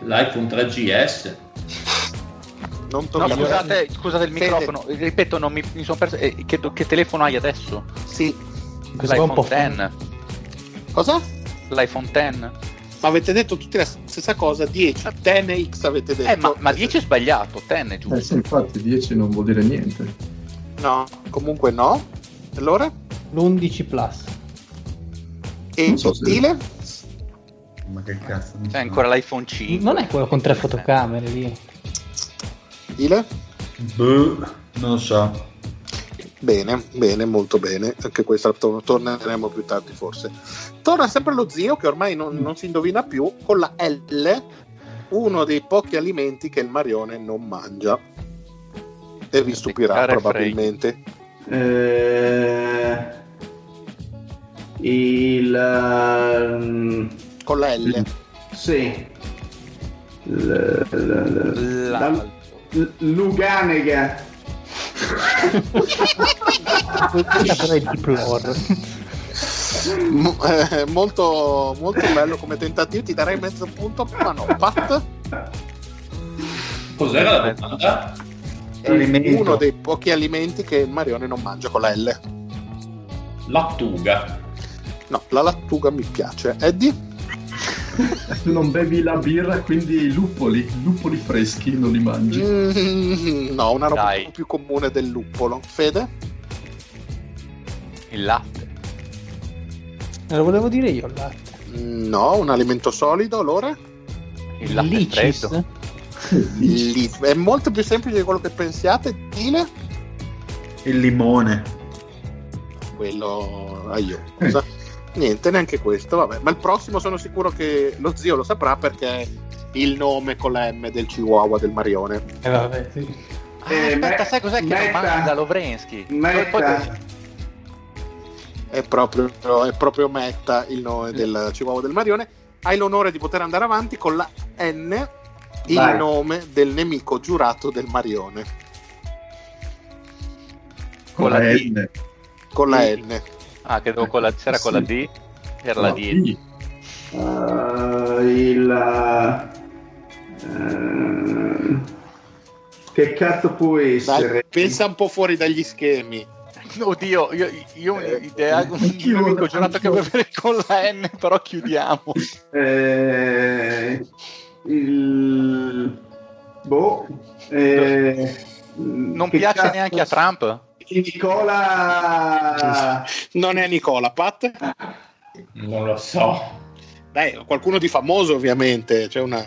L'iPhone 3GS. Non No, scusate, scusate il Fede. microfono, ripeto, non mi, mi sono perso. eh, che, che telefono hai adesso? Sì. L'iPhone 10. Cosa? L'iPhone 10. Ma avete detto tutti la stessa cosa, 10, 10X avete detto. Eh, ma, ma 10 è sbagliato, 10 è Eh giusto. sì, infatti 10 non vuol dire niente. No, comunque no. Allora? l'11 Plus. E Non so se- Dile? Ma che cazzo? C'è ancora l'iPhone 5. Non è quello con tre fotocamere lì. Dile? Boh, non lo so. Bene, bene, molto bene. Anche questa to- torneremo più tardi forse. Torna sempre lo zio che ormai non, non si indovina più con la L, uno dei pochi alimenti che il Marione non mangia. E vi stupirà probabilmente. Eh, il ehm, Con la L. sì L- l- l- L'altro. l- Luganega però è Deep Lore. M- eh, molto, molto bello come tentativo. Ti darei mezzo punto, ma no. Pat Cos'era la domanda? è Alimento. uno dei pochi alimenti che il Marione non mangia con la L. Lattuga. No, la lattuga mi piace. Eddie? Non bevi la birra, quindi luppoli, luppoli freschi non li mangi. Mm, no, una roba Dai. un po' più comune del luppolo. Fede? Il latte. Lo volevo dire io il latte. Mm, No, un alimento solido, allora? Il latte Licis. freddo. Lì. È molto più semplice di quello che pensiate. Dile? Il limone. Quello aiuto. Cosa? Niente, neanche questo, vabbè. Ma il prossimo sono sicuro che lo zio lo saprà perché è il nome con la M del Chihuahua del Marione. Eh, vabbè, sì. Ah, Eh, aspetta, me- sai cos'è che non mangia Lovrensky? Metta. Poi- È proprio, è proprio Metta il nome del Chihuahua del Marione. Hai l'onore di poter andare avanti con la N, il Vai. nome del nemico giurato del Marione. Con la D. N. Con la N. Ah, credevo con la, c'era con la D. Era la D. P. Eh, il eh, che cazzo può Dai, essere pensa un po' fuori dagli schemi. <laughs> Oddio, io, io ho un'idea, un anch'io, nemico giurato che avere <laughs> con la N, però chiudiamo. Eh, il boh eh, Non piace cazzo- neanche a Trump? Nicola Non è Nicola, Pat? Non lo so. Dai, qualcuno di famoso ovviamente. C'è una...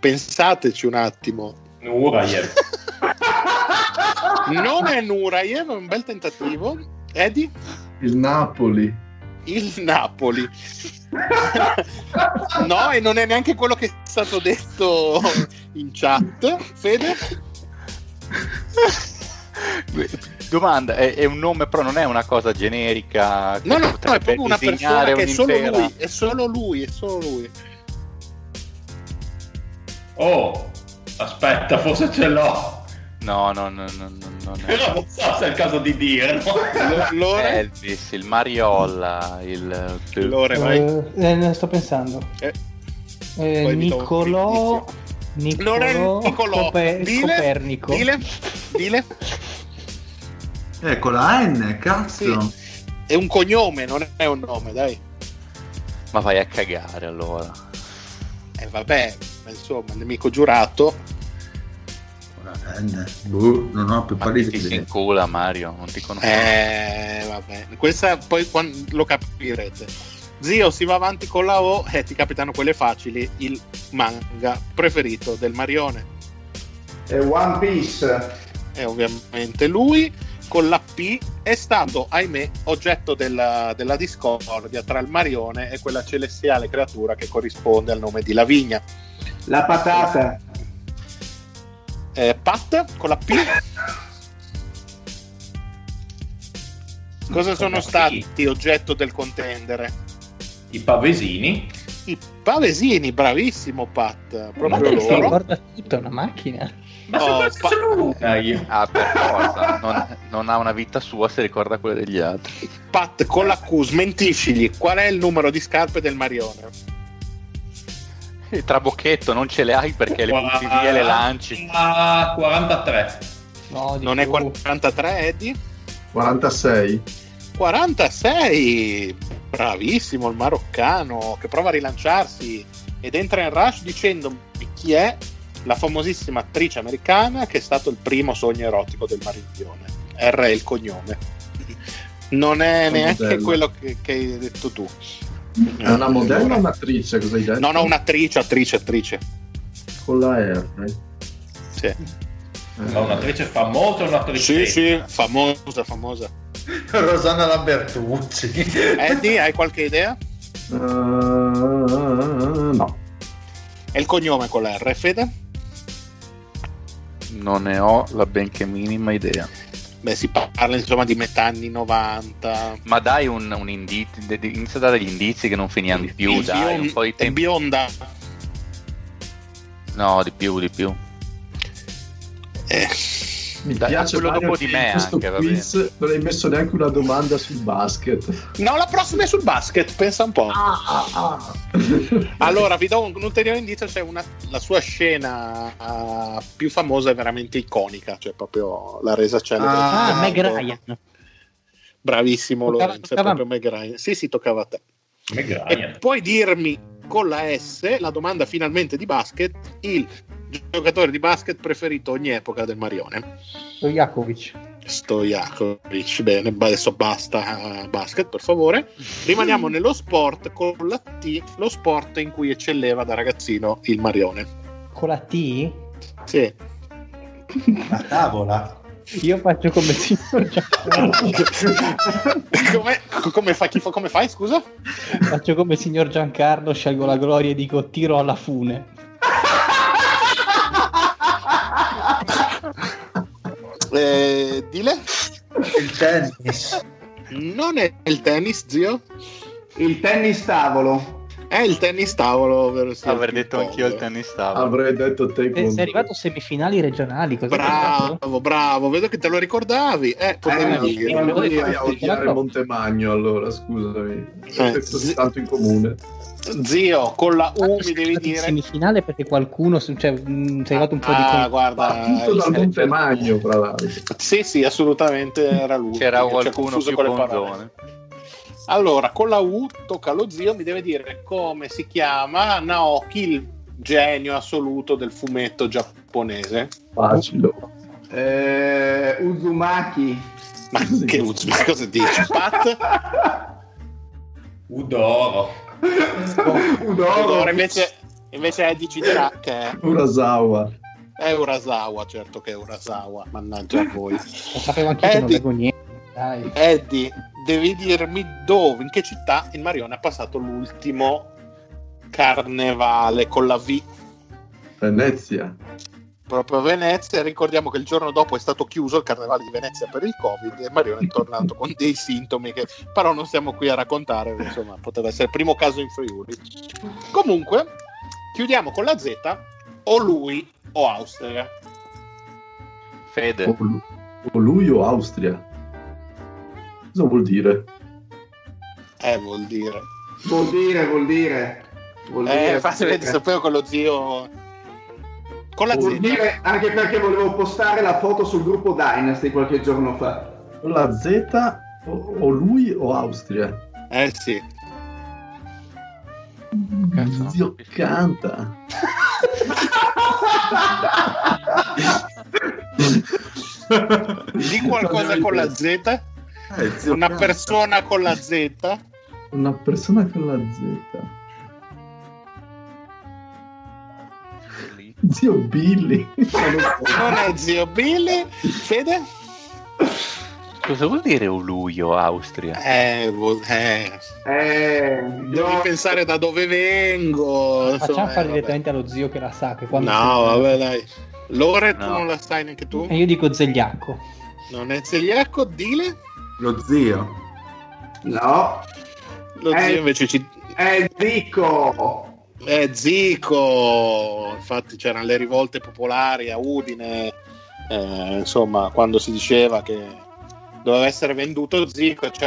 Pensateci un attimo. Nurayev. <laughs> Non è Nurayev, è un bel tentativo. Eddie? Il Napoli. Il Napoli. <laughs> no, e non è neanche quello che è stato detto in chat. Fede? <laughs> Domanda, è, è un nome però non è una cosa generica che No, no, no, è proprio una disegnare persona che è solo lui, è solo lui, è solo lui. Oh, aspetta, forse ce l'ho. No, no, no, no, no, non è. Però non so se è il caso di dirlo. Lore? Elvis, il Mariolla, il... Lore, vai. Eh, eh, ne sto pensando. Eh, Eh, Nicolò. Non è Nicolò Nicolò. Cope- Dile, Copernico. Dile, dile. Ecco la N, cazzo. Sì. È un cognome, non è un nome, dai. Ma vai a cagare allora. E vabbè, ma insomma, il nemico giurato. La N. Boh, non ho più Ma pallida ti si incula Mario, non ti conosco. Eh, vabbè. Questa poi quando lo capirete. Zio, si va avanti con la O e ti capitano quelle facili. Il manga preferito del Marione. e One Piece. E ovviamente lui con la P è stato, ahimè, oggetto della, della discordia tra il Marione e quella celestiale creatura che corrisponde al nome di Lavinia. La patata. Eh, Pat con la P. Cosa sono stati oggetto del contendere? I pavesini. I pavesini, bravissimo Pat, Ma proprio si loro. ricorda tutto, è una macchina. Ma Oh, oh, pa- solo una io. Ah, per forza, non, non ha una vita sua, si ricorda quelle degli altri. Pat con la Q, smentiscigli, qual è il numero di scarpe del Marione? Il trabocchetto non ce le hai perché le butti via e le lanci. Ah, 43. No, Non è più. 43, Eddie? 46. 46, bravissimo il maroccano che prova a rilanciarsi ed entra in rush dicendomi chi è la famosissima attrice americana che è stato il primo sogno erotico del Mariglione. R è il cognome. Non è Una neanche modella. quello che, che hai detto tu. È una modella o un'attrice? Cosa hai detto? No, no, un'attrice, attrice, attrice. Con la R. Sì, Eh. Ma un'attrice famosa o un'attrice? sì, sì, famosa, famosa. <laughs> Rosanna Lambertucci. Eddie, hai qualche idea? Eh, no. È il cognome con la R, Fede? Non ne ho la benché minima idea. Beh, si parla insomma di metà anni 90. Ma dai un, un indizio, inizia a dare degli indizi che non finiamo di più, Il dai, bion- un po' di è tempo. bionda. No, di più, di più. Eh, Mi Dai, piace quello Mario, dopo di che me anche, quiz non hai messo neanche una domanda sul basket. No, la prossima è sul basket, pensa un po'. Ah, <laughs> Allora, vi do un, un ulteriore indizio, c'è una, la sua scena eh, più famosa è veramente iconica, cioè proprio la resa celebre. Ah, Ah, Meg ecco. Ryan. Bravissimo Toccava- Lorenzo, è toccava- proprio Meg Ryan. Sì, sì, toccava a te. Meg E Ryan. puoi dirmi con la S, la domanda finalmente di basket, il giocatore di basket preferito ogni epoca del Marione. Stojakovic. Stojakovic, bene, adesso basta eh, basket per favore. Rimaniamo <laughs> nello sport con la T, lo sport in cui eccelleva da ragazzino il Marione. Con la T? Sì. La tavola. Io faccio come signor Giancarlo. come, come, fa- chi fa- come fai, scusa? faccio come signor Giancarlo, scelgo la gloria e dico tiro alla fune. Eh, dile? Il tennis. Non è il tennis, zio? Il tennis tavolo. È il tennis tavolo, ovvero sia Avrei detto ping anch'io il tennis tavolo. Avrei detto te Eh, sei arrivato a semifinali regionali? Bravo, bravo, vedo che te lo ricordavi. Eh, potevi Eh, dire. no, non dire. vai a odiare Montemagno allora, scusami. Zi- tanto in comune. Zio, con la U mi devi dire. semifinale perché qualcuno, cioè, mh, sei arrivato un po' di Ah, con- guarda, Tutto il- dal Montemagno, fra l'altro. Sì, sì, assolutamente era lui. C'era Ci ha qualcuno confuso più con le. Allora, con la U tocca allo zio, mi deve dire come si chiama Naoki, il genio assoluto del fumetto giapponese. Facile. Eh, Uzumaki. Ma che uz- ma cosa dici? Pat? <laughs> Udoro. Udoro, invece, invece Eddie ci dirà che è, Urasawa. è Urasawa, certo che è Urasawa, mannaggia a <laughs> voi. Lo sapevo anche io che non Eddie. leggo niente. Dai. Eddie, devi dirmi dove, in che città il Marione ha passato l'ultimo carnevale con la V Venezia. Proprio a Venezia. Ricordiamo che il giorno dopo è stato chiuso il carnevale di Venezia per il Covid e Marione è tornato con dei sintomi che però non siamo qui a raccontare, insomma, poteva essere il primo caso in Friuli. Comunque, chiudiamo con la Z, o lui o Austria. Fede. O, lu- o lui o Austria. Cosa vuol dire? Eh, vuol dire. Vuol dire, vuol dire. Vuol dire, Eh, fate vedere, sapevo con lo zio... Con la Z. dire anche perché volevo postare la foto sul gruppo Dynasty qualche giorno fa. O la Z o, o lui o Austria? Eh sì. Cazzo, Zio canta. Di qualcosa con la Z? Eh, Una canta. persona con la Z? Una persona con la Z. <laughs> Zio Billy. Non è zio Billy? Fede? Cosa vuol dire Uluio, Austria? Eh, vo- eh, Eh, devi no, pensare da dove vengo. Facciamo insomma, fare eh, direttamente allo zio che la sa. Che quando No, vabbè, dai. Lore, tu No. non la sai neanche tu? E io dico Zegliacco. Non è celiaco? Dile? Lo zio. no, Lo Eh. zio invece ci... è Zico. È Zico. Infatti c'erano le rivolte popolari a Udine. eh, insomma, quando si diceva che doveva essere venduto Zico,